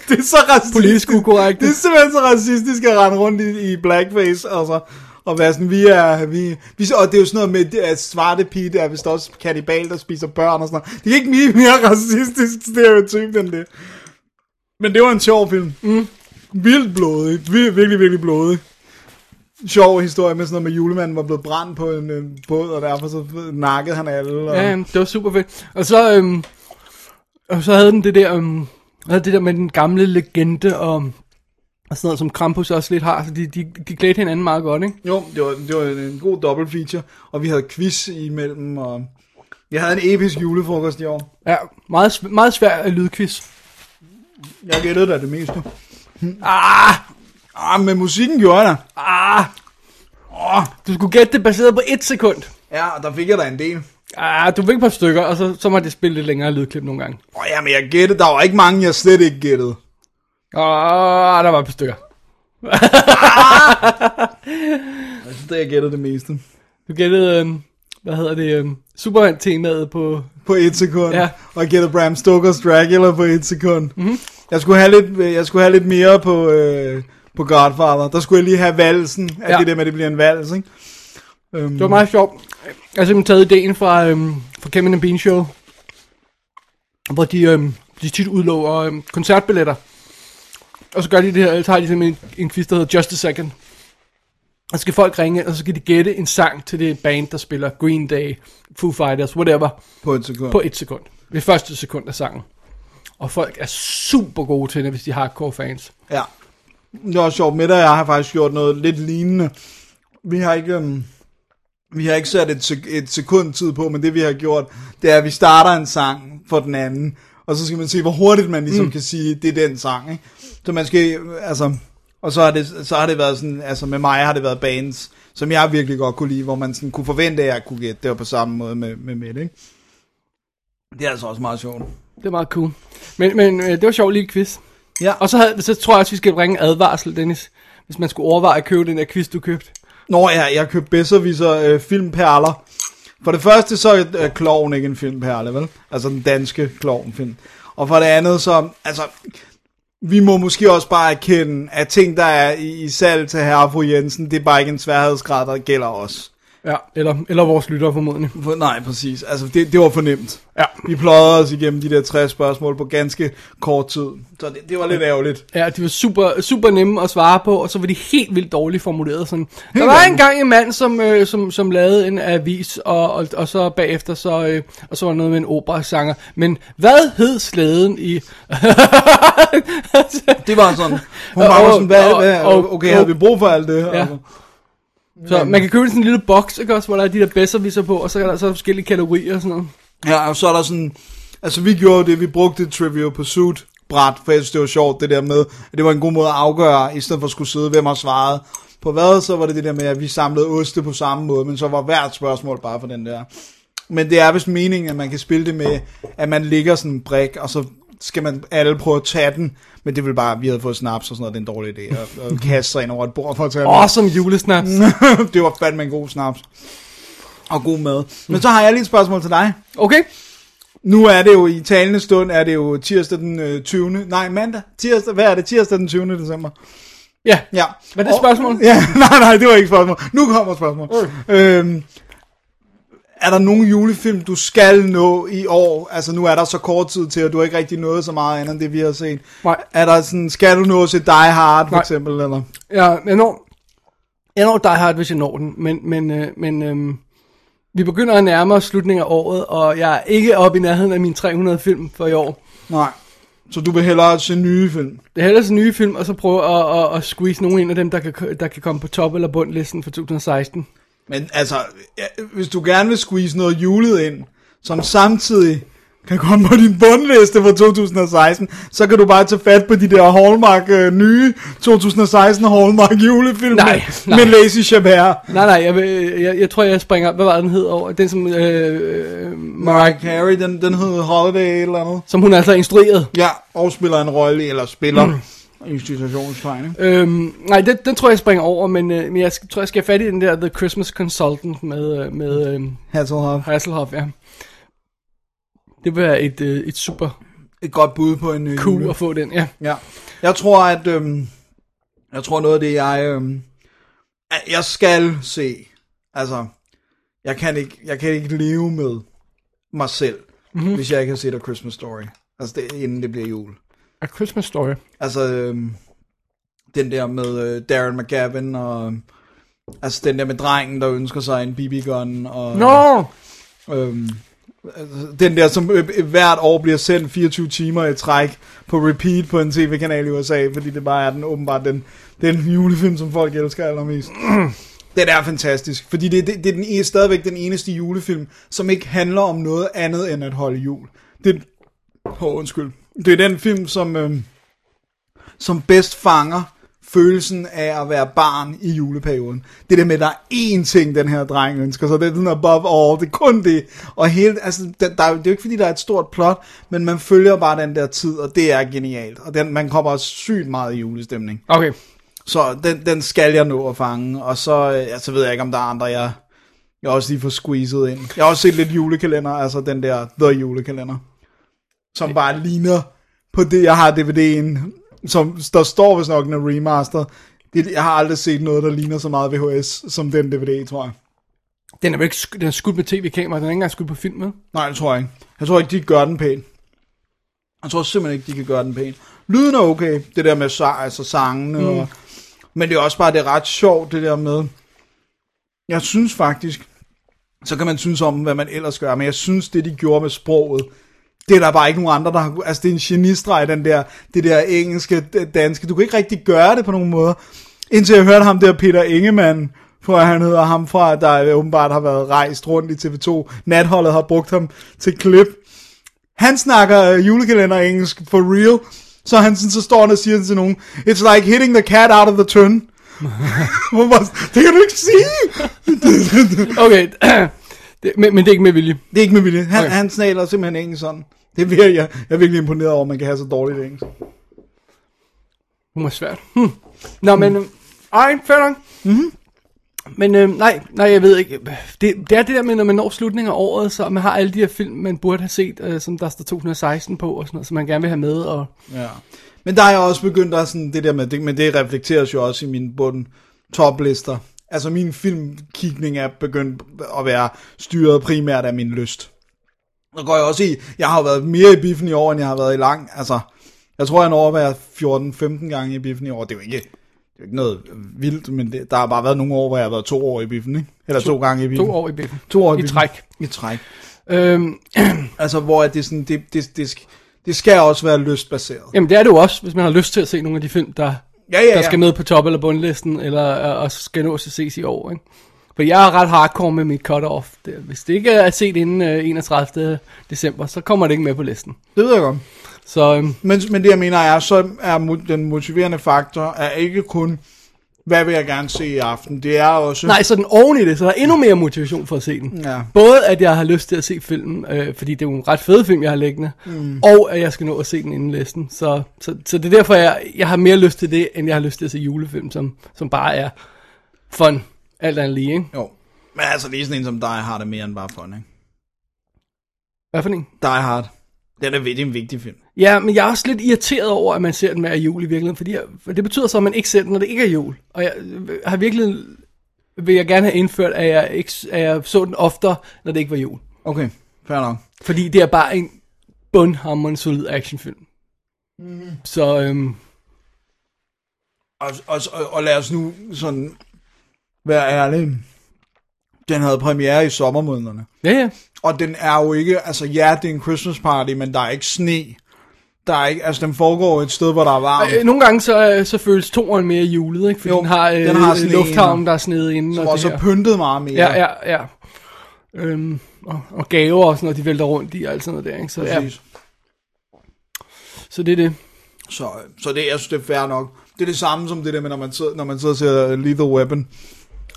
det er så racistisk. politisk ukorrekt. Det er simpelthen så racistisk at rende rundt i, i blackface, altså. Og være sådan, vi er, vi, vi, og det er jo sådan noget med, at svarte pige, der er vist også kannibal, der spiser børn og sådan noget. Det er ikke mere, mere racistisk stereotyp end det. Men det var en sjov film. Mm. Vildt blodig. Vir, virkelig, virkelig blodig. Sjov historie med sådan noget med julemanden var blevet brændt på en øh, båd, og derfor så nakkede han alle. Og... Ja, det var super fedt. Og så, øhm, og så havde den det der, um, havde det der med den gamle legende og, og sådan noget, som Krampus også lidt har, så de, de, de klædte hinanden meget godt, ikke? Jo, det var, det var en god dobbelt feature, og vi havde quiz imellem, og vi havde en episk julefrokost i år. Ja, meget, meget svær lydquiz. Jeg gættede da det meste. Ah, Ah, men musikken gjorde jeg da. ah, oh, du skulle gætte det baseret på et sekund. Ja, og der fik jeg da en del. Ah, du et par stykker, og så, så må det spille lidt længere lydklip nogle gange. Åh, ja, men jeg gættede, der var ikke mange, jeg slet ikke gættede. Ah, der var et par stykker. Jeg synes, det jeg gættede det meste. Du gættede, øhm, hvad hedder det, øhm, Superman-temaet på... På et sekund. Ja. Og jeg gættede Bram Stokers Dracula på et sekund. Mm-hmm. Jeg, skulle have lidt, jeg skulle have lidt mere på, øh, på Godfather. Der skulle jeg lige have valsen. At Ja. det der med, at det bliver en vals, ikke? Um, Det var meget sjovt. Jeg har simpelthen taget ideen fra, øhm, fra Kevin and Bean Show, hvor de, øhm, de tit udlover øhm, koncertbilletter. Og så gør de det her, så har de simpelthen en, en quiz, der hedder Just a Second. Og så skal folk ringe, og så skal de gætte en sang til det band, der spiller Green Day, Foo Fighters, whatever, På et sekund. på et sekund. Det første sekund af sangen. Og folk er super gode til det, hvis de har hardcore fans. Ja. Det var sjovt. Med og jeg har faktisk gjort noget lidt lignende. Vi har ikke... Um, vi har ikke sat et, sek- et sekund tid på, men det vi har gjort, det er, at vi starter en sang for den anden, og så skal man se, hvor hurtigt man ligesom mm. kan sige, det er den sang, ikke? Så man skal, altså, og så har, det, så har det været sådan, altså med mig har det været bands, som jeg virkelig godt kunne lide, hvor man sådan kunne forvente, at jeg kunne gætte. Det var på samme måde med, med Mette, ikke? Det er altså også meget sjovt. Det er meget cool. Men, men øh, det var sjovt lige quiz. Ja. Og så, havde, så tror jeg også, vi skal bringe en advarsel, Dennis. Hvis man skulle overveje at købe den der quiz, du købte. Nå ja, jeg købte Besserviser øh, filmperler. For det første så er øh, Kloven ikke en filmperle, vel? Altså den danske Kloven-film. Og for det andet så, altså, vi må måske også bare erkende, at ting, der er i, i salg til herre og fru Jensen, det er bare ikke en sværhedsgrad, der gælder os. Ja, eller, eller vores lyttere formodentlig. For, nej, præcis. Altså, det, det var for nemt. Ja. Vi pløjede os igennem de der 60 spørgsmål på ganske kort tid. Så det, det var lidt ærgerligt. Ja, de var super, super nemme at svare på, og så var de helt vildt dårligt formuleret. Sådan. Der var engang en mand, som, øh, som, som lavede en avis, og, og, og så bagefter, så, øh, og så var noget med en operasanger. Men hvad hed slæden i... Det var sådan. Hun Og- var sådan, hvad, og- hvad, og- okay, havde vi brug for alt det? Ja. Altså. Så man kan købe sådan en lille boks, ikke også, hvor der er de der bedserviser på, og så er der så forskellige kategorier og sådan noget. Ja, og så er der sådan, altså vi gjorde det, vi brugte et Trivial Pursuit bræt, for jeg synes, det var sjovt, det der med, at det var en god måde at afgøre, i stedet for at skulle sidde, hvem har svaret på hvad, så var det det der med, at vi samlede oste på samme måde, men så var hvert spørgsmål bare for den der. Men det er vist meningen, at man kan spille det med, at man ligger sådan en brik, og så skal man alle prøve at tage den, men det vil bare, vi havde fået snaps og sådan noget, det er en dårlig idé, og, og kaste sig ind over et bord for at tage. Awesome julesnaps. det var fandme en god snaps. Og god mad. Men så har jeg lige et spørgsmål til dig. Okay. Nu er det jo i talende stund, er det jo tirsdag den øh, 20. Nej, mandag. Tirsdag, hvad er det? Tirsdag den 20. december. Ja. Ja. Var det et spørgsmål? Ja, nej, nej, det var ikke et spørgsmål. Nu kommer spørgsmål. Øhm, er der nogen julefilm, du skal nå i år? Altså, nu er der så kort tid til, og du har ikke rigtig nået så meget andet end det, vi har set. Nej. Er der sådan, skal du nå til Die Hard, for Nej. eksempel, eller? Ja, jeg når, jeg når Die Hard, hvis jeg når den, men, men, øh, men øhm, vi begynder at nærme os slutningen af året, og jeg er ikke oppe i nærheden af mine 300 film for i år. Nej. Så du vil hellere se nye film? Det er hellere en nye film, og så prøve at, at, at squeeze nogle ind af dem, der kan, der kan komme på top- eller bundlisten for 2016. Men altså, ja, hvis du gerne vil squeeze noget julet ind, som samtidig kan komme på din bundliste for 2016, så kan du bare tage fat på de der Hallmark øh, nye 2016 Hallmark julefilm Nej, med, nej. med Lazy Chabert. Nej, nej, jeg, jeg, jeg tror, jeg springer, hvad var den hed over? Den som, øh, øh, Mariah Carey, den, den hedder Holiday eller andet. som hun altså instrueret. Ja, og spiller en rolle, eller spiller mm. Institutionstegn? Øhm, nej, den, den tror jeg, jeg springer over, men, øh, men jeg skal, tror, jeg skal have fat i den der The Christmas Consultant med, øh, med øh, Hasselhoff. Hasselhoff, ja. Det vil være et, øh, et super Et godt bud på en øh, cool jule- at få den, ja. Ja. Jeg tror, at... Øhm, jeg tror noget af det, jeg... At jeg skal se... Altså... Jeg kan ikke, jeg kan ikke leve med mig selv, mm-hmm. hvis jeg ikke har set A Christmas Story. Altså, det, inden det bliver jul. A Christmas Story. Altså, øhm, den der med øh, Darren McGavin, og... Altså, den der med drengen, der ønsker sig en BB-gun, og... Nå! Øhm, Altså, Den der, som øh, øh, hvert år bliver sendt 24 timer i træk på repeat på en tv-kanal i USA, fordi det bare er den åbenbart den, den julefilm, som folk elsker allermest. Den er fantastisk, fordi det, det, det er den, en- stadigvæk den eneste julefilm, som ikke handler om noget andet end at holde jul. Det, oh, undskyld. Det er den film, som, øh, som bedst fanger følelsen af at være barn i juleperioden. Det der med, at der er én ting, den her dreng ønsker, så det er den above all, det er kun det. Og hele, altså, der, der, er det er jo ikke fordi, der er et stort plot, men man følger bare den der tid, og det er genialt. Og den, man kommer også sygt meget i julestemning. Okay. Så den, den skal jeg nå at fange, og så, øh, ja, så ved jeg ikke, om der er andre, jeg, jeg også lige får squeezet ind. Jeg har også set lidt julekalender, altså den der The Julekalender, som bare ligner på det, jeg har DVD'en, som der står vist nok en remaster. Det, jeg har aldrig set noget, der ligner så meget VHS, som den DVD, tror jeg. Den er vel ikke den er skudt med tv-kamera, den er ikke engang skudt på film med. Nej, det tror jeg ikke. Jeg tror ikke, de gør den pæn. Jeg tror simpelthen ikke, de kan gøre den pæn. Lyden er okay, det der med sa- altså sangene, mm. og, men det er også bare, det er ret sjovt, det der med, jeg synes faktisk, så kan man synes om, hvad man ellers gør, men jeg synes, det de gjorde med sproget, det er der bare ikke nogen andre, der har, altså det er en genistreg, den der, det der engelske, danske, du kan ikke rigtig gøre det på nogen måde, indtil jeg hørte ham der Peter Ingemann, for han hedder ham fra, der åbenbart har været rejst rundt i TV2, natholdet har brugt ham til klip, han snakker øh, julekalender engelsk for real, så han sådan, så står han og siger til nogen, it's like hitting the cat out of the tun. Man det kan du ikke sige! Okay, det, men, men det er ikke med vilje. Det er ikke med vilje. Han, Okay. han snaler simpelthen engelsk sådan. Det er jeg, jeg er virkelig imponeret over, at man kan have så dårligt engelsk. Må være svært. Hmm. Nå, men... Øh, ej, fair nok. Mm-hmm. Men øh, nej, nej, jeg ved ikke. Det, det er det der med, når man når slutningen af året, så man har alle de her film, man burde have set, øh, som der står 2016 på, og sådan noget, som man gerne vil have med. Og, Ja. Men der er jeg også begyndt at sådan, det der med, det, men det reflekteres jo også i mine bund toplister. Altså min filmkigning er begyndt at være styret primært af min lyst. Så går jeg også i, jeg har jo været mere i biffen i år, end jeg har været i lang. Altså, jeg tror, jeg når at være 14-15 gange i biffen i år. Det er jo ikke, det er jo ikke noget vildt, men det, der har bare været nogle år, hvor jeg har været to år i biffen, ikke? Eller to, to gange i biffen. to år i biffen. To år i, I biffen. træk. I træk. Øhm, Altså, hvor at det, sådan, det, det, det, det skal også være lystbaseret. jamen, det er det jo også, hvis man har lyst til at se nogle af de film, der, Ja, ja, der skal med på top- eller bundlisten, eller øh, og skal nå at ses i år. Ikke? For jeg er ret hardcore med mit cut-off. Hvis det ikke er set inden øh, 31. december, så kommer det ikke med på listen. Det ved jeg godt. Så øhm, Men, men det jeg mener er, så er den motiverende faktor er ikke kun, hvad vil jeg gerne se i aften. Det er også... nej, så den oven i det, så der er endnu mere motivation for at se den. Ja. Både at jeg har lyst til at se filmen, øh, fordi det er jo en ret fed film, jeg har liggende, mm. og at jeg skal nå at se den inden listen. Så, så, så det er derfor, jeg, jeg har mere lyst til det, end jeg har lyst til at se julefilm, som, som bare er fun, alt andet lige, ikke? Jo. Men altså lige sådan en som Die Hard er mere end bare fun, ikke? Hvad for en? Die Hard. Den er, er en vigtig film. Ja, men jeg er også lidt irriteret over, at man ser den med jul i virkeligheden, fordi jeg, for det betyder så, at man ikke ser den, når det ikke er jul. Og jeg har virkelig, vil jeg gerne have indført, at jeg, ikke, at jeg så den oftere, når det ikke var jul. Okay, fair nok. Fordi det er bare en bundhammerende solid actionfilm. Mm. Så øhm, Og, og, og, og lad os nu sådan være ærlige. Den havde premiere i sommermånederne. ja, ja. Og den er jo ikke, altså ja, det er en Christmas party, men der er ikke sne. Der er ikke, altså den foregår et sted, hvor der er varmt. Øh, Nogle gange så, øh, så føles toeren mere julet, ikke? Fordi Jo, den har, øh, den har sneen, lufthavnen, der er snedet inden. som og også er pyntet meget mere. Ja, ja, ja. Øhm, og, og gaver og sådan noget, de vælter rundt i og alt sådan noget der, ikke? Så, ja, Præcis. så det er det. Så, så det, jeg synes, det er fair nok. Det er det samme som det der med, når man sidder, når man sidder og ser Lethal Weapon.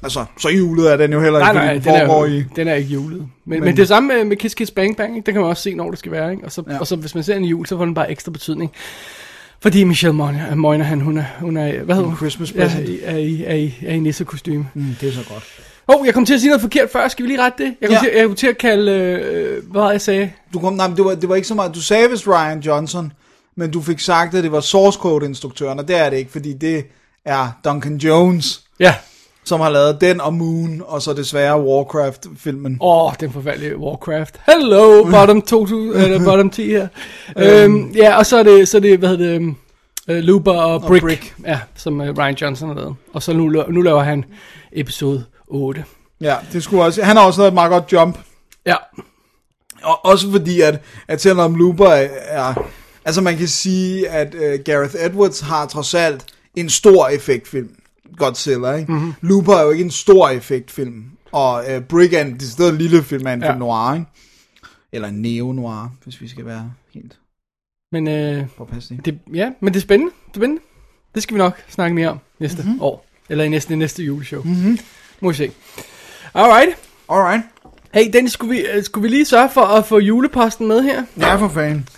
Altså, så julet er den jo heller ikke, Nej, nej, den den er, foregår jo, i... den er ikke julet. Men, men, Men- det samme med, med Kiss Kiss Bang Bang, ikke? det kan man også se, når det skal være. Ikke? Og, så, Ja. ja. og så hvis man ser en jul, så får den bare ekstra betydning. Fordi Michelle Moynihan, Moynihan hun, er, hun er, hvad hedder hun? Christmas Ja, present. er, i, er, i, er i nissekostyme. Mm, det er så godt. Åh, oh, jeg kom til at sige noget forkert før. Skal vi lige rette det? Jeg kom, Ja. ja. til, jeg kom til at kalde, øh, hvad jeg sagde? Du kom, nej, men det var, det var ikke så meget... Du sagde vist Ryan Johnson, men du fik sagt, at det var Source Code-instruktøren, og det er det ikke, fordi det er Duncan Jones, Ja. Som har lavet den og Moon, og så desværre Warcraft-filmen. Åh, oh, den forfærdelige Warcraft. Hello, bottom, 2000, eller bottom 10 her. øhm, ja, og så er det, så er det hvad hedder det, um, uh, Looper og Brick, og Brick. Ja, som uh, Ryan Johnson har lavet. Og så nu, nu laver han episode 8. Ja, det skulle også... Han har også lavet et meget godt jump. Ja, Og også fordi, at, at selvom Looper er, er... Altså man kan sige, at uh, Gareth Edwards har trods alt en stor effektfilm. Godzilla, ikke? Mhm. Mm-hmm. Looper er jo ikke en stor effektfilm. Og uh, Brick er en lille film af en Ja. film noir, ikke? Eller neo-noir, hvis vi skal være helt Men, øh, det, ja, men det er spændende. Det er spændende. Det skal vi nok snakke mere om næste mm-hmm. år. Eller i næste, næste juleshow. Mm-hmm. Må vi se. Alright. Alright. Hey, Dennis, skulle vi, øh, skulle vi lige sørge for at få juleposten med her? Ja, for fanden.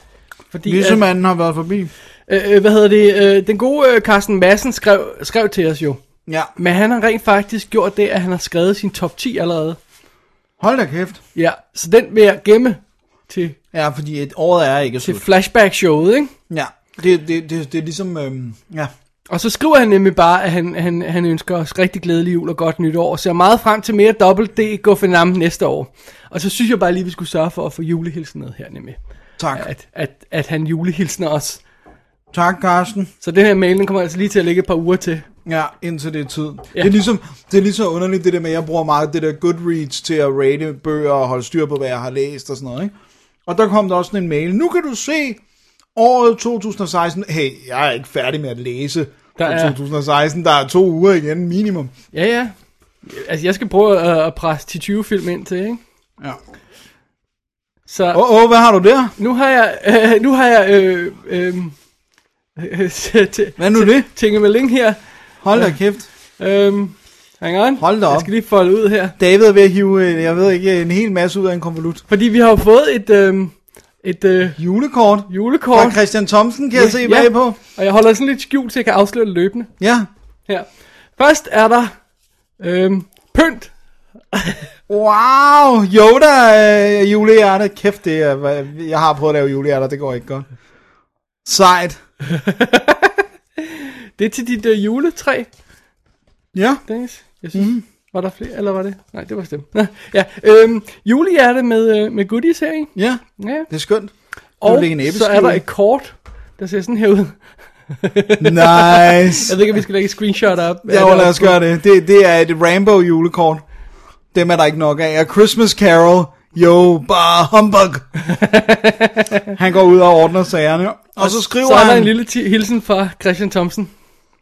Fordi, Vissemanden har været forbi. Øh, øh, hvad hedder det? Øh, den gode øh, Carsten Madsen skrev, skrev til os jo. Ja. Men han har rent faktisk gjort det, at han har skrevet sin top 10 allerede. Hold da kæft. Ja, så den vil jeg gemme til, Ja, fordi et året er ikke til slut. flashback-showet, ikke? Ja, det, det, det, det er ligesom... Øhm, ja. Og så skriver han nemlig bare, at han, han, han ønsker os rigtig glædelig jul og godt nytår, og ser meget frem til mere Double D Guffenam næste år. Og så synes jeg bare lige, vi skulle sørge for at få julehilsen med her nemlig. Tak. At, at, at han julehilsner os. Tak, Carsten. Så den her mail, den kommer altså lige til at ligge et par uger til. Ja, indtil det er tid. Ja. Det, er ligesom, det er lige så underligt, det der med, at jeg bruger meget det der Goodreads til at rate bøger og holde styr på, hvad jeg har læst og sådan noget, ikke? Og der kom der også sådan en mail. Nu kan du se året 2016. Hey, jeg er ikke færdig med at læse Der er- er... 2016. Der er to uger igen, minimum. Ja, ja. Altså, jeg skal prøve at, at presse 10-20 film ind til, ikke? Ja. Så Åh, oh, oh, hvad har du der? nu har jeg, øh, nu har jeg, øh, øh, Hvad nu det? Tingemeling her. Hold da kæft. Øhm, hang on. Hold da op. Jeg skal lige folde ud her. David er ved at hive, øh, jeg ved ikke, en hel masse ud af en konvolut. Fordi vi har jo fået et, øhm, et øh, Julekort. julekort. Fra Christian Thomsen, kan jeg se bagpå. Og jeg holder sådan lidt skjult, så jeg kan afsløre det løbende. Ja. Her. Først er der øhm, pynt. Wow, Yoda øh, julehjerte. Kæft, det er, jeg har prøvet at lave julehjerter, det går ikke godt. Sejt. Det er til dit øh, juletræ, Ja. Dennis. Jeg synes, mm. var der flere, eller var det? Nej, det var stemt. Ja, øhm, julehjerte med, øh, med goodies her i. Ja, Ja. det er skønt. Og en så er der et kort, der ser sådan her ud. Nice. Jeg ved ikke, om vi skal lægge et screenshot op. Ja, jo, lad os gøre det. det. Det er et Rambo julekort. Dem er der ikke nok af. Og Christmas Carol, jo, bare humbug. han går ud og ordner sagerne. Og så skriver Så er der han... en lille hilsen fra Christian Thomsen.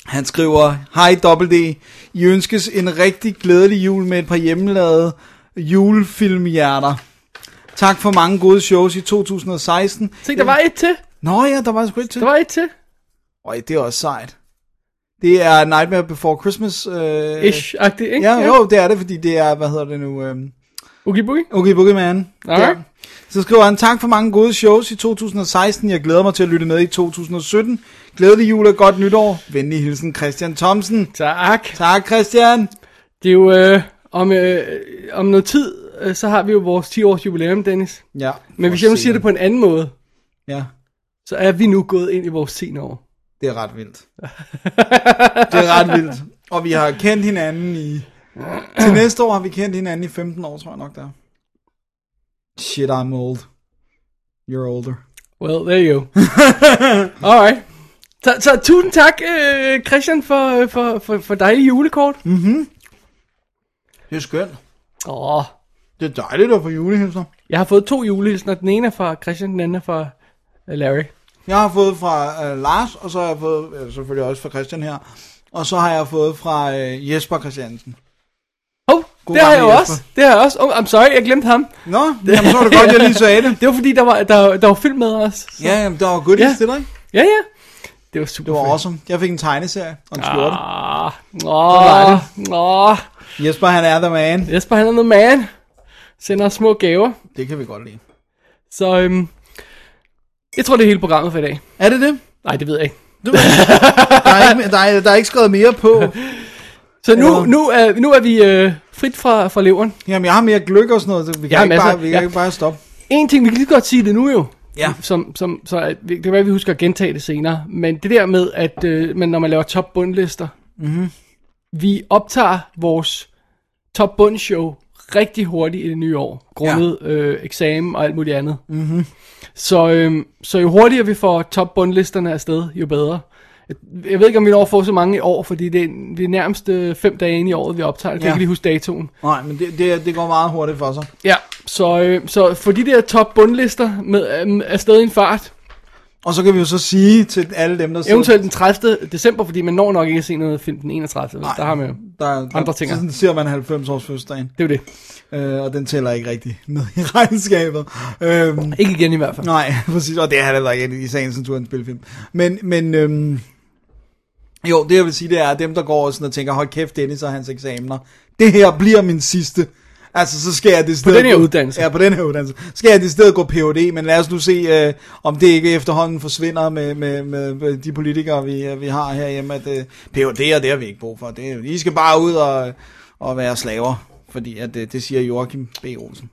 Han skriver, Hej Double D, I ønskes en rigtig glædelig jul med et par hjemmelavede julefilmhjerter. Tak for mange gode shows i 2016. Se, der var et til. Nå ja, der var sgu et til. Der var et til. Øj, det er også sejt. Det er Nightmare Before Christmas. Øh... Ish-agtigt, ikke? Ja, jo, det er det, fordi det er, hvad hedder det nu? Øh... Oogie Boogie. Okay, Boogeyman. Alright. Ja. Så skriver han, tak for mange gode shows i 2016. Jeg glæder mig til at lytte med i 2017. Glædelig jul og godt nytår. Venlig hilsen, Christian Thomsen. Tak. Tak, Christian. Det er jo øh, om, øh, om noget tid, øh, så har vi jo vores 10 års jubilæum, Dennis. Ja. Men hvis jeg nu siger det på en anden måde, Ja, så er vi nu gået ind i vores 10 år. det er ret vildt. det er ret vildt. Og vi har kendt hinanden i... Til næste år har vi kendt hinanden i 15 år, tror jeg nok, der. Shit, I'm old. You're older. Well, there you go. Alright. Så, så tusind tak, øh, Christian, for, for, for, for dejlig julekort. Det er skønt. Åh, Det er dejligt at få julehilser. jeg har fået to julehilsner. Den ene er fra Christian, den anden er fra øh, Larry. Jeg har fået fra øh, Lars, og så har jeg fået, øh, selvfølgelig også fra Christian her, og så har jeg fået fra øh, Jesper Christiansen. God det har jeg jo også. Det har jeg også. Oh, I'm sorry, jeg glemte ham. Nå, jamen, så var det godt, jeg lige sagde det. Det var fordi, der var, der, der var film med os. Så. Ja, jamen, der var goodies Ja. til dig. Ja, ja. Det var super Det var fedt. awesome. Jeg fik en tegneserie og en skjorte. Ah, åh, åh. Jesper, han er the man. Jesper, han er noget man. Sender små gaver. Det kan vi godt lide. Så øhm, jeg tror, det er hele programmet for i dag. Er det det? Nej, det ved jeg ikke. Du der, er ikke, der, er, der er ikke skrevet mere på. Så nu, nu, er, nu er vi øh, frit fra, fra leveren. Jamen, jeg har mere gløk og sådan noget, så vi kan, har ikke masser. bare, vi kan Ja. ikke bare stoppe. En ting, vi kan lige godt sige det nu jo. Ja. Som, som, så at vi- det kan være, at vi husker at gentage det senere. Men det der med, at øh, men når man laver top-bundlister, mm-hmm. vi optager vores top-bund-show rigtig hurtigt i det nye år, grundet ja. øh, eksamen og alt muligt andet. Mm-hmm. Så, øh, så jo hurtigere vi får top-bundlisterne afsted, jo bedre. Jeg ved ikke, om vi når at få så mange i år, fordi det er, det er nærmest øh, fem dage inde i året, vi optager. Jeg kan Ja. ikke lige huske datoen. Nej, men det, det, det går meget hurtigt for sig. Ja, så, øh, så for de der top bundlister med, øh, er stadig en fart. Og så kan vi jo så sige til alle dem, der sidder... Eventuelt den 30. december, fordi man når nok ikke at se noget film den 31. Nej, der har man jo. der, der, andre ting. Så sådan ser man 90 års fødselsdagen, Det er jo det. øh, og den tæller ikke rigtig med i regnskabet. Øhm, Ikke igen i hvert fald. nej, præcis, og det er heller ikke i sagens natur en spilfilm. Men, men øhm, jo, det jeg vil sige, det er, at dem, der går sådan og tænker, hold kæft, Dennis og hans eksamener, det her bliver min sidste. Altså, så skal jeg det sted den her uddannelse. Ja, på den her uddannelse. Skal jeg det sted gå Ph.D., men lad os nu se, øh, om det ikke efterhånden forsvinder med, med, med, med de politikere, vi, øh, vi har herhjemme, at øh, Ph.D.'er, det har vi ikke brug for. Det, I skal bare ud og, og være slaver, fordi at, øh, det siger Joachim B. Olsen.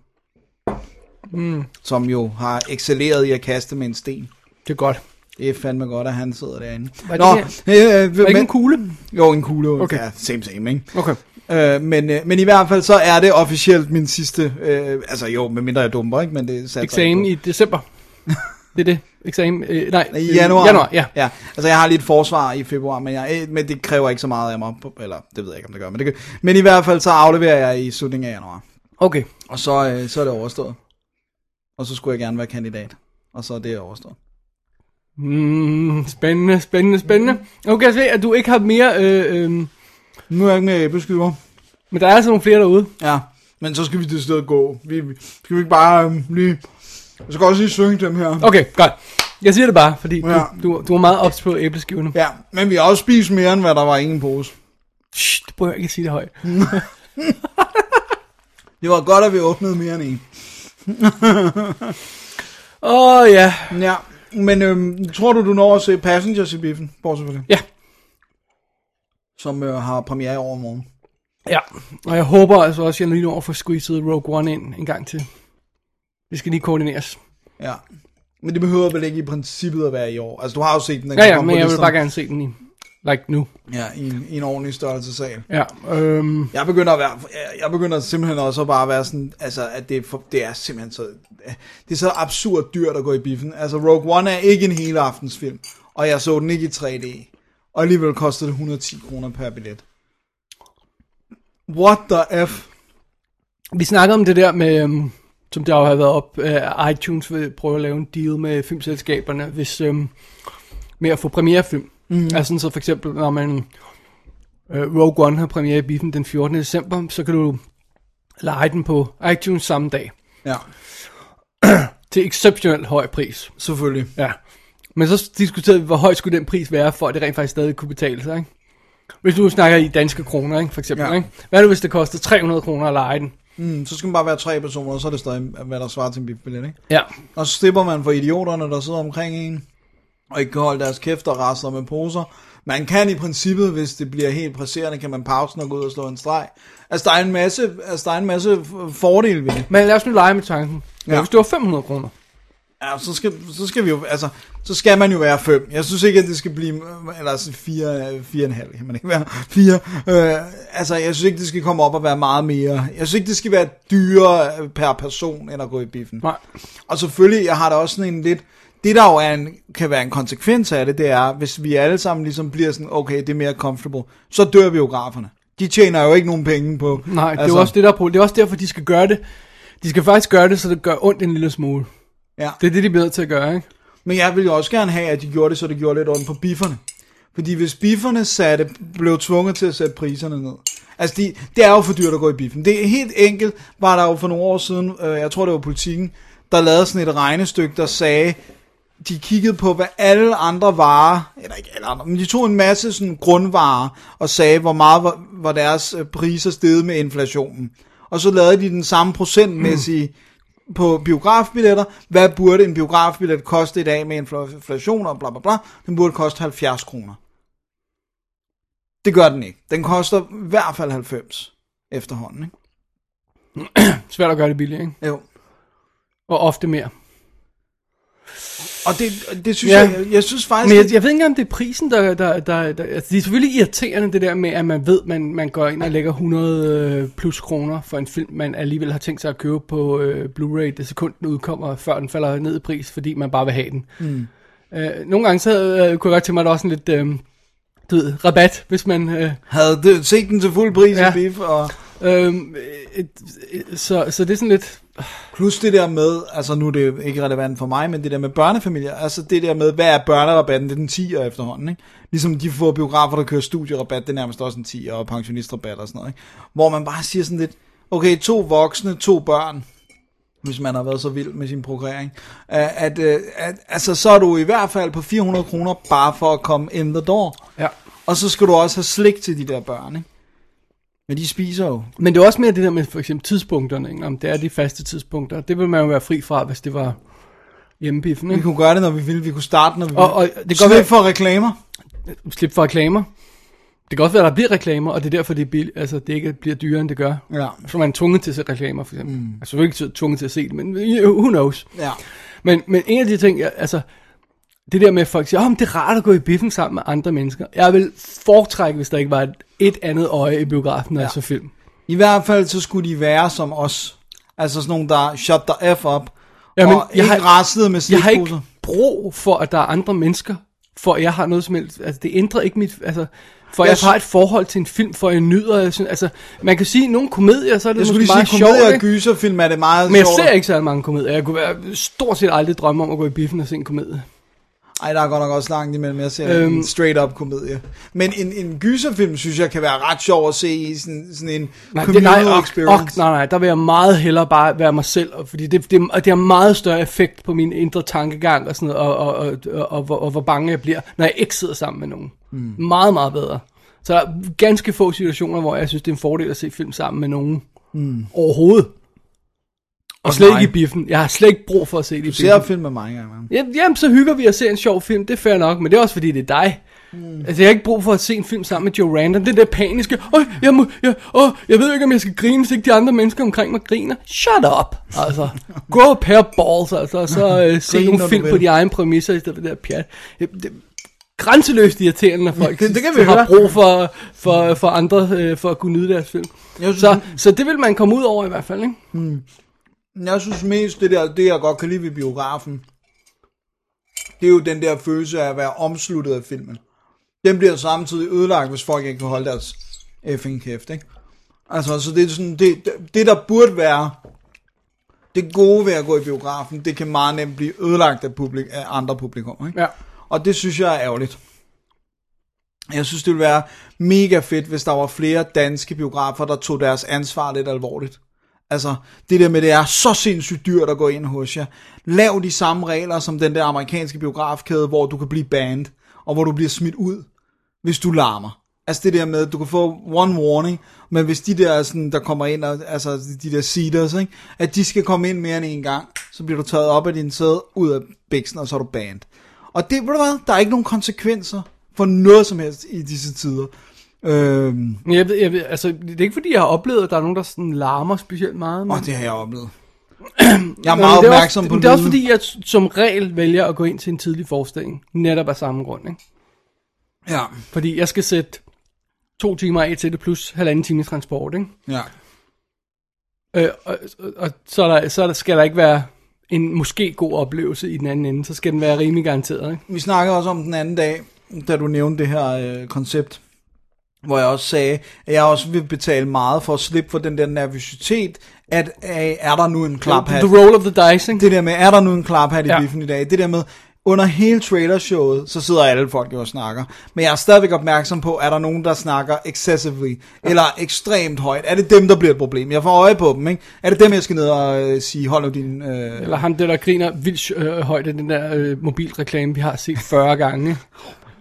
Mm. Som jo har excelleret i at kaste med en sten. Det er godt. Det er fandme godt, at han sidder derinde. Var det Nå, her- øh, Var det ikke en kugle? Jo, en kugle. Okay. Ja, same same, ikke? Okay. Øh, men, øh, men i hvert fald så er det officielt min sidste, øh, altså jo, medmindre jeg dumper, ikke? Men det jeg Eksamen i december. det er det. Eksamen, øh, nej. I øh, januar. Januar, ja. ja. Altså jeg har lige et forsvar i februar, men, jeg, øh, men det kræver ikke så meget af mig. Eller det ved jeg ikke, om det gør. Men, det, gør- men i hvert fald så afleverer jeg i slutningen af januar. Okay. Og så, øh, så er det overstået. Og så skulle jeg gerne være kandidat. Og så er det overstået. Mm, spændende, spændende, spændende. Okay, jeg se, at du ikke har mere, øh, øh, Nu er jeg ikke med æbleskiver. men der er altså nogle flere derude. Ja, men så skal vi til stedet gå. Vi, skal vi ikke bare øh, lige... Jeg skal også lige synge dem her. Okay, godt. Jeg siger det bare, fordi Ja. du, du, du er meget ops på æbleskiverne. Ja, men vi har også spist mere, end hvad der var i en pose. Shh, du behøver ikke at sige det højt. Det var godt, at vi åbnede mere end en. Åh, oh, ja. Ja, men øhm, tror du, du når at se Passengers i biffen? Bortset fra det. Ja. Som øh, har premiere i overmorgen. Ja, og jeg håber altså også, at jeg lige når at få squeezet Rogue One ind en gang til. Det skal lige koordineres. Ja. Men det behøver vel ikke i princippet at være i år. Altså, du har jo set den. den Ja, ja, men jeg vil bare gerne se den i, like nu. Ja, i en, i en ordentlig størrelse sal. Ja, øhm, Jeg begynder at være, jeg- begynder simpelthen også at bare være sådan, altså, at det, for, det er simpelthen så, det er så absurd dyrt at gå i biffen. Altså, Rogue One er ikke en hele aftensfilm, og jeg så den ikke i 3D. Og alligevel kostede det 110 kroner per billet. What the F? vi snakkede om det der med, øhm, som der jo har været op, øh, iTunes vil prøve at lave en deal med filmselskaberne, hvis, øhm, med at få premierefilm. Mm. Altså sådan så for eksempel, når man øh, Rogue One har premiere i biffen den 14. december, så kan du lege den på iTunes samme dag. Ja, Til exceptionelt høj pris. selvfølgelig. Ja. Men så diskuterede vi, hvor høj skulle den pris være, for at det rent faktisk stadig kunne betale sig, ikke? Hvis du snakker i danske kroner, ikke, for eksempel, Ja. ikke? Hvad er det, hvis det koster 300 kroner at lege den? Mm, så skal man bare være tre personer, og så er det stadig, hvad der svarer til en biffbillet, ikke? Ja. Og så slipper man for idioterne, der sidder omkring en, og ikke kan holde deres kæft og rasler med poser. Man kan i princippet, hvis det bliver helt presserende, kan man pause den og gå ud og slå en streg. Altså, der er en masse, altså, der er en masse fordele ved det. Men lad os nu lege med tanken. Ja. Hvis det var 500 kroner. Ja, så skal, så skal vi jo, altså, så skal man jo være fem. Jeg synes ikke, at det skal blive, eller altså fire, fire og en halv, kan man ikke være fire. Øh, altså, jeg synes ikke, det skal komme op og være meget mere. Jeg synes ikke, det skal være dyrere per person, end at gå i biffen. Nej. Og selvfølgelig, jeg har da også sådan en lidt, det der jo er en, kan være en konsekvens af det, det er, hvis vi alle sammen ligesom bliver sådan, okay, det er mere comfortable, så dør biograferne. De tjener jo ikke nogen penge på. Nej, altså, det er jo også det, der er på. Det er også derfor, de skal gøre det. De skal faktisk gøre det, så det gør ondt en lille smule. Ja. Det er det, de er bedre til at gøre, ikke? Men jeg ville jo også gerne have, at de gjorde det, så det gjorde lidt ondt på bifferne. Fordi hvis bifferne satte, blev tvunget til at sætte priserne ned. Altså, de, det er jo for dyrt at gå i biffen. Det er helt enkelt, var der jo for nogle år siden, øh, jeg tror det var politikken, der lavede sådan et regnestykke, der sagde, de kiggede på, hvad alle andre varer, eller ikke alle andre, men de tog en masse sådan grundvarer, og sagde, hvor meget var, var deres øh, priser steget med inflationen. Og så lavede de den samme procentmæssige mm. på biografbilletter. Hvad burde en biografbillet koste i dag med infl- inflation og bla bla bla? Den burde koste 70 kroner. Det gør den ikke. Den koster i hvert fald 90 efterhånden, ikke? Svært at gøre det billigt, ikke? Jo. Og ofte mere. Og det, det synes Ja. jeg, jeg, synes faktisk... Men jeg, det- jeg ved ikke engang, om det er prisen, der... der, der, der altså, det er selvfølgelig irriterende, det der med, at man ved, man, man går ind og lægger 100 øh, plus kroner for en film, man alligevel har tænkt sig at købe på øh, Blu-ray, det sekund den udkommer, før den falder ned i pris, fordi man bare vil have den. Mm. Øh, nogle gange så øh, kunne jeg godt tænke mig, at der var sådan lidt, øh, du ved, rabat, hvis man... Øh, Havde det, set den til fuld pris ja. I biff, og Øhm, et, et, så, så det er sådan lidt... plus det der med, altså nu er det ikke relevant for mig, men det der med børnefamilier, altså det der med, hvad er børnerabatten, det er den 10'er efterhånden, ikke? Ligesom de få biografer, der kører studierabat, det er nærmest også en 10'er, og pensionistrabat og sådan noget, ikke? Hvor man bare siger sådan lidt, okay, to voksne, to børn, hvis man har været så vild med sin progrering, at, at, øh, at altså så er du i hvert fald på 400 kroner bare for at komme in the door. Ja. Og så skal du også have slik til de der børn, ikke? Men de spiser jo. Men det er også mere det der med for eksempel tidspunkterne, ikke? om det er de faste tidspunkter. Det vil man jo være fri fra, hvis det var hjemmebiffen. Vi Ikke? kunne gøre det, når vi ville. Vi kunne starte, når vi Og, ville. og det kan godt Slip være, for reklamer. slip for reklamer. Det kan også være, at der bliver reklamer, og det er derfor, det, er billigt, altså, det ikke bliver dyrere, end det gør. Ja. Så man er tvunget til at se reklamer, for eksempel. Mm. Altså, er ikke tvunget til at se det, men who knows. Ja. Men, men en af de ting, jeg, altså, det der med, at folk siger, oh, det er rart at gå i biffen sammen med andre mennesker. Jeg vil foretrække, hvis der ikke var et, et andet øje i biografen, når Ja. jeg så film. I hvert fald så skulle de være som os. Altså sådan nogle, der shut the F up. Jamen, og jeg ikke har- raslede med Jeg har slikposer. ikke brug for, at der er andre mennesker, for jeg har noget som helst. Altså, det ændrer ikke mit... Altså, for Jeg jeg, har et forhold til en film, for jeg nyder... Jeg synes, altså, man kan sige, at nogle komedier, så er det Jeg skulle måske meget sjovt, og ikke? gyserfilm er det meget Men jeg sjovt. ser ikke så mange komedier. Jeg kunne være, stort set aldrig drømme om at gå i biffen og se en komedie. Ej, der er godt nok også langt imellem. Jeg ser øhm, en straight up komedie. Men en, en gyserfilm, synes jeg, kan være ret sjov at se i sådan, sådan en Nej, det, nej, og, experience. og, nej, nej, der vil jeg meget hellere bare være mig selv, fordi det, det, det har meget større effekt på min indre tankegang og sådan noget, og, og, og, og, og, og, og hvor bange jeg bliver, når jeg ikke sidder sammen med nogen. Mm. Meget, meget bedre. Så der er ganske få situationer, hvor jeg synes, det er en fordel at se film sammen med nogen. Mm. Overhovedet. Og, slet ikke i biffen. Jeg har slet ikke brug for at se det i Du biffen. ser film med mig engang. man. Jamen, jamen, så hygger vi at se en sjov film, det er fair nok, men det er også fordi, det er dig. Mm. Altså, jeg har ikke brug for at se en film sammen med Joe Random. Den der paniske, åh, jeg, må, jeg, åh, jeg ved ikke, om jeg skal grine, hvis ikke de andre mennesker omkring mig griner. Shut up! Altså, gå og pair balls, altså, og så øh, se nogle når du film på de egne præmisser, i stedet for det der pjat. Det, det, grænseløst irriterende, når folk Det- det kan vi har høre. brug for, for, for andre, øh, for at kunne nyde deres film. Jeg synes, Så, så det vil man komme ud over i hvert fald, ikke? Jeg synes mest, det der, det jeg godt kan lide ved biografen, det er jo den der følelse af at være omsluttet af filmen. Den bliver samtidig ødelagt, hvis folk ikke kan holde deres effing kæft, ikke? Altså, så det er sådan, det, det der burde være det gode ved at gå i biografen, det kan meget nemt blive ødelagt af, publik, af andre publikum, ikke? Ja. Og det synes jeg er ærgerligt. Jeg synes, det ville være mega fedt, hvis der var flere danske biografer, der tog deres ansvar lidt alvorligt. Altså, det der med, det er så sindssygt dyrt at gå ind hos jer. Lav de samme regler som den der amerikanske biografkæde, hvor du kan blive banned, og hvor du bliver smidt ud, hvis du larmer. Altså det der med, at du kan få one warning, men hvis de der, sådan, der kommer ind, og, altså de der seeders, ikke, at de skal komme ind mere end en gang, så bliver du taget op af din sæde, ud af bæksen, og så er du banned. Og det, ved du hvad, der er ikke nogen konsekvenser for noget som helst i disse tider. Øhm, Men Jeg ved, jeg ved, altså, det er ikke fordi, jeg har oplevet, at der er nogen, der sådan larmer specielt meget. Men... og det har jeg oplevet. Jeg er Men meget det er opmærksom også, på Det er også fordi, jeg som regel vælger at gå ind til en tidlig forestilling. Netop af samme grund, ikke? Ja, Fordi jeg skal sætte to timer af til det, plus halvanden time transport, ikke? ja. Øh, og, og, og så, er der, så er der, skal der ikke være en måske god oplevelse i den anden ende. Så skal den være rimelig garanteret, ikke? Vi snakkede også om den anden dag, da du nævnte det her øh, koncept, hvor jeg også sagde, at jeg også vil betale meget for at slippe for den der nervøsitet, at er der nu en klaphat? The roll of the dice, ikke? Det der med, er der nu en klaphat i Ja. biffen i dag? Det der med, under hele trailershowet, så sidder alle folk jo og snakker. Men jeg er stadigvæk opmærksom på, er der nogen, der snakker excessively, eller ekstremt højt? Er det dem, der bliver et problem? Jeg får øje på dem, ikke? Er det dem, jeg skal ned og øh, sige, hold nu din... Øh... Eller ham der, der griner vildt øh, højt af den der øh, mobilreklame, vi har set 40 gange.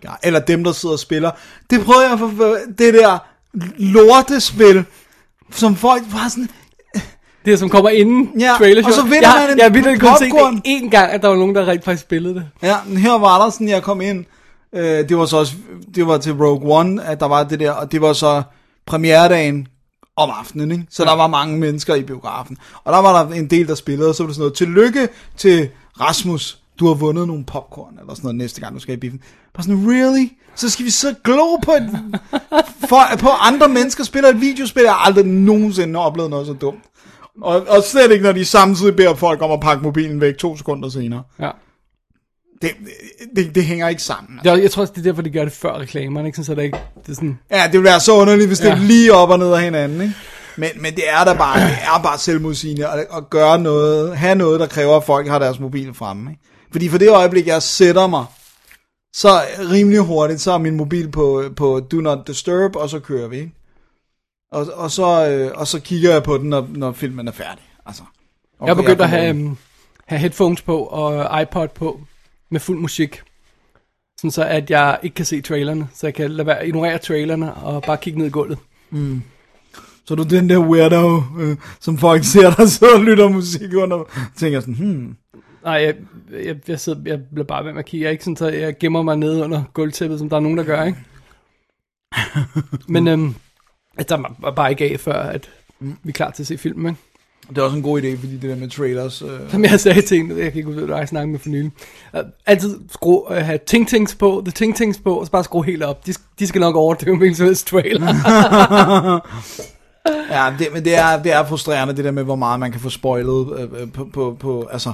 Ja, eller dem, der sidder og spiller. Det prøvede jeg for, det der lortespil, som folk bare sådan, Det, som kommer inden Ja, trailer og så vinder jeg, man en Jeg vildt kun set én gang, at der var nogen, der rigtig faktisk spillede det. ja, men her var der sådan, jeg kom ind, øh, det var så også, det var til Rogue One, at der var det der, og det var så premieredagen om aftenen, ikke? Så der var mange mennesker i biografen. Og der var der en del, der spillede, og så var det sådan noget, tillykke til Rasmus, du har vundet nogle popcorn, eller sådan noget næste gang, du skal i biffen. Bare sådan, really? Så skal vi så glo på, et, for, på andre mennesker spiller et videospil, jeg har aldrig nogensinde oplevet noget så dumt. Og, og slet ikke, når de samtidig beder folk om at pakke mobilen væk to sekunder senere. Ja. det, det, det hænger ikke sammen. Jeg, jeg tror også, det er derfor, de gør det før reklamerne, ikke? Sådan, så det ikke, det er sådan, Ja, det ville være så underligt, hvis det Ja. ja. lige op og ned af hinanden, ikke? Men, men det er da bare, det er bare selvmodsigende at, at gøre noget, have noget, der kræver, at folk har deres mobil fremme, ikke? Fordi for det øjeblik, jeg sætter mig, så rimelig hurtigt, så er min mobil på, på Do Not Disturb, og så kører vi, ikke? Og, og, så, øh, og så kigger jeg på den, når, når filmen er færdig. Altså, jeg Okay, begyndt at kommer have, um, have headphones på og iPod på med fuld musik. Sådan så, at jeg ikke kan se trailerne. Så jeg kan lade være, ignorere trailerne og bare kigge ned i gulvet. Så er du den der weirdo, øh, som folk ser, der sidder og lytter musik under, tænker sådan, hmm, Nej, jeg, jeg, jeg, sidder, jeg bliver bare ved med at kigge. Jeg er ikke sådan, så jeg gemmer mig nede under gulvtæppet, som der er nogen, der gør, ikke? Men øhm, der var bare ikke af, før at vi er klar til at se filmen, ikke? det er også en god idé, fordi det der med trailers, øh, Som jeg sagde til en, jeg kan ikke huske, hvad jeg snakkede med for nylig. Uh, altid skru, uh, have ting-tings på, the ting-tings på, og så bare skrue helt op. De, de skal nok overdøve min helst trailer. Ja, det, men det er, det er frustrerende, det der med, hvor meget man kan få spoilet øh, øh, på, på, på, altså...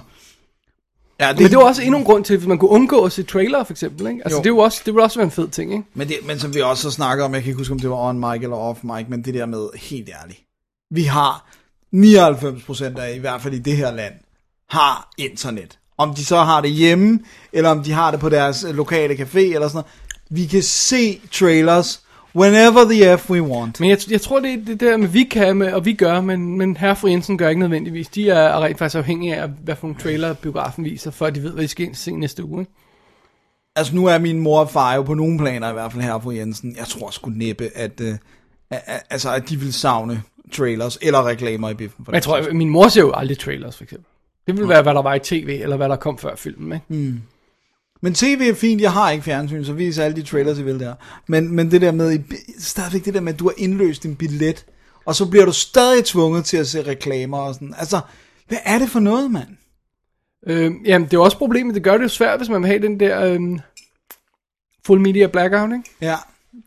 Ja, det, Men det var også endnu en grund til, at man kunne undgå at se trailer, for eksempel, ikke? Altså, Jo. det, er jo også, det ville også være en fed ting, ikke? Men, det, men som vi også har snakket om, jeg kan ikke huske, om det var on mic eller off mic, men det der med, helt ærligt, vi har 99% af, i hvert fald i det her land, har internet. Om de så har det hjemme, eller om de har det på deres øh, lokale café, eller sådan noget. Vi kan se trailers, whenever the F we want. Men jeg, jeg tror, det er det der med, vi kan med, og vi gør, men, men herre fru Jensen gør ikke nødvendigvis. De er rent faktisk afhængige af, hvad for nogle trailer biografen viser, at de ved, hvad de skal se næste uge, ikke? Altså nu er min mor og far jo på nogle planer i hvert fald her på Jensen. Jeg tror sgu næppe, at, øh, altså, at de vil savne trailers eller reklamer i biffen. Jeg tror, at min mor ser jo aldrig trailers, for eksempel. Det ville være, hvad der var i tv, eller hvad der kom før filmen, ikke? Men tv er fint, jeg har ikke fjernsyn, så viser alle de trailers, I vil der. Men, men det der med, stadigvæk det der med, at du har indløst din billet, og så bliver du stadig tvunget til at se reklamer og sådan. Altså, hvad er det for noget, mand? Øh, jamen, det er også problemet. Det gør det jo svært, hvis man vil have den der øh, full media blackout, ikke? Ja,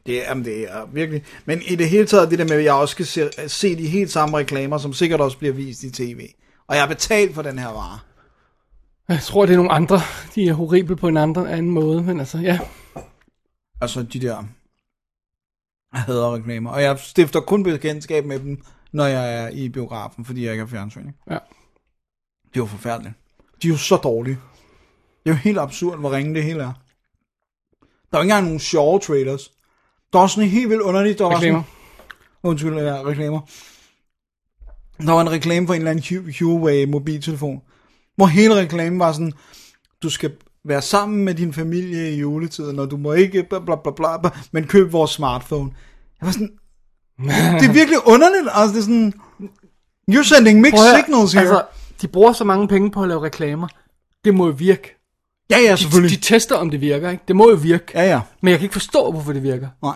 det er, jamen, det er virkelig. Men i det hele taget, det der med, at jeg også skal se, se de helt samme reklamer, som sikkert også bliver vist i tv. Og jeg har betalt for den her vare. Jeg tror, det er nogle andre. De er horrible på en andre, anden måde, men altså, ja. Altså de der, hader reklamer. Og jeg stifter kun bekendtskab med dem, når jeg er i biografen, fordi jeg ikke har fjernsyn. Ikke? Ja. Det er jo forfærdeligt. De er jo så dårlige. Det er jo helt absurd, hvor ringe det hele er. Der er jo ikke engang nogen sjove trailers. Der er også sådan helt vildt underligt. Der var Reklamer. Sådan, undskyld, ja, reklamer. Der var en reklame for en eller anden Hu- Huawei mobiltelefon, hvor hele reklamen var sådan, du skal være sammen med din familie i juletiden, og du må ikke bla bla bla bla, bla men køb vores smartphone. Jeg var sådan, det er virkelig underligt, altså det er sådan, you're sending mixed høre, signals here. Altså, de bruger så mange penge på at lave reklamer. Det må jo virke. ja, ja, De, selvfølgelig. de tester, om det virker, ikke? Det må jo virke. Ja, ja. Men jeg kan ikke forstå, hvorfor det virker. Nej.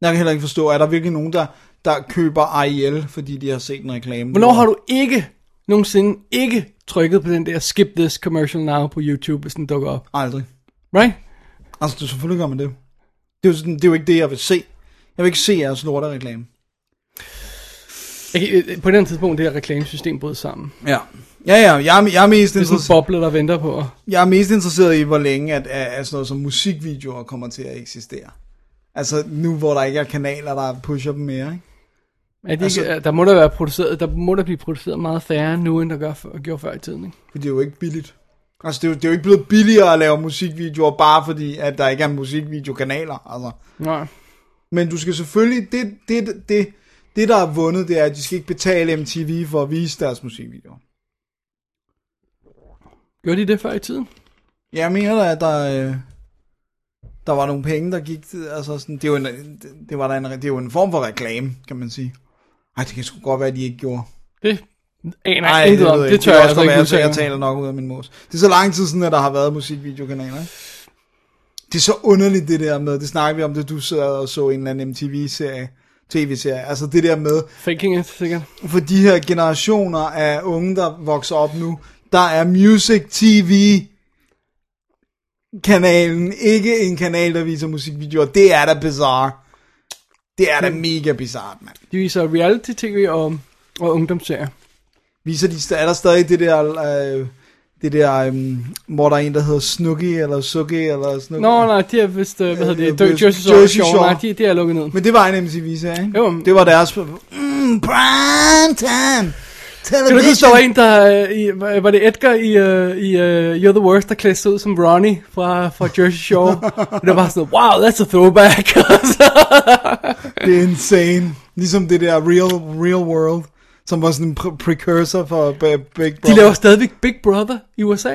Jeg kan heller ikke forstå, er der virkelig nogen, der, der køber AIL, fordi de har set en reklame? Hvornår har du ikke, nogensinde ikke trykket på den der skip this commercial now på YouTube, hvis den dukker op? Aldrig. Right? Altså, det, selvfølgelig gør man det. Det er, jo sådan, det er jo ikke det, jeg vil se. Jeg vil ikke se jeres lortereklame. Jeg, kan- øh, på den tidspunkt, det her reklamesystem brød sammen. Ja. Ja, ja, jeg er, jeg er mest Det er sådan interesseret, boble, der venter på. jeg er mest interesseret i, hvor længe at, at, at sådan noget som musikvideoer kommer til at eksistere. Altså nu, hvor der ikke er kanaler, der pusher dem mere, ikke? Er det Altså- ikke, der må der være produceret, der må der blive produceret meget færre nu, end der gør, gjorde før i tiden, ikke? For det er jo ikke billigt. Altså, det er, jo, det er jo ikke blevet billigere at lave musikvideoer, bare fordi, at der ikke er musikvideokanaler. Altså. Nej. Men du skal selvfølgelig, det, det, det, det der er vundet, det er, at de skal ikke betale MTV for at vise deres musikvideoer. Gjorde de det før i tiden? Jeg mener da, at der, øh, der var nogle penge, der gik altså sådan, det, jo en, det, var der en, det jo en form for reklame, kan man sige. Ej, det kan sgu godt være, at de ikke gjorde. Det aner jeg ikke om. Det ikke. tør jeg altså ikke være, så jeg udtale. taler nok ud af min mos. Det er så lang tid siden, at der har været musikvideokanaler. ikke? Det er så underligt det der med, det snakker vi om, det du sidder og så en eller anden MTV-serie, tv-serie, altså det der med, Faking it, sikkert. for de her generationer af unge, der vokser op nu, der er Music TV kanalen ikke en kanal, der viser musikvideoer. Det er da bizarre. Det er da mega bizarre, mand. De viser reality-tv og, og ungdomsserier. Viser de, er der stadig det der, øh, det der, um, hvor der er en, der hedder Snooki, eller Suki, eller Snooki. Nå, nej, de er vist, uh, hvad hedder det, Øh, Jersey Jersey Shore, Shore. Shore. Nej, de, de er lukket ned. Men det var en MTV-serie, ikke? Jo. Det var deres... Mm, prime time! Kan du huske, der var en, der, øh, i, var det Edgar i, uh, i uh, You're the Worst, der klædte sig ud som Ronnie fra, fra Jersey Shore? Og det var sådan wow, that's a throwback. Det er insane. Ligesom det der Real, real World, som var sådan en pre- precursor for Big Brother. de laver stadigvæk Big Brother i USA.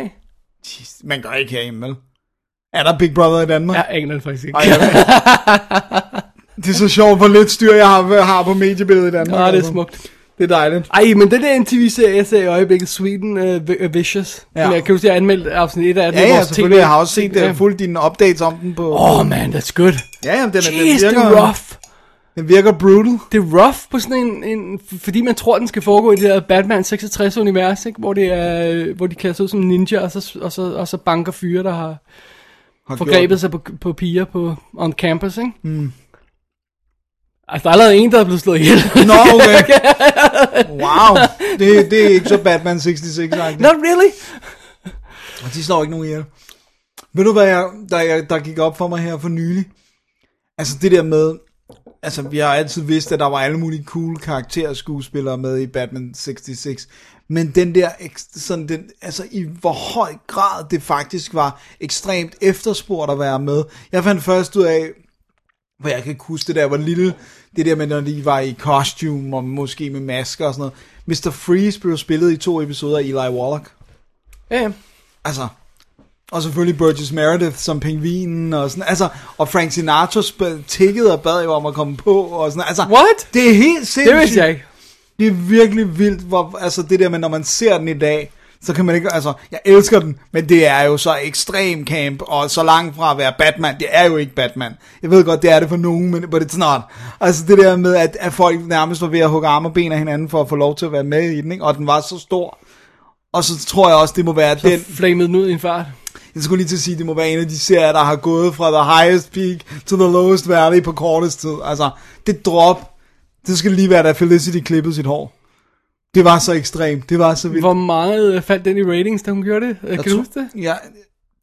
Jeez, Man gør ikke herhjemme, vel? Er der Big Brother i Danmark? Jeg aner det faktisk ikke. Ej, det er så sjovt, hvor lidt styr jeg har, har på mediebilledet i Danmark. Ja, det er altså. smukt. Det er dejligt. Ej, men den der MTV-serie, jeg ser i øjeblikket, Sweden uh, Vi- Vicious. Ja. Ja. Jeg kan du sige, jeg har anmeldt afsnit 1 af den. Ja, ja, selvfølgelig. TV. Jeg har også set Ja. uh, fuldt dine updates om den på... Oh man, that's good. Ja, ja, den, er, den, Jeez, det virker, er rough. den virker brutal. Det er rough på sådan en, en fordi man tror, den skal foregå i det der Batman 66-univers, ikke? Hvor, det er, øh, hvor de sig ud som ninja, og så, og så, og så banker fyre, der har Har forgrebet sig på, på piger på, on campus, ikke? Mm. Altså, der er allerede en, der er blevet slået ihjel. Nå, okay. wow. Det, det er ikke så Batman 66 -agtigt. Not really. Og de slår ikke nogen ihjel. Ved du hvad, jeg, der, jeg, der gik op for mig her for nylig? Altså det der med, altså vi har altid vidst, at der var alle mulige cool karakterskuespillere med i Batman 66. Men den der, sådan den, altså i hvor høj grad det faktisk var ekstremt efterspurgt at være med. Jeg fandt først ud af, hvor jeg kan huske det, da jeg var lille, det der med, når de var i costume, og måske med masker og sådan noget. Mr. Freeze blev spillet i to episoder af Eli Wallach. Ja, ja. Altså, og selvfølgelig Burgess Meredith som pingvinen og sådan, altså, og Frank Sinatra sp- tikkede og bad jo om at komme på og sådan, altså. What? Det er helt sindssygt. Det vidste jeg ikke. Det er virkelig vildt, hvor, altså det der med, når man ser den i dag, så kan man ikke, altså, jeg elsker den, men det er jo så ekstrem camp, og så langt fra at være Batman, det er jo ikke Batman. Jeg ved godt, det er det for nogen, men but it's not. Altså det der med, at, at folk nærmest var ved at hugge arme og ben af hinanden, for at få lov til at være med i den, ikke? og den var så stor. Og så tror jeg også, det må være Så den, flamede den ud i en fart. jeg skulle lige til at sige, det må være en af de serier, der har gået fra the highest peak to the lowest valley på kortest tid. Altså, det drop, det skal lige være, da Felicity klippede sit hår. Det var så ekstremt, det var så vildt. Hvor meget øh, faldt den i ratings, da hun gjorde det? Øh, Jeg Kan du huske det? Ja,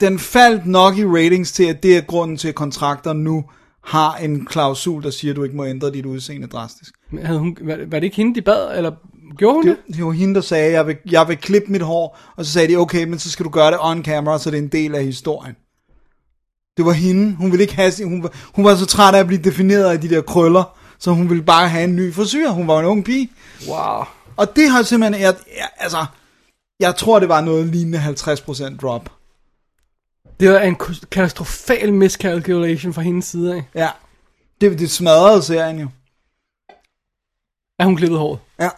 den faldt nok i ratings til, at det er grunden til, at kontrakter nu har en klausul, der siger, at du ikke må ændre dit udseende drastisk. Men Havde hun, var, var det ikke hende, de bad, eller gjorde hun det? Det, det var hende, der sagde, at jeg vil, jeg vil klippe mit hår, og så sagde de, okay, men så skal du gøre det on camera, så det er en del af historien. Det var hende. Hun ville ikke have hun, var- hun var så træt af at blive defineret af de der krøller, så hun ville bare have en ny frisyr. Hun var en ung pige. Wow. Og det har simpelthen, jeg, jeg, altså, jeg tror, det var noget lignende 50% drop. Det var en katastrofal miscalculation fra hendes side af. Ja. Det, det smadrede serien jo. At hun klippede håret. Ja.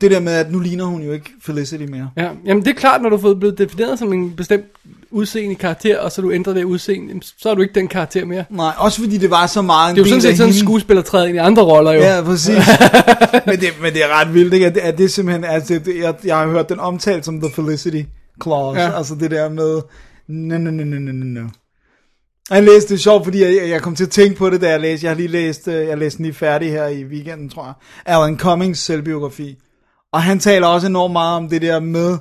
Det der med, at nu ligner hun jo ikke Felicity mere. Ja, jamen det er klart, når du fået blevet defineret som en bestemt udseende karakter, og så du ændrer det udseende, så er du ikke den karakter mere. Nej, også fordi det var så meget en Det er jo sådan set sådan, en skuespiller træder ind i andre roller jo. Ja, præcis. men, det, men det er ret vildt, ikke? At det, at det simpelthen, altså, det, jeg, jeg har hørt den omtalt som The Felicity Clause. Ja. Altså det der med, no, no, no, no, no, no. Jeg læste, det er sjovt, fordi jeg, jeg kom til at tænke på det, da jeg læste. Jeg har lige læst, øh, jeg læste den lige færdig her i weekenden, tror jeg. Alan Cummings selvbiografi. Og han taler også enormt meget om det der med,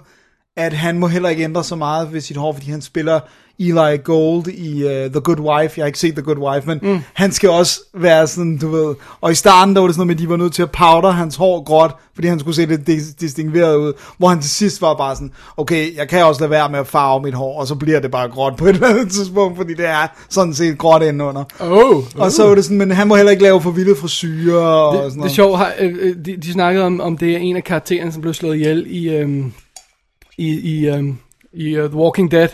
at han må heller ikke ændre så meget ved sit hår, fordi han spiller Eli Gold i uh, The Good Wife. Jeg har ikke set The Good Wife, men mm. han skal også være sådan, du ved. Og i starten, der var det sådan noget med, at de var nødt til at powder hans hår gråt, fordi han skulle se lidt dis- distingueret ud. Hvor han til sidst var bare sådan, okay, jeg kan også lade være med at farve mit hår, og så bliver det bare gråt på et eller andet tidspunkt, fordi det er sådan set gråt indenunder. Oh, Og så var det sådan, men han må heller ikke lave for vilde frisyrer og sådan det, det er noget. sjovt, har, øh, øh, de, de snakkede om, om det er en af karaktererne, som blev slået ihjel i, øhm, i, i, øhm, i uh, The Walking Dead,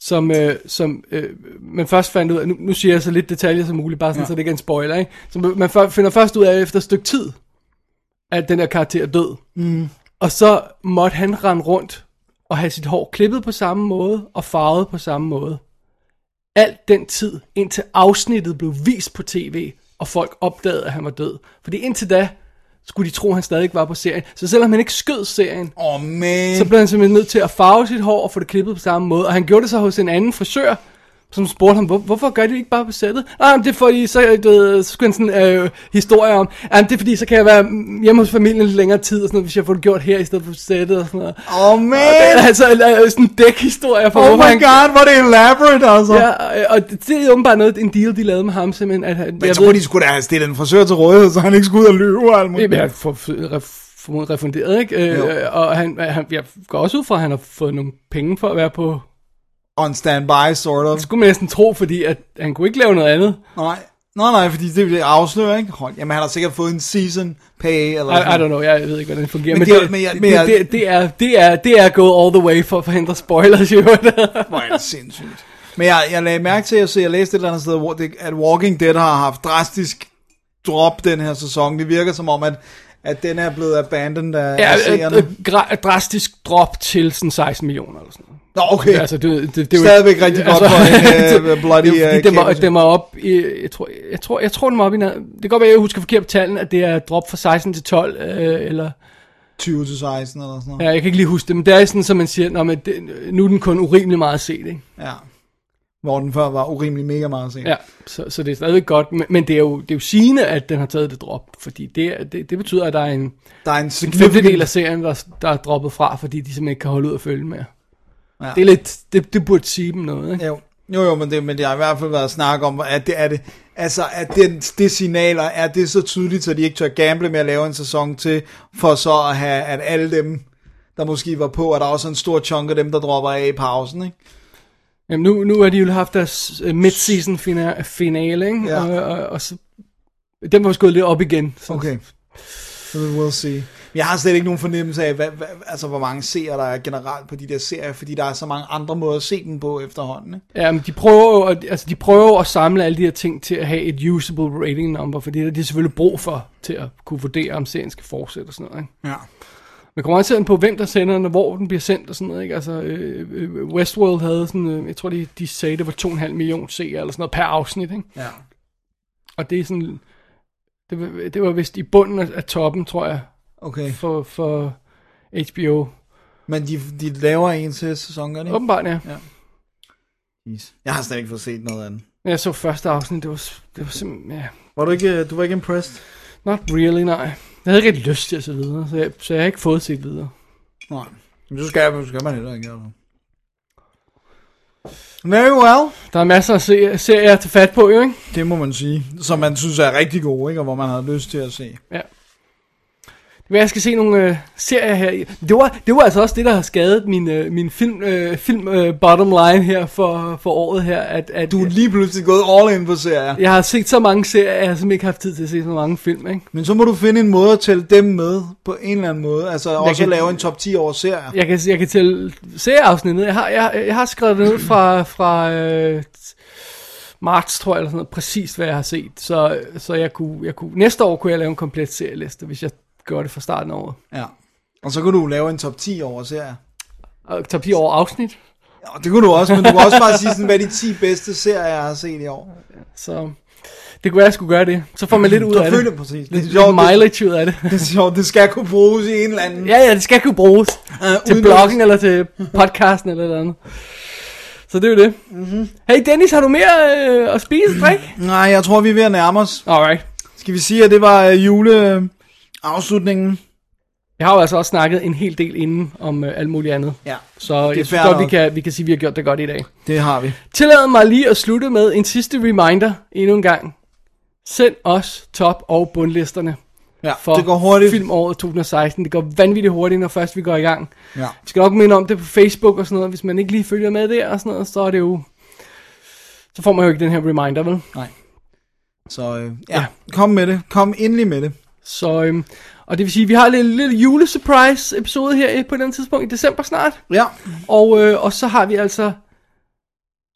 som, øh, som øh, man først fandt ud af, nu, nu siger jeg så lidt detaljer som muligt, bare sådan, ja. så det ikke er en spoiler, ikke? Så man finder først ud af efter et stykke tid, at den her karakter er død. Mm. Og så måtte han rende rundt og have sit hår klippet på samme måde og farvet på samme måde. Alt den tid, indtil afsnittet blev vist på tv, og folk opdagede, at han var død. Fordi indtil da, skulle de tro, at han stadig var på serien. Så selvom han ikke skød serien, oh, man. så blev han simpelthen nødt til at farve sit hår og få det klippet på samme måde. Og han gjorde det så hos en anden frisør, som spurgte ham, hvor, hvorfor gør de det ikke bare på sættet? Nej, men det er fordi, så, du ved, så skulle han sådan øh, historie om, ja, det er fordi, så kan jeg være hjemme hos familien lidt længere tid, og sådan noget, hvis jeg får det gjort her i stedet for på sættet og sådan noget. Oh man! Og det er altså øh, sådan en dækhistorie for, Oh my han, god, hvor det elaborate, altså. Ja, øh, og det, det er åbenbart noget, en deal, de lavede med ham, simpelthen, at han, Men så må de skulle da have stillet en frisør til rådighed, så han ikke skulle ud og løbe og alt muligt. Jamen, jeg får formodet refunderet, ikke? Jo. Øh, og han, han, jeg går også ud fra, at han har fået nogle penge for at være på... On standby, sort of. Det skulle man næsten tro, fordi at han kunne ikke lave noget andet. Nej. Nej, nej, fordi det vil afsløre, ikke? Hold, jamen, han har sikkert fået en season pay, eller I, I don't know, jeg ved ikke, hvordan det fungerer. Men Men, det er- det, men jeg- men jeg- det, det, er, det, er, det er gået all the way for at forhindre spoilers, jo. Hvor er det sindssygt. Men jeg, jeg lagde mærke til, at jeg læste et eller andet sted, at Walking Dead har haft drastisk drop den her sæson. Det virker som om, at, at den er blevet abandoned af, ja, et, seerne. et, gra- et drastisk drop til sådan 16 millioner eller sådan noget. Nå, okay. Altså, det, det, det, det er jo- Stadigvæk rigtig godt for en, øh, bloody, det, øh, var, den var op i, jeg tror, jeg tror, jeg tror den var op i, det kan godt være, jeg husker forkert på tallene, at det er drop fra 16 til 12, øh, eller, 20 til 16 eller sådan noget. ja, jeg kan ikke lige huske det, men det er sådan, som man siger, Nå, men det, nu er den kun urimelig meget set, ikke? Ja. Hvor den før var urimelig mega meget sent. Ja, så, så det er stadigvæk godt, men, men det, er jo, det er jo sigende, at den har taget det drop, fordi det, er- det, det betyder, at der er en, Der er en en femtedel af serien, der, der er droppet fra, fordi de simpelthen ikke kan holde ud og følge med. Ja. Det er lidt, det, det burde sige dem noget, ikke? Jo, jo, jo men, det, men det har i hvert fald været snak om, at det er det, altså, at det, det signaler, er det så tydeligt, så de ikke tør gamble med at lave en sæson til, for så at have, at alle dem, der måske var på, at der er også en stor chunk af dem, der dropper af i pausen, ikke? Jamen nu, nu har de jo haft deres uh, mid-season fina- finale, ikke? Ja. Og, og, og så, den var gået lidt op igen. Så. Okay. Så we will see. Jeg har slet ikke nogen fornemmelse af, hvad, hvad, altså, hvor mange seere der er generelt på de der serier, fordi der er så mange andre måder at se dem på efterhånden. Ikke? Ja, men de prøver, jo altså de prøver jo at samle alle de her ting til at have et usable rating number, fordi det er de selvfølgelig brug for til at kunne vurdere, om serien skal fortsætte og sådan noget. Ikke? Ja. Man kommer også an på, hvem der sender den, og hvor den bliver sendt og sådan noget. Ikke? Altså, øh, øh, Westworld havde sådan, øh, jeg tror de, de sagde, det var 2,5 millioner seere eller sådan noget per afsnit. Ikke? Ja. Og det er sådan, det var, det var vist i bunden af, toppen, tror jeg, Okay. for, for HBO. Men de, de laver en til sæson, gør de? ikke? Åbenbart, ja. Jeez. Jeg har slet ikke fået set noget andet. Jeg så første afsnit, det var, det var simpelthen, ja, Var du ikke, du var ikke impressed? not really, nej. Jeg havde ikke rigtig lyst til at se videre, så jeg, så jeg har ikke fået set videre. Nej. Men så skal, så skal man heller ikke det. Very well. Der er masser af se- serier at tage fat på, jo, ikke? Det må man sige. Som man synes er rigtig gode, ikke? Og hvor man har lyst til at se. Ja. Men jeg skal se nogle øh, serier her. Det var, det var altså også det, der har skadet min, øh, min film, øh, film øh, bottom line her for, for året her. At, at Du er lige pludselig gået all in på serier. Jeg har set så mange serier, at jeg har simpelthen ikke haft tid til at se så mange film, ikke? Men så må du finde en måde at tælle dem med på en eller anden måde. Altså også kan- lave en top 10 over serier. Jeg kan, jeg kan tælle serieafsnittet. Jeg har, jeg, jeg har skrevet det ned fra, fra øh, marts, tror jeg, eller sådan noget, præcis hvad jeg har set. Så, så jeg kunne, jeg kunne, næste år kunne jeg lave en komplet serieliste, hvis jeg gør det fra starten året. Ja. Og så kan du lave en top 10 over serier. Og top 10 over afsnit. Ja, det kunne du også, men du kan også bare sige sådan, hvad de 10 bedste serier, jeg har set i år. Så det kunne være, at jeg skulle gøre det. Så får man lidt ud af det. præcis. Lidt, Det er sjovt, det- mileage ud af det. Det er sjovt, det skal kunne bruges i en eller anden... Ja, ja, det skal kunne bruges. Uh, til bloggen eller til podcasten eller noget andet. Så det er jo det. Mm-hmm. Hey Dennis, har du mere øh, at spise, drik? Nej, jeg tror, vi er ved at nærme os. Alright. Skal vi sige, at det var øh, juleafslutningen? Jeg har jo altså også snakket en hel del inden om øh, alt muligt andet. Ja, Så jeg synes godt, vi kan, vi kan sige, at vi har gjort det godt i dag. det har vi. Tillad mig lige at slutte med en sidste reminder endnu en gang. Send os top- og bundlisterne Ja, for det går hurtigt. filmåret 2016. Det går vanvittigt hurtigt, når først vi går i gang. Ja. Vi skal nok minde om det på Facebook og sådan noget. Hvis man ikke lige følger med der og sådan noget, så er det jo... Så får man jo ikke den her reminder, vel? Så øh, ja, kom med det. Kom endelig med det. Så, øhm, og det vil sige, at vi har en lille, lille julesurprise episode her på den tidspunkt i december snart. Ja, Og, øh, og så har vi altså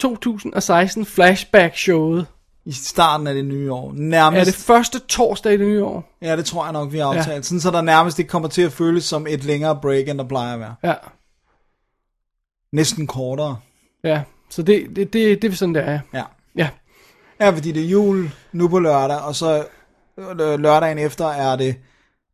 2016 flashback showet. i starten af det nye år. Er Nærmest. det første torsdag i det nye år? Ja, det tror jeg nok, vi har aftalt. Ja. Sådan, så der nærmest ikke kommer til at føles som et længere break, end der plejer at være. Ja, Næsten kortere. ja. Så det, det, det, det er sådan, det er. Ja. Ja. Ja, fordi det er jul nu på lørdag, og så lørdagen efter er det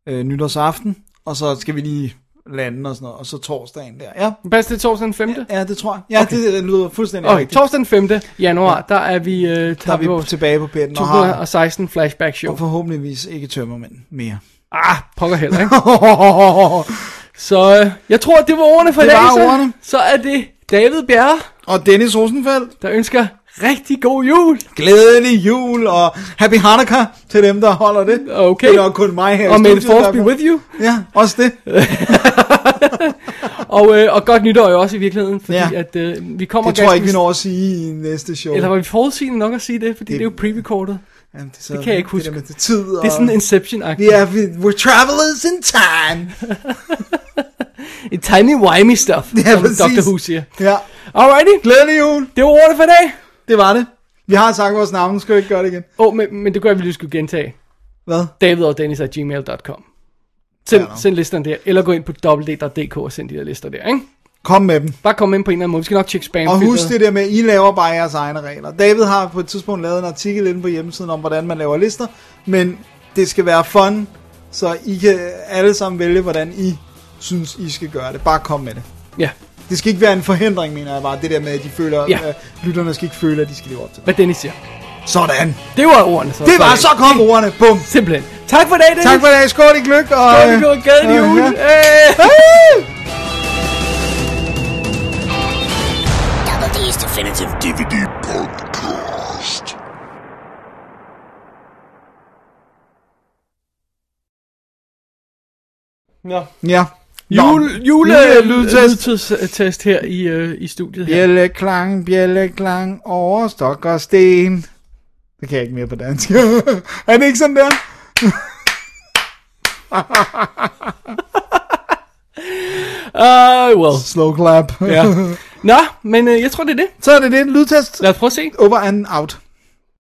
øh, nytårsaften, og så skal vi lige lande og sådan noget, og så torsdagen der. Ja, Pas det torsdag den 5. ja det tror jeg. Ja, okay. det, det lyder fuldstændig Okay, rigtigt. torsdag den 5. januar, der er vi, øh, Der er vi vores tilbage på pætten og har 2016 flashback show. og forhåbentligvis ikke tømmermænd mere. Ah, pokker heller, ikke? Så øh, jeg tror, det var ordene for Det i dag. så. ordene. Så er det David Bjerre, og Dennis Rosenfeldt, der ønsker rigtig god jul. glædelig jul og happy Hanukkah til dem, der holder det. Okay. Det er kun mig her Og the studiet, force be with you. Ja, også det. Og, øh, og godt nytår jo også i virkeligheden, fordi Ja. at øh, vi kommer Det tror jeg ikke, vi når at sige i næste show. Eller var vi forudsigende nok at sige det, fordi det, det er jo pre-recorded. Jamen, det, så, det kan jeg ikke huske. Det, med det tid og... Det er sådan Inception-agtigt. Er, vi, we're travelers in time. En tiny wimey stuff, Ja, som præcis. Dr. Who siger. Ja. Alrighty, Glædelig jul. det var ordet for i dag. Det var det. Vi har sagt vores navn, skal vi ikke gøre det igen? Åh, oh, men, men det gør, vi lige skulle gentage. Hvad? David og Dennis at gmail.com. Send, Ja, send listerne der, eller gå ind på www.dk og send de der lister der, ikke? Kom med dem. Bare kom ind på en eller anden måde. Vi skal nok tjekke spam. Og husk det der med, at I laver bare jeres egne regler. David har på et tidspunkt lavet en artikel inde på hjemmesiden om, hvordan man laver lister. Men det skal være fun, så I kan alle sammen vælge, hvordan I synes, I skal gøre det. Bare kom med det. Ja, Det skal ikke være en forhindring, mener jeg bare. Det der med, at de føler, Ja. ja. lytterne skal ikke føle, at de skal leve op til det. hvad Dennis siger. Sådan. Det var ordene. Så. Det var så kom ordene. Bum. Simpelthen. Tak for i dag, Dennis. Tak for i dag. Skål i gløk. Og, Skål, gade i øh, jul. ja. Øh. Double D's Definitive DVD podcast. Nå. Ja. Jule, jule, Julelydtest. lydtest her i, øh, i studiet her. Bjælleklang, bjælleklang over stok og sten. Det kan jeg ikke mere på dansk. er det ikke sådan der? Uh, well. Slow clap. Ja. Nå, men øh, jeg tror, det er det. Så er det det. Lydtest. Lad os prøve at se. Over and out.